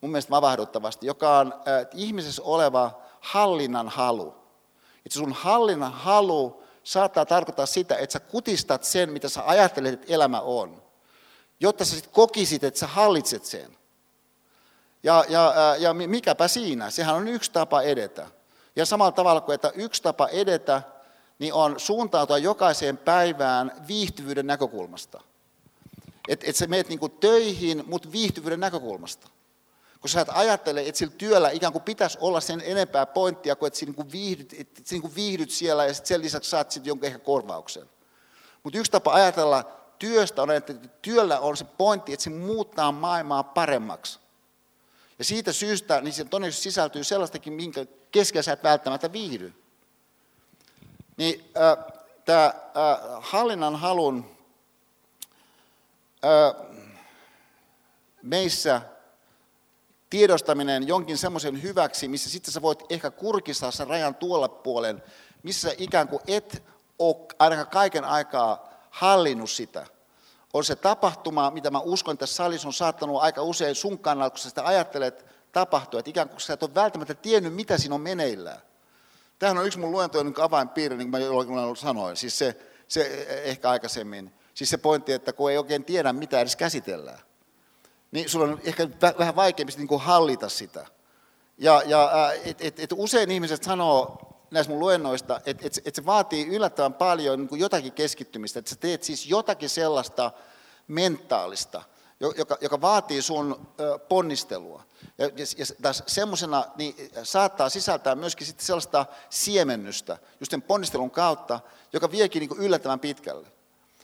mun mielestä vavahduttavasti, joka on ihmisessä oleva hallinnan halu. Että sun hallinnan halu saattaa tarkoittaa sitä, että sä kutistat sen, mitä sä ajattelet, että elämä on, jotta sä sitten kokisit, että sä hallitset sen. Ja, ja, ja mikäpä siinä, sehän on yksi tapa edetä. Ja samalla tavalla kuin, että yksi tapa edetä, niin on suuntautua jokaiseen päivään viihtyvyyden näkökulmasta. Että et sä meet niinku töihin, mutta viihtyvyyden näkökulmasta. Kun sä et ajattele, että sillä työllä ikään kuin pitäisi olla sen enempää pointtia, kuin että sä niin viihdyt, että sä niin viihdyt siellä ja sen lisäksi saat sitten jonkun ehkä korvauksen. Mutta yksi tapa ajatella työstä on, että työllä on se pointti, että se muuttaa maailmaa paremmaksi. Ja siitä syystä niin se todennäköisesti sisältyy sellaistakin, minkä keskellä sä et välttämättä viihdy. Niin äh, tämä äh, hallinnan halun äh, meissä tiedostaminen jonkin semmoisen hyväksi, missä sitten sä voit ehkä kurkistaa sen rajan tuolla puolen, missä ikään kuin et ole ainakaan kaiken aikaa hallinnut sitä. On se tapahtuma, mitä mä uskon, että tässä salissa on saattanut aika usein sun kannalta, kun sä sitä ajattelet tapahtua, että ikään kuin sä et ole välttämättä tiennyt, mitä siinä on meneillään. Tämähän on yksi mun luentojen niin avainpiirre, niin kuin mä jollakin sanoin, siis se, se ehkä aikaisemmin. Siis se pointti, että kun ei oikein tiedä, mitä edes käsitellään, niin sulla on ehkä vähän vaikeampi niin kuin hallita sitä. Ja, ja et, et, et usein ihmiset sanoo näistä mun luennoista, että et, et se vaatii yllättävän paljon niin kuin jotakin keskittymistä, että sä teet siis jotakin sellaista mentaalista, joka, joka vaatii sun ponnistelua. Ja, ja, ja semmoisena niin saattaa sisältää myöskin sitten sellaista siemennystä, just sen ponnistelun kautta, joka viekin niin yllättävän pitkälle.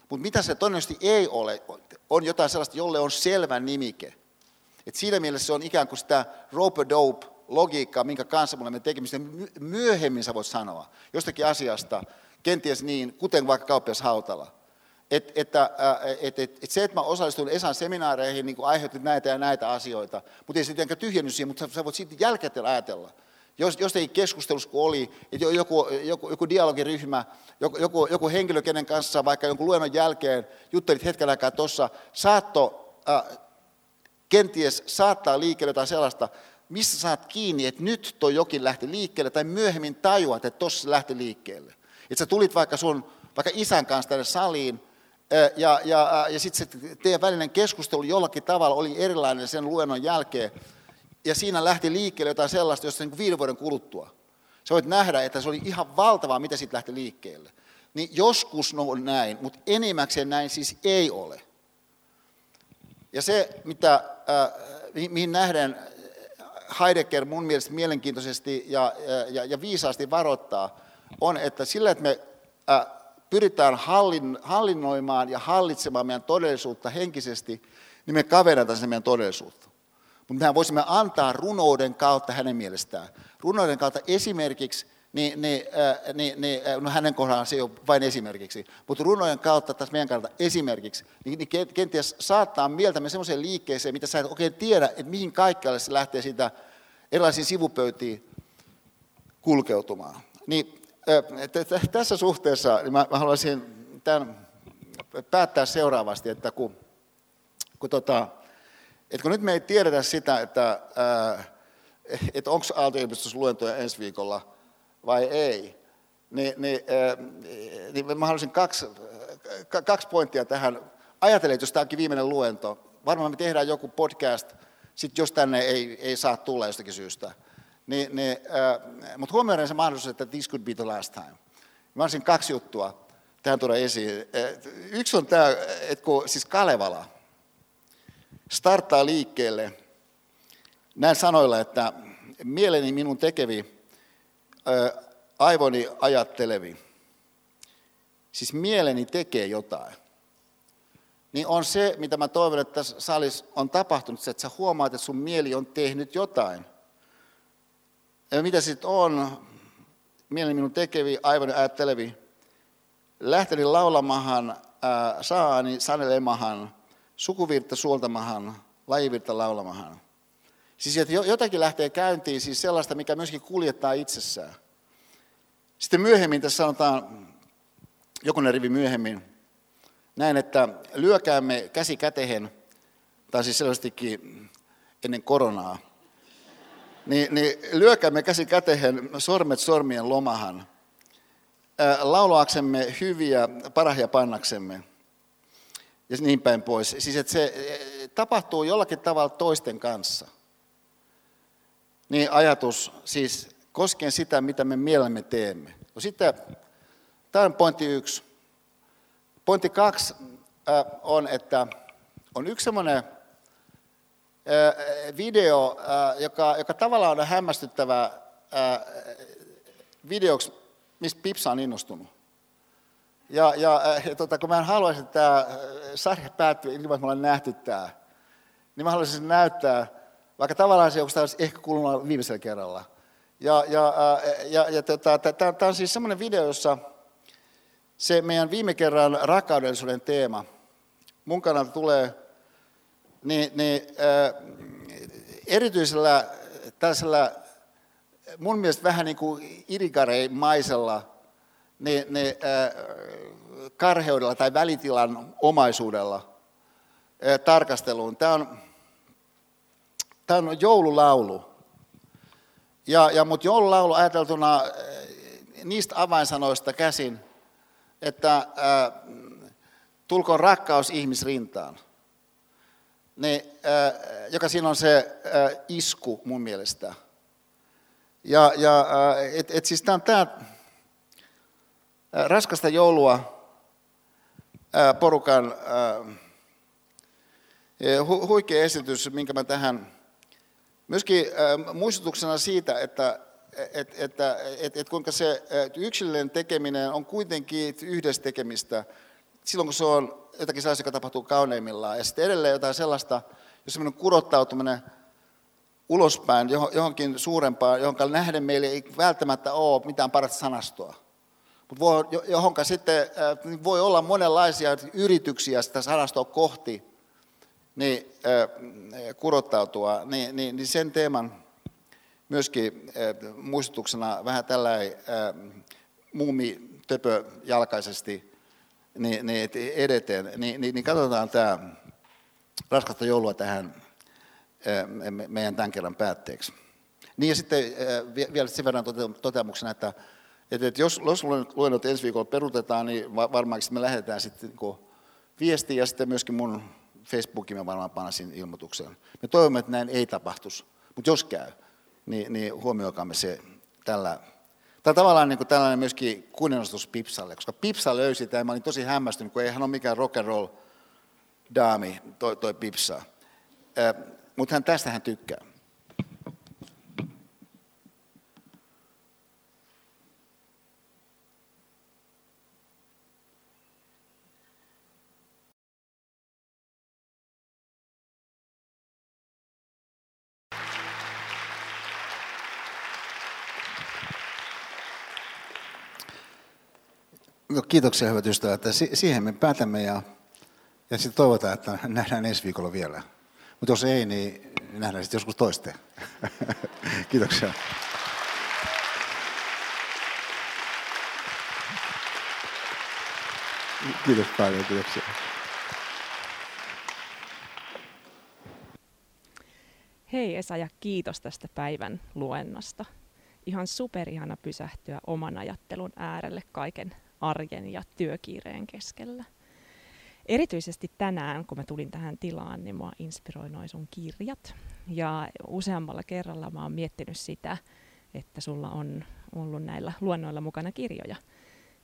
Mutta mitä se todennäköisesti ei ole, on jotain sellaista, jolle on selvä nimike. Et siinä mielessä se on ikään kuin sitä rope-dope logiikkaa, minkä kanssa me olemme tekemistä. Myöhemmin sä voit sanoa jostakin asiasta, kenties niin, kuten vaikka kauppias Hautala. Et, että, et, et, et se, että mä osallistun Esan seminaareihin, niin aiheutti näitä ja näitä asioita, mutta ei se tietenkään tyhjennyt siihen, mutta sä voit sitten jälkikäteen ajatella. Jos, jos ei keskustelussa kun oli, että joku, joku, joku dialogiryhmä, joku, joku, joku henkilö, kenen kanssa vaikka jonkun luennon jälkeen juttelit hetken aikaa tuossa, saatto äh, kenties saattaa liikkeelle jotain sellaista, missä saat kiinni, että nyt tuo jokin lähti liikkeelle, tai myöhemmin tajuat, että tuossa lähti liikkeelle. Että sä tulit vaikka sun vaikka isän kanssa tänne saliin, ja, ja, ja sitten se teidän välinen keskustelu jollakin tavalla oli erilainen sen luennon jälkeen, ja siinä lähti liikkeelle jotain sellaista, josta niin viiden vuoden kuluttua. Sä voit nähdä, että se oli ihan valtavaa, mitä siitä lähti liikkeelle. Niin joskus no on näin, mutta enimmäkseen näin siis ei ole. Ja se, mitä, äh, mihin nähden Heidegger mun mielestä mielenkiintoisesti ja, ja, ja viisaasti varoittaa, on, että sillä, että me äh, pyritään hallin, hallinnoimaan ja hallitsemaan meidän todellisuutta henkisesti, niin me kavennetaan sen meidän todellisuutta. Mutta mehän voisimme antaa runouden kautta hänen mielestään. Runouden kautta esimerkiksi, niin, niin, äh, niin, niin äh, no hänen kohdallaan se ei ole vain esimerkiksi, mutta runojen kautta tässä meidän kannalta esimerkiksi, niin, niin kenties saattaa mieltämme semmoiseen liikkeeseen, mitä sä et oikein tiedä, että mihin kaikkialle se lähtee siitä erilaisiin sivupöytiin kulkeutumaan. Niin, äh, tässä suhteessa niin mä, mä haluaisin tämän päättää seuraavasti, että kun, kun tota, et kun nyt me ei tiedetä sitä, että, että onko Aalto-yliopistossa luentoja ensi viikolla vai ei, niin, niin, niin mä haluaisin kaksi, kaksi pointtia tähän. Ajattelen, että jos tämä onkin viimeinen luento, varmaan me tehdään joku podcast, sit jos tänne ei, ei saa tulla jostakin syystä. Niin, niin, mutta huomioiden se mahdollisuus, että this could be the last time. Mä olisin kaksi juttua tähän tuoda esiin. Yksi on tämä, että kun siis Kalevala, starttaa liikkeelle näin sanoilla, että mieleni minun tekevi, aivoni ajattelevi, siis mieleni tekee jotain, niin on se, mitä mä toivon, että tässä salissa on tapahtunut, että sä huomaat, että sun mieli on tehnyt jotain. Ja mitä sitten on, mieleni minun tekevi, aivoni ajattelevi, lähteni laulamahan, saani sanelemahan, sukuvirta suoltamahan, lajivirta laulamahan. Siis että jotakin lähtee käyntiin, siis sellaista, mikä myöskin kuljettaa itsessään. Sitten myöhemmin, tässä sanotaan, jokunen rivi myöhemmin, näin, että lyökäämme käsi kätehen, tai siis selvästikin ennen koronaa, niin, niin lyökäämme käsi kätehen, sormet sormien lomahan, laulaaksemme hyviä parahia pannaksemme – ja niin päin pois. Siis että se eh, tapahtuu jollakin tavalla toisten kanssa. Niin ajatus siis koskien sitä, mitä me mielemme teemme. No sitten, tämä on pointti yksi. Pointti kaksi on, että on yksi semmoinen video, joka, joka tavallaan on hämmästyttävä videoksi, mistä Pipsa on innostunut. Ja, ja, äh, ja tota, kun mä en haluaisi, että tämä äh, sarja päättyy ilman, että me ollaan nähty tämä, niin mä haluaisin näyttää, vaikka tavallaan se olisi ehkä kuulunut viimeisellä kerralla. Ja, ja, äh, ja, ja tota, tämä on siis semmoinen video, jossa se meidän viime kerran rakkaudellisuuden teema mun kannalta tulee, niin, niin äh, erityisellä tällaisella mun mielestä vähän niin kuin irigareimaisella ne, ne karheudella tai välitilan omaisuudella tarkasteluun. Tämä on, tämä on joululaulu. Ja, ja, mutta joululaulu ajateltuna niistä avainsanoista käsin, että äh, tulkoon rakkaus ihmisrintaan. Ne, joka siinä on se isku mun mielestä. Ja, ja et, et siis tämä on tämä raskasta joulua porukan huikea esitys, minkä mä tähän myöskin muistutuksena siitä, että että että, että, että kuinka se yksilöllinen tekeminen on kuitenkin yhdessä tekemistä silloin, kun se on jotakin sellaista, joka tapahtuu kauneimmillaan. Ja sitten edelleen jotain sellaista, jos semmoinen kurottautuminen ulospäin johonkin suurempaan, johon nähden meille ei välttämättä ole mitään parasta sanastoa mutta johonka sitten äh, voi olla monenlaisia yrityksiä sitä sanastoa kohti niin, äh, kurottautua, niin, niin, niin sen teeman myöskin äh, muistutuksena vähän tällainen muumi jalkaisesti niin, niin edeteen, niin, niin, niin katsotaan tämä raskasta joulua tähän meidän tämän kerran päätteeksi. Niin ja sitten vielä sen verran toteamuksena, että että, että jos, jos luennot ensi viikolla perutetaan, niin varmaan me lähdetään sitten niin viesti ja sitten myöskin mun Facebookiin mä varmaan panasin ilmoituksen. Me toivomme, että näin ei tapahtuisi, mutta jos käy, niin, niin huomioikaamme se tällä. Tämä tavallaan niin kuin tällainen myöskin kunnianostus Pipsalle, koska Pipsa löysi tämä, mä olin tosi hämmästynyt, kun ei hän ole mikään rock and roll daami, toi, toi Pipsa. Mutta hän tästä hän tykkää. No, kiitoksia hyvät ystävät, että siihen me päätämme ja, ja sitten toivotaan, että nähdään ensi viikolla vielä. Mutta jos ei, niin nähdään sitten joskus toiste. kiitoksia. Kiitos paljon, kiitoksia. Hei Esa ja kiitos tästä päivän luennosta. Ihan superihana pysähtyä oman ajattelun äärelle kaiken arjen ja työkiireen keskellä. Erityisesti tänään, kun mä tulin tähän tilaan, niin mua inspiroi noin sun kirjat. Ja useammalla kerralla mä oon miettinyt sitä, että sulla on ollut näillä luonnoilla mukana kirjoja.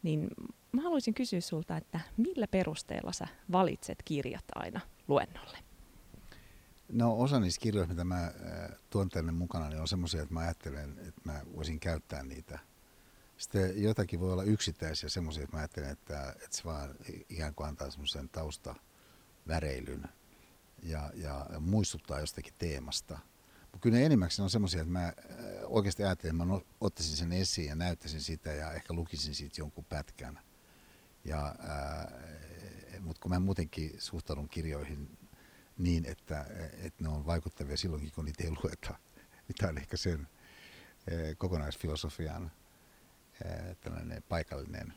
Niin mä haluaisin kysyä sulta, että millä perusteella sä valitset kirjat aina luennolle? No osa niistä kirjoista, mitä mä äh, tuon tänne mukana, niin on semmoisia, että mä ajattelen, että mä voisin käyttää niitä – sitten jotakin voi olla yksittäisiä semmoisia, että mä ajattelen, että, että se vaan ikään kuin antaa semmoisen taustaväreilyn ja, ja muistuttaa jostakin teemasta. Mutta kyllä ne enimmäkseen on semmoisia, että mä äh, oikeasti ajattelen, että mä ottaisin sen esiin ja näyttäisin sitä ja ehkä lukisin siitä jonkun pätkän. Ja, äh, mutta kun mä muutenkin suhtaudun kirjoihin niin, että, että ne on vaikuttavia silloinkin, kun niitä ei lueta, niin tämä on ehkä sen äh, kokonaisfilosofian tällainen paikallinen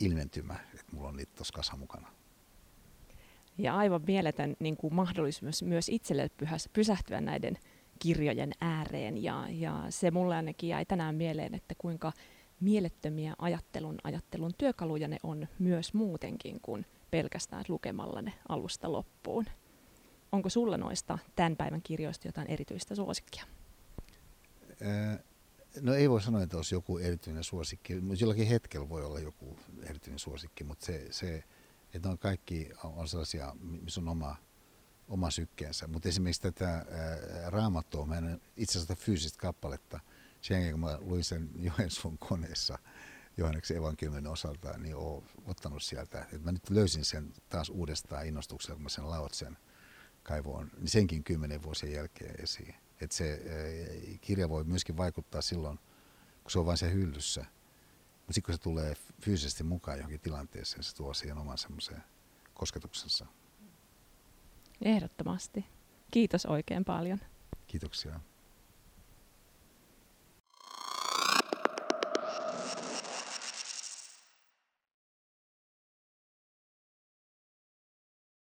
ilmentymä, että mulla on niitä tuossa kasa mukana. Ja aivan mieletön niin kuin mahdollisuus myös itselle pysähtyä näiden kirjojen ääreen. Ja, ja se mulle ainakin jäi tänään mieleen, että kuinka mielettömiä ajattelun, ajattelun työkaluja ne on myös muutenkin kuin pelkästään lukemalla ne alusta loppuun. Onko sulla noista tämän päivän kirjoista jotain erityistä suosikkia? No ei voi sanoa, että olisi joku erityinen suosikki, jollakin hetkellä voi olla joku erityinen suosikki, mutta se, se että on kaikki on sellaisia, missä on oma, oma sykkeensä. Mutta esimerkiksi tätä ää, raamattua, mä en itse asiassa fyysistä kappaletta, sen jälkeen kun mä luin sen Joensuun koneessa Johanneksen evankeliumin osalta, niin olen ottanut sieltä, että mä nyt löysin sen taas uudestaan innostuksella, kun mä sen laot sen kaivoon, niin senkin kymmenen vuosien jälkeen esiin. Että se kirja voi myöskin vaikuttaa silloin, kun se on vain se hyllyssä. Mutta sitten kun se tulee fyysisesti mukaan johonkin tilanteeseen, se tuo siihen oman semmoisen kosketuksensa. Ehdottomasti. Kiitos oikein paljon. Kiitoksia.